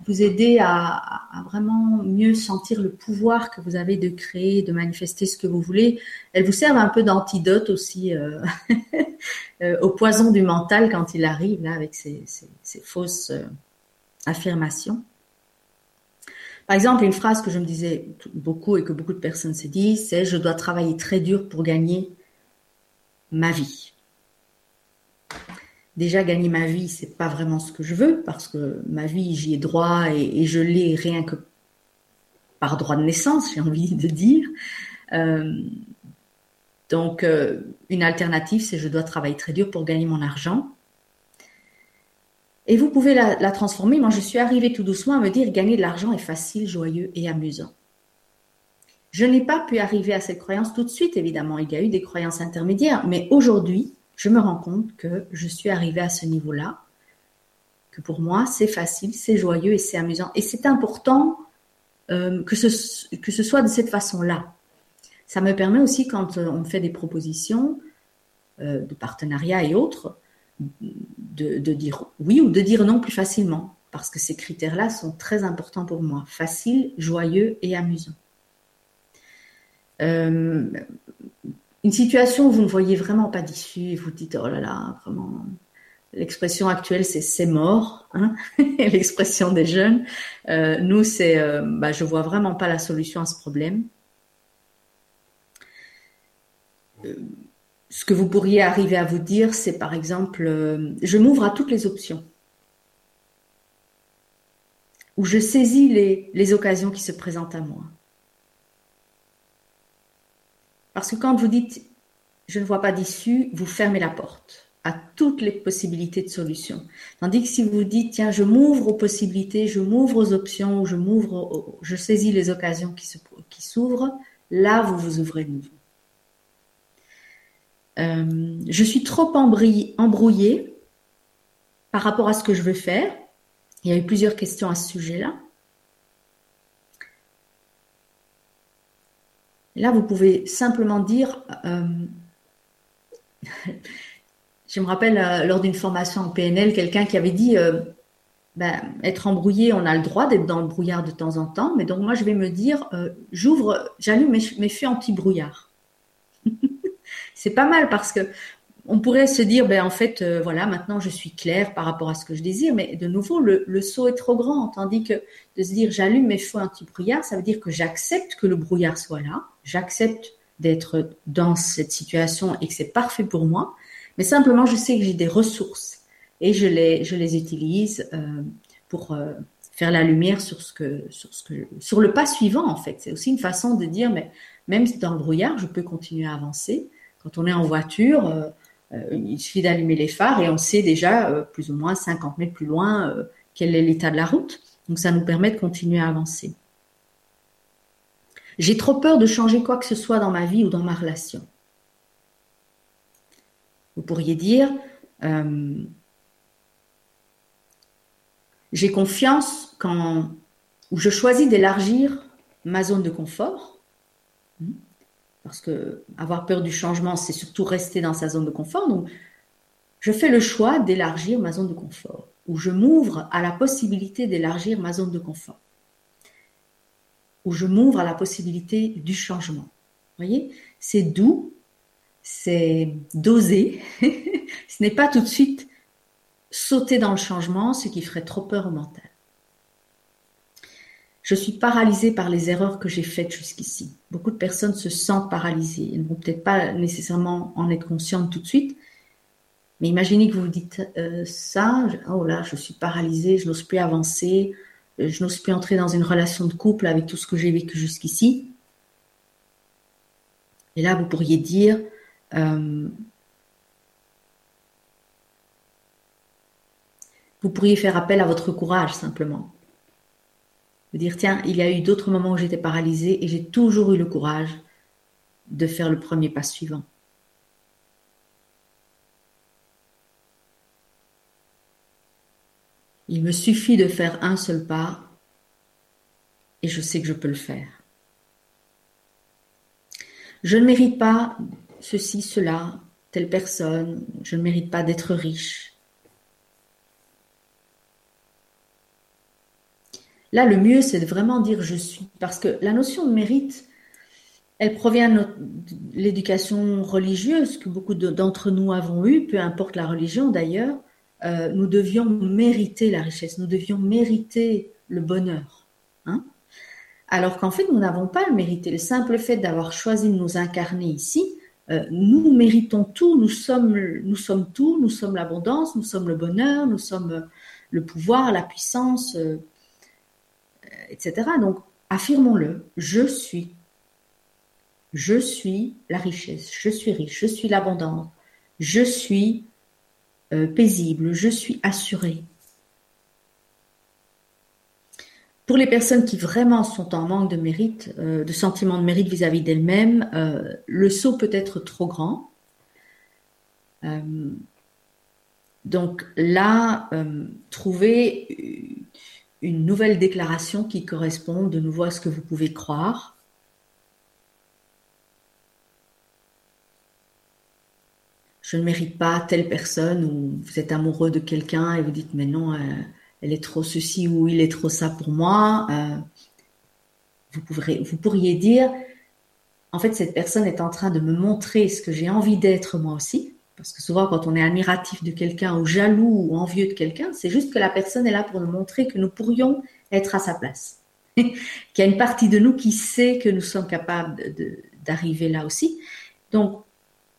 vous aider à, vraiment mieux sentir le pouvoir que vous avez de créer, de manifester ce que vous voulez. Elles vous servent un peu d'antidote aussi euh, euh, au poison du mental quand il arrive là avec ces, fausses euh, affirmations. Par exemple, une phrase que je me disais beaucoup et que beaucoup de personnes se disent, c'est je dois travailler très dur pour gagner ma vie déjà gagner ma vie, c'est pas vraiment ce que je veux parce que ma vie, j'y ai droit et, je l'ai rien que par droit de naissance, j'ai envie de dire. Euh, donc, euh, une alternative, c'est je dois travailler très dur pour gagner mon argent. Et vous pouvez la, la transformer. Moi, je suis arrivée tout doucement à me dire gagner de l'argent est facile, joyeux et amusant. Je n'ai pas pu arriver à cette croyance tout de suite, évidemment. Il y a eu des croyances intermédiaires, mais aujourd'hui, je me rends compte que je suis arrivée à ce niveau-là, que pour moi, c'est facile, c'est joyeux et c'est amusant. Et c'est important euh, que, ce, que ce soit de cette façon-là. Ça me permet aussi, quand euh, on fait des propositions euh, de partenariat et autres, de, dire oui ou de dire non plus facilement, parce que ces critères-là sont très importants pour moi. Facile, joyeux et amusant. Une situation où vous ne voyez vraiment pas d'issue vous dites oh là là, vraiment. L'expression actuelle, c'est c'est mort, hein l'expression des jeunes. Euh, nous, c'est euh, bah, je vois vraiment pas la solution à ce problème. Euh, ce que vous pourriez arriver à vous dire, c'est par exemple, euh, je m'ouvre à toutes les options, ou je saisis les, les occasions qui se présentent à moi. Parce que quand vous dites je ne vois pas d'issue, vous fermez la porte à toutes les possibilités de solutions. Tandis que si vous dites tiens, je m'ouvre aux possibilités, je m'ouvre aux options, je m'ouvre, je saisis les occasions qui, s'ouvrent, là vous vous ouvrez de nouveau. Euh, je suis trop embrouillée par rapport à ce que je veux faire. Il y a eu plusieurs questions à ce sujet-là. Là, vous pouvez simplement dire, euh, je me rappelle euh, lors d'une formation en PNL, quelqu'un qui avait dit, euh, ben, être embrouillé, on a le droit d'être dans le brouillard de temps en temps, mais donc moi je vais me dire, j'ouvre, j'allume mes, mes feux anti-brouillard. C'est pas mal parce que on pourrait se dire, ben en fait, voilà, maintenant je suis claire par rapport à ce que je désire, mais de nouveau, le, saut est trop grand. Tandis que de se dire, j'allume mes feux anti-brouillard, ça veut dire que j'accepte que le brouillard soit là, j'accepte d'être dans cette situation et que c'est parfait pour moi, mais simplement je sais que j'ai des ressources et je les, je les utilise euh, pour euh, faire la lumière sur ce que, sur ce que, sur le pas suivant en fait. C'est aussi une façon de dire, mais même dans le brouillard, je peux continuer à avancer. Quand on est en voiture, euh, il suffit d'allumer les phares et on sait déjà plus ou moins 50 mètres plus loin quel est l'état de la route. Donc ça nous permet de continuer à avancer. J'ai trop peur de changer quoi que ce soit dans ma vie ou dans ma relation. Vous pourriez dire, j'ai confiance quand ou je choisis d'élargir ma zone de confort. Hmm parce que avoir peur du changement, c'est surtout rester dans sa zone de confort. Donc, je fais le choix d'élargir ma zone de confort, ou je m'ouvre à la possibilité d'élargir ma zone de confort, ou je m'ouvre à la possibilité du changement. Vous voyez, c'est doux, c'est dosé. Ce n'est pas tout de suite sauter dans le changement, ce qui ferait trop peur au mental. Je suis paralysée par les erreurs que j'ai faites jusqu'ici. Beaucoup de personnes se sentent paralysées. Elles ne vont peut-être pas nécessairement en être conscientes tout de suite. Mais imaginez que vous vous dites euh, ça, oh là, je suis paralysée, je n'ose plus avancer, euh, je n'ose plus entrer dans une relation de couple avec tout ce que j'ai vécu jusqu'ici. Et là, vous pourriez dire, euh, vous pourriez faire appel à votre courage simplement Vous dire, tiens, il y a eu d'autres moments où j'étais paralysée et j'ai toujours eu le courage de faire le premier pas suivant. Il me suffit de faire un seul pas et je sais que je peux le faire. Je ne mérite pas ceci, cela, telle personne, je ne mérite pas d'être riche. Là, le mieux, c'est de vraiment dire je suis. Parce que la notion de mérite, elle provient de l'éducation religieuse que beaucoup d'entre nous avons eue, peu importe la religion d'ailleurs. Euh, nous devions mériter la richesse, nous devions mériter le bonheur. Hein Alors qu'en fait, nous n'avons pas le mérité. Le simple fait d'avoir choisi de nous incarner ici, euh, nous méritons tout, nous sommes, nous sommes tout, nous sommes l'abondance, nous sommes le bonheur, nous sommes le pouvoir, la puissance, euh, etc. Donc, affirmons-le, je suis. Je suis la richesse, je suis riche, je suis l'abondance, je suis euh, paisible, je suis assuré. Pour les personnes qui vraiment sont en manque de mérite, euh, de sentiment de mérite vis-à-vis d'elles-mêmes, euh, le saut peut être trop grand. donc là, trouver une nouvelle déclaration qui correspond de nouveau à ce que vous pouvez croire. Je ne mérite pas telle personne ou vous êtes amoureux de quelqu'un et vous dites mais non, elle est trop ceci ou il est trop ça pour moi. Euh, vous, vous pourriez dire, en fait, cette personne est en train de me montrer ce que j'ai envie d'être moi aussi. Parce que souvent, quand on est admiratif de quelqu'un ou jaloux ou envieux de quelqu'un, c'est juste que la personne est là pour nous montrer que nous pourrions être à sa place. Qu'il y a une partie de nous qui sait que nous sommes capables d'arriver là aussi. Donc,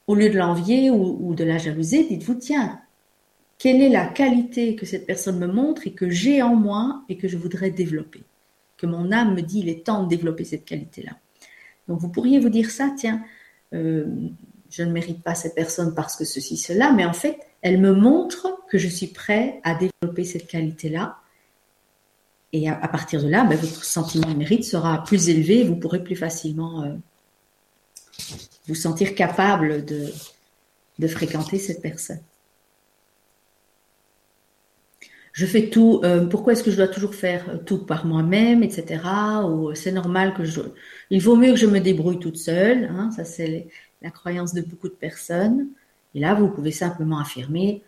au lieu de l'envier ou, de la jalouser, dites-vous, tiens, quelle est la qualité que cette personne me montre et que j'ai en moi et que je voudrais développer? Que mon âme me dit, il est temps de développer cette qualité-là. Donc vous pourriez vous dire ça, tiens, euh, je ne mérite pas cette personne parce que ceci, cela, mais en fait, elle me montre que je suis prêt à développer cette qualité-là. Et à, partir de là, ben, votre sentiment de mérite sera plus élevé, vous pourrez plus facilement euh, vous sentir capable de fréquenter cette personne je fais tout, euh, pourquoi est-ce que je dois toujours faire tout par moi-même, etc. Ou c'est normal que je... Il vaut mieux que je me débrouille toute seule, hein, ça c'est la croyance de beaucoup de personnes. Et là, vous pouvez simplement affirmer,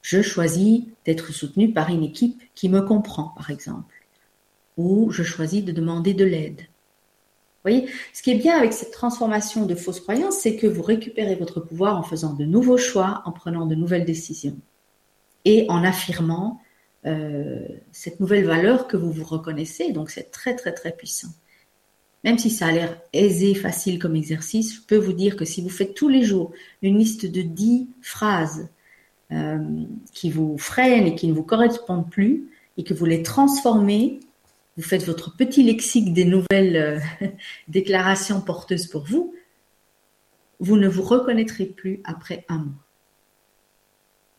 je choisis d'être soutenu par une équipe qui me comprend, par exemple. Ou je choisis de demander de l'aide. Voyez, ce qui est bien avec cette transformation de fausses croyances, c'est que vous récupérez votre pouvoir en faisant de nouveaux choix, en prenant de nouvelles décisions et en affirmant euh, cette nouvelle valeur que vous vous reconnaissez. Donc c'est très très très puissant. Même si ça a l'air aisé, facile comme exercice, je peux vous dire que si vous faites tous les jours une liste de 10 phrases euh, qui vous freinent et qui ne vous correspondent plus, et que vous les transformez, vous faites votre petit lexique des nouvelles euh, déclarations porteuses pour vous, vous ne vous reconnaîtrez plus après un mois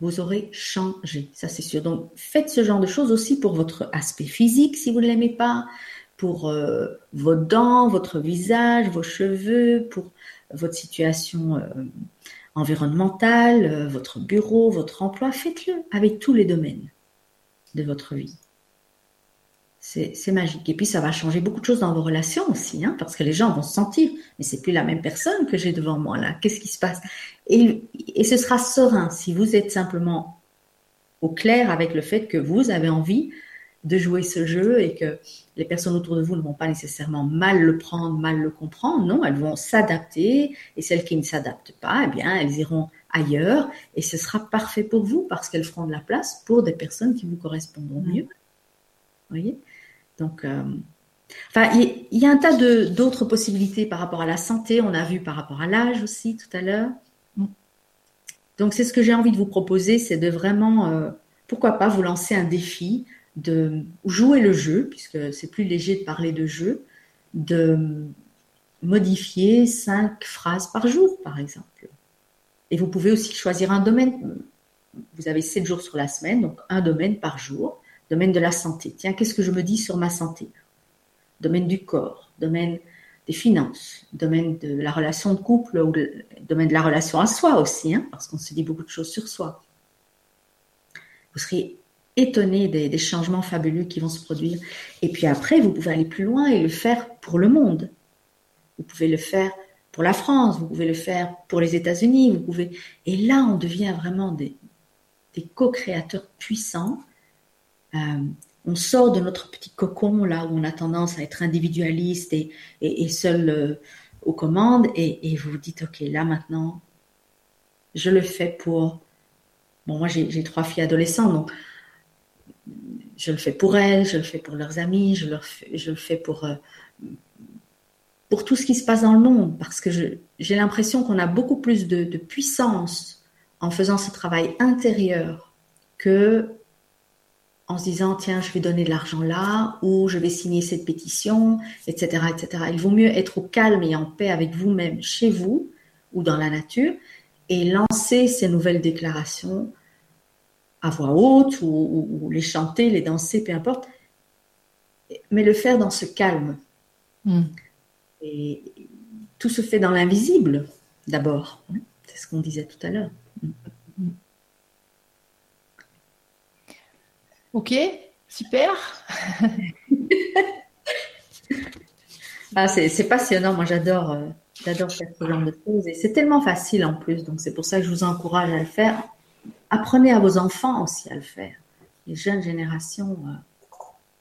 vous aurez changé, ça c'est sûr. Donc faites ce genre de choses aussi pour votre aspect physique si vous ne l'aimez pas, pour euh, vos dents, votre visage, vos cheveux, pour votre situation euh, environnementale, votre bureau, votre emploi. Faites-le avec tous les domaines de votre vie. C'est magique. Et puis ça va changer beaucoup de choses dans vos relations aussi, hein, parce que les gens vont se sentir, mais c'est plus la même personne que j'ai devant moi là. Qu'est-ce qui se passe? Et, et ce sera serein si vous êtes simplement au clair avec le fait que vous avez envie de jouer ce jeu et que les personnes autour de vous ne vont pas nécessairement mal le prendre, mal le comprendre. Non, elles vont s'adapter et celles qui ne s'adaptent pas, eh bien, elles iront ailleurs et ce sera parfait pour vous parce qu'elles feront de la place pour des personnes qui vous correspondront mmh. mieux. Vous voyez? Donc, euh, enfin, il y, a un tas d'autres possibilités par rapport à la santé. On a vu par rapport à l'âge aussi tout à l'heure. Donc, c'est ce que j'ai envie de vous proposer, c'est de vraiment, euh, pourquoi pas, vous lancer un défi de jouer le jeu, puisque c'est plus léger de parler de jeu, de modifier cinq phrases par jour, par exemple. Et vous pouvez aussi choisir un domaine. Vous avez sept jours sur la semaine, donc un domaine par jour domaine de la santé. Tiens, qu'est-ce que je me dis sur ma santé? Domaine du corps, domaine des finances, domaine de la relation de couple ou domaine de la relation à soi aussi, hein, parce qu'on se dit beaucoup de choses sur soi. Vous serez étonné des, changements fabuleux qui vont se produire. Et puis après, vous pouvez aller plus loin et le faire pour le monde. Vous pouvez le faire pour la France, vous pouvez le faire pour les États-Unis, vous pouvez. Et là, on devient vraiment des, des co-créateurs puissants. Euh, on sort de notre petit cocon là où on a tendance à être individualiste et, et, seul euh, aux commandes et, vous vous dites ok là maintenant je le fais pour bon moi j'ai trois filles adolescentes donc je le fais pour elles je le fais pour leurs amis je, je le fais pour euh, pour tout ce qui se passe dans le monde parce que j'ai l'impression qu'on a beaucoup plus de, de puissance en faisant ce travail intérieur que en se disant tiens je vais donner de l'argent là ou je vais signer cette pétition etc etc il vaut mieux être au calme et en paix avec vous-même chez vous ou dans la nature et lancer ces nouvelles déclarations à voix haute ou, les chanter les danser peu importe. Mais le faire dans ce calme. Hmm. et tout se fait dans l'invisible d'abord. C'est ce qu'on disait tout à l'heure Ok, super. ah, c'est passionnant, moi j'adore euh, j'adore faire ce genre de choses et c'est tellement facile en plus, donc c'est pour ça que je vous encourage à le faire. Apprenez à vos enfants aussi à le faire, les jeunes générations.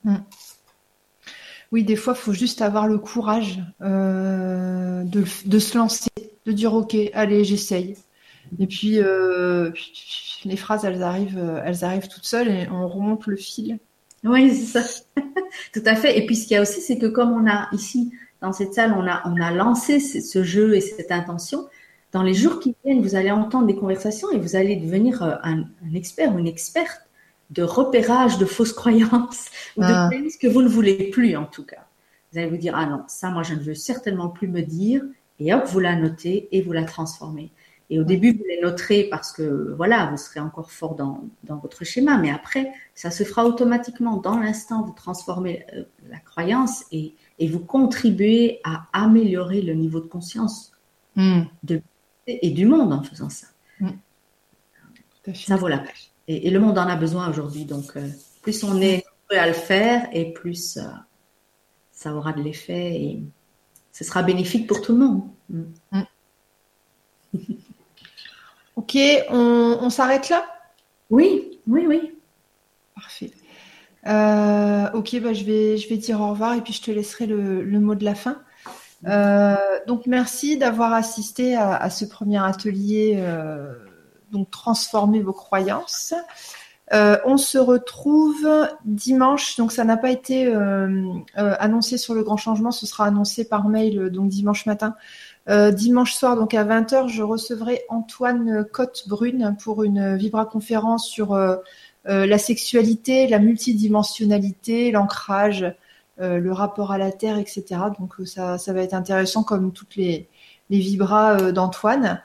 Euh. Mm. Oui, des fois, il faut juste avoir le courage euh, de, de, se lancer, de dire ok, allez, j'essaye. Et puis, les phrases, elles arrivent, euh, elles arrivent toutes seules et on remonte le fil. Oui, c'est ça. Tout à fait. Et puis, ce qu'il y a aussi, c'est que comme on a ici, dans cette salle, on a, on a lancé ce jeu et cette intention, dans les jours qui viennent, vous allez entendre des conversations et vous allez devenir euh, un, expert ou une experte de repérage de fausses croyances ou de ah. croyances que vous ne voulez plus, en tout cas. Vous allez vous dire, ah non, ça, moi, je ne veux certainement plus me dire. Et hop, vous la notez et vous la transformez. Et au début, vous les noterez parce que voilà, vous serez encore fort dans, votre schéma, mais après, ça se fera automatiquement. Dans l'instant, vous transformez euh, la croyance et, vous contribuez à améliorer le niveau de conscience hmm. de, et du monde en faisant ça. Hmm. Ça vaut la peine. Et, le monde en a besoin aujourd'hui. Donc, euh, plus on est prêt à le faire et plus euh, ça aura de l'effet et ce sera bénéfique pour tout le monde. Hmm. Ok, on, s'arrête là? Oui, oui, oui. Parfait. Euh, ok, bah, je, vais, je vais dire au revoir et puis je te laisserai le, mot de la fin. Euh, donc merci d'avoir assisté à, ce premier atelier, euh, donc transformer vos croyances. on se retrouve dimanche, donc ça n'a pas été annoncé sur le grand changement, ce sera annoncé par mail donc dimanche matin dimanche soir, donc à 20h, je recevrai Antoine Cotte-Brune pour une vibra-conférence sur euh, euh, la sexualité, la multidimensionnalité, l'ancrage, le rapport à la Terre, etc. Donc ça, ça va être intéressant comme toutes les, les vibras d'Antoine.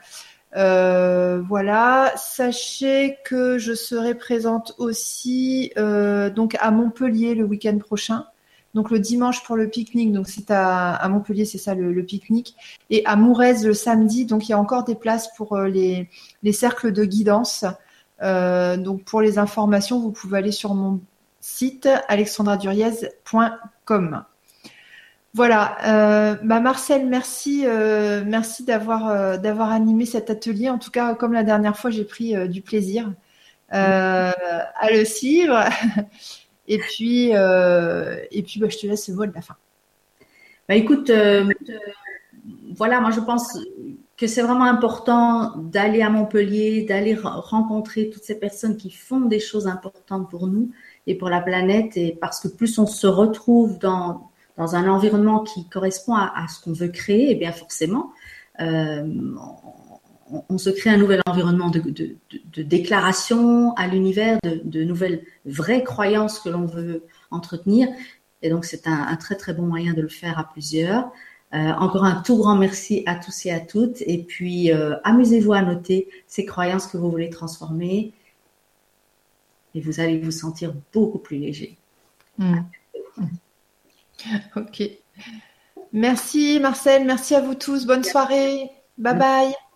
voilà. Sachez que je serai présente aussi donc à Montpellier le week-end prochain. Donc le dimanche pour le pique-nique, donc c'est à, Montpellier, c'est ça le, pique-nique, et à Mourez le samedi. Donc il y a encore des places pour euh, les, cercles de guidance. Euh, donc pour les informations, vous pouvez aller sur mon site alexandraduriez.com. Voilà, euh, bah Marcel, merci, merci d'avoir d'avoir animé cet atelier. En tout cas, comme la dernière fois, j'ai pris du plaisir à le suivre. Et puis, euh, et puis bah, je te laisse le mot de la fin. Bah, écoute, euh, voilà, moi je pense que c'est vraiment important d'aller à Montpellier, d'aller rencontrer toutes ces personnes qui font des choses importantes pour nous et pour la planète. Et parce que plus on se retrouve dans, dans un environnement qui correspond à, ce qu'on veut créer, et eh bien forcément, euh, on, se crée un nouvel environnement de, déclaration à l'univers, de, nouvelles vraies croyances que l'on veut entretenir. Et donc, c'est un, très, très bon moyen de le faire à plusieurs. Euh, encore un tout grand merci à tous et à toutes. Et puis, euh, amusez-vous à noter ces croyances que vous voulez transformer. Et vous allez vous sentir beaucoup plus léger. Mmh. Ok. Merci Marcel, merci à vous tous. Bonne soirée. Bye bye.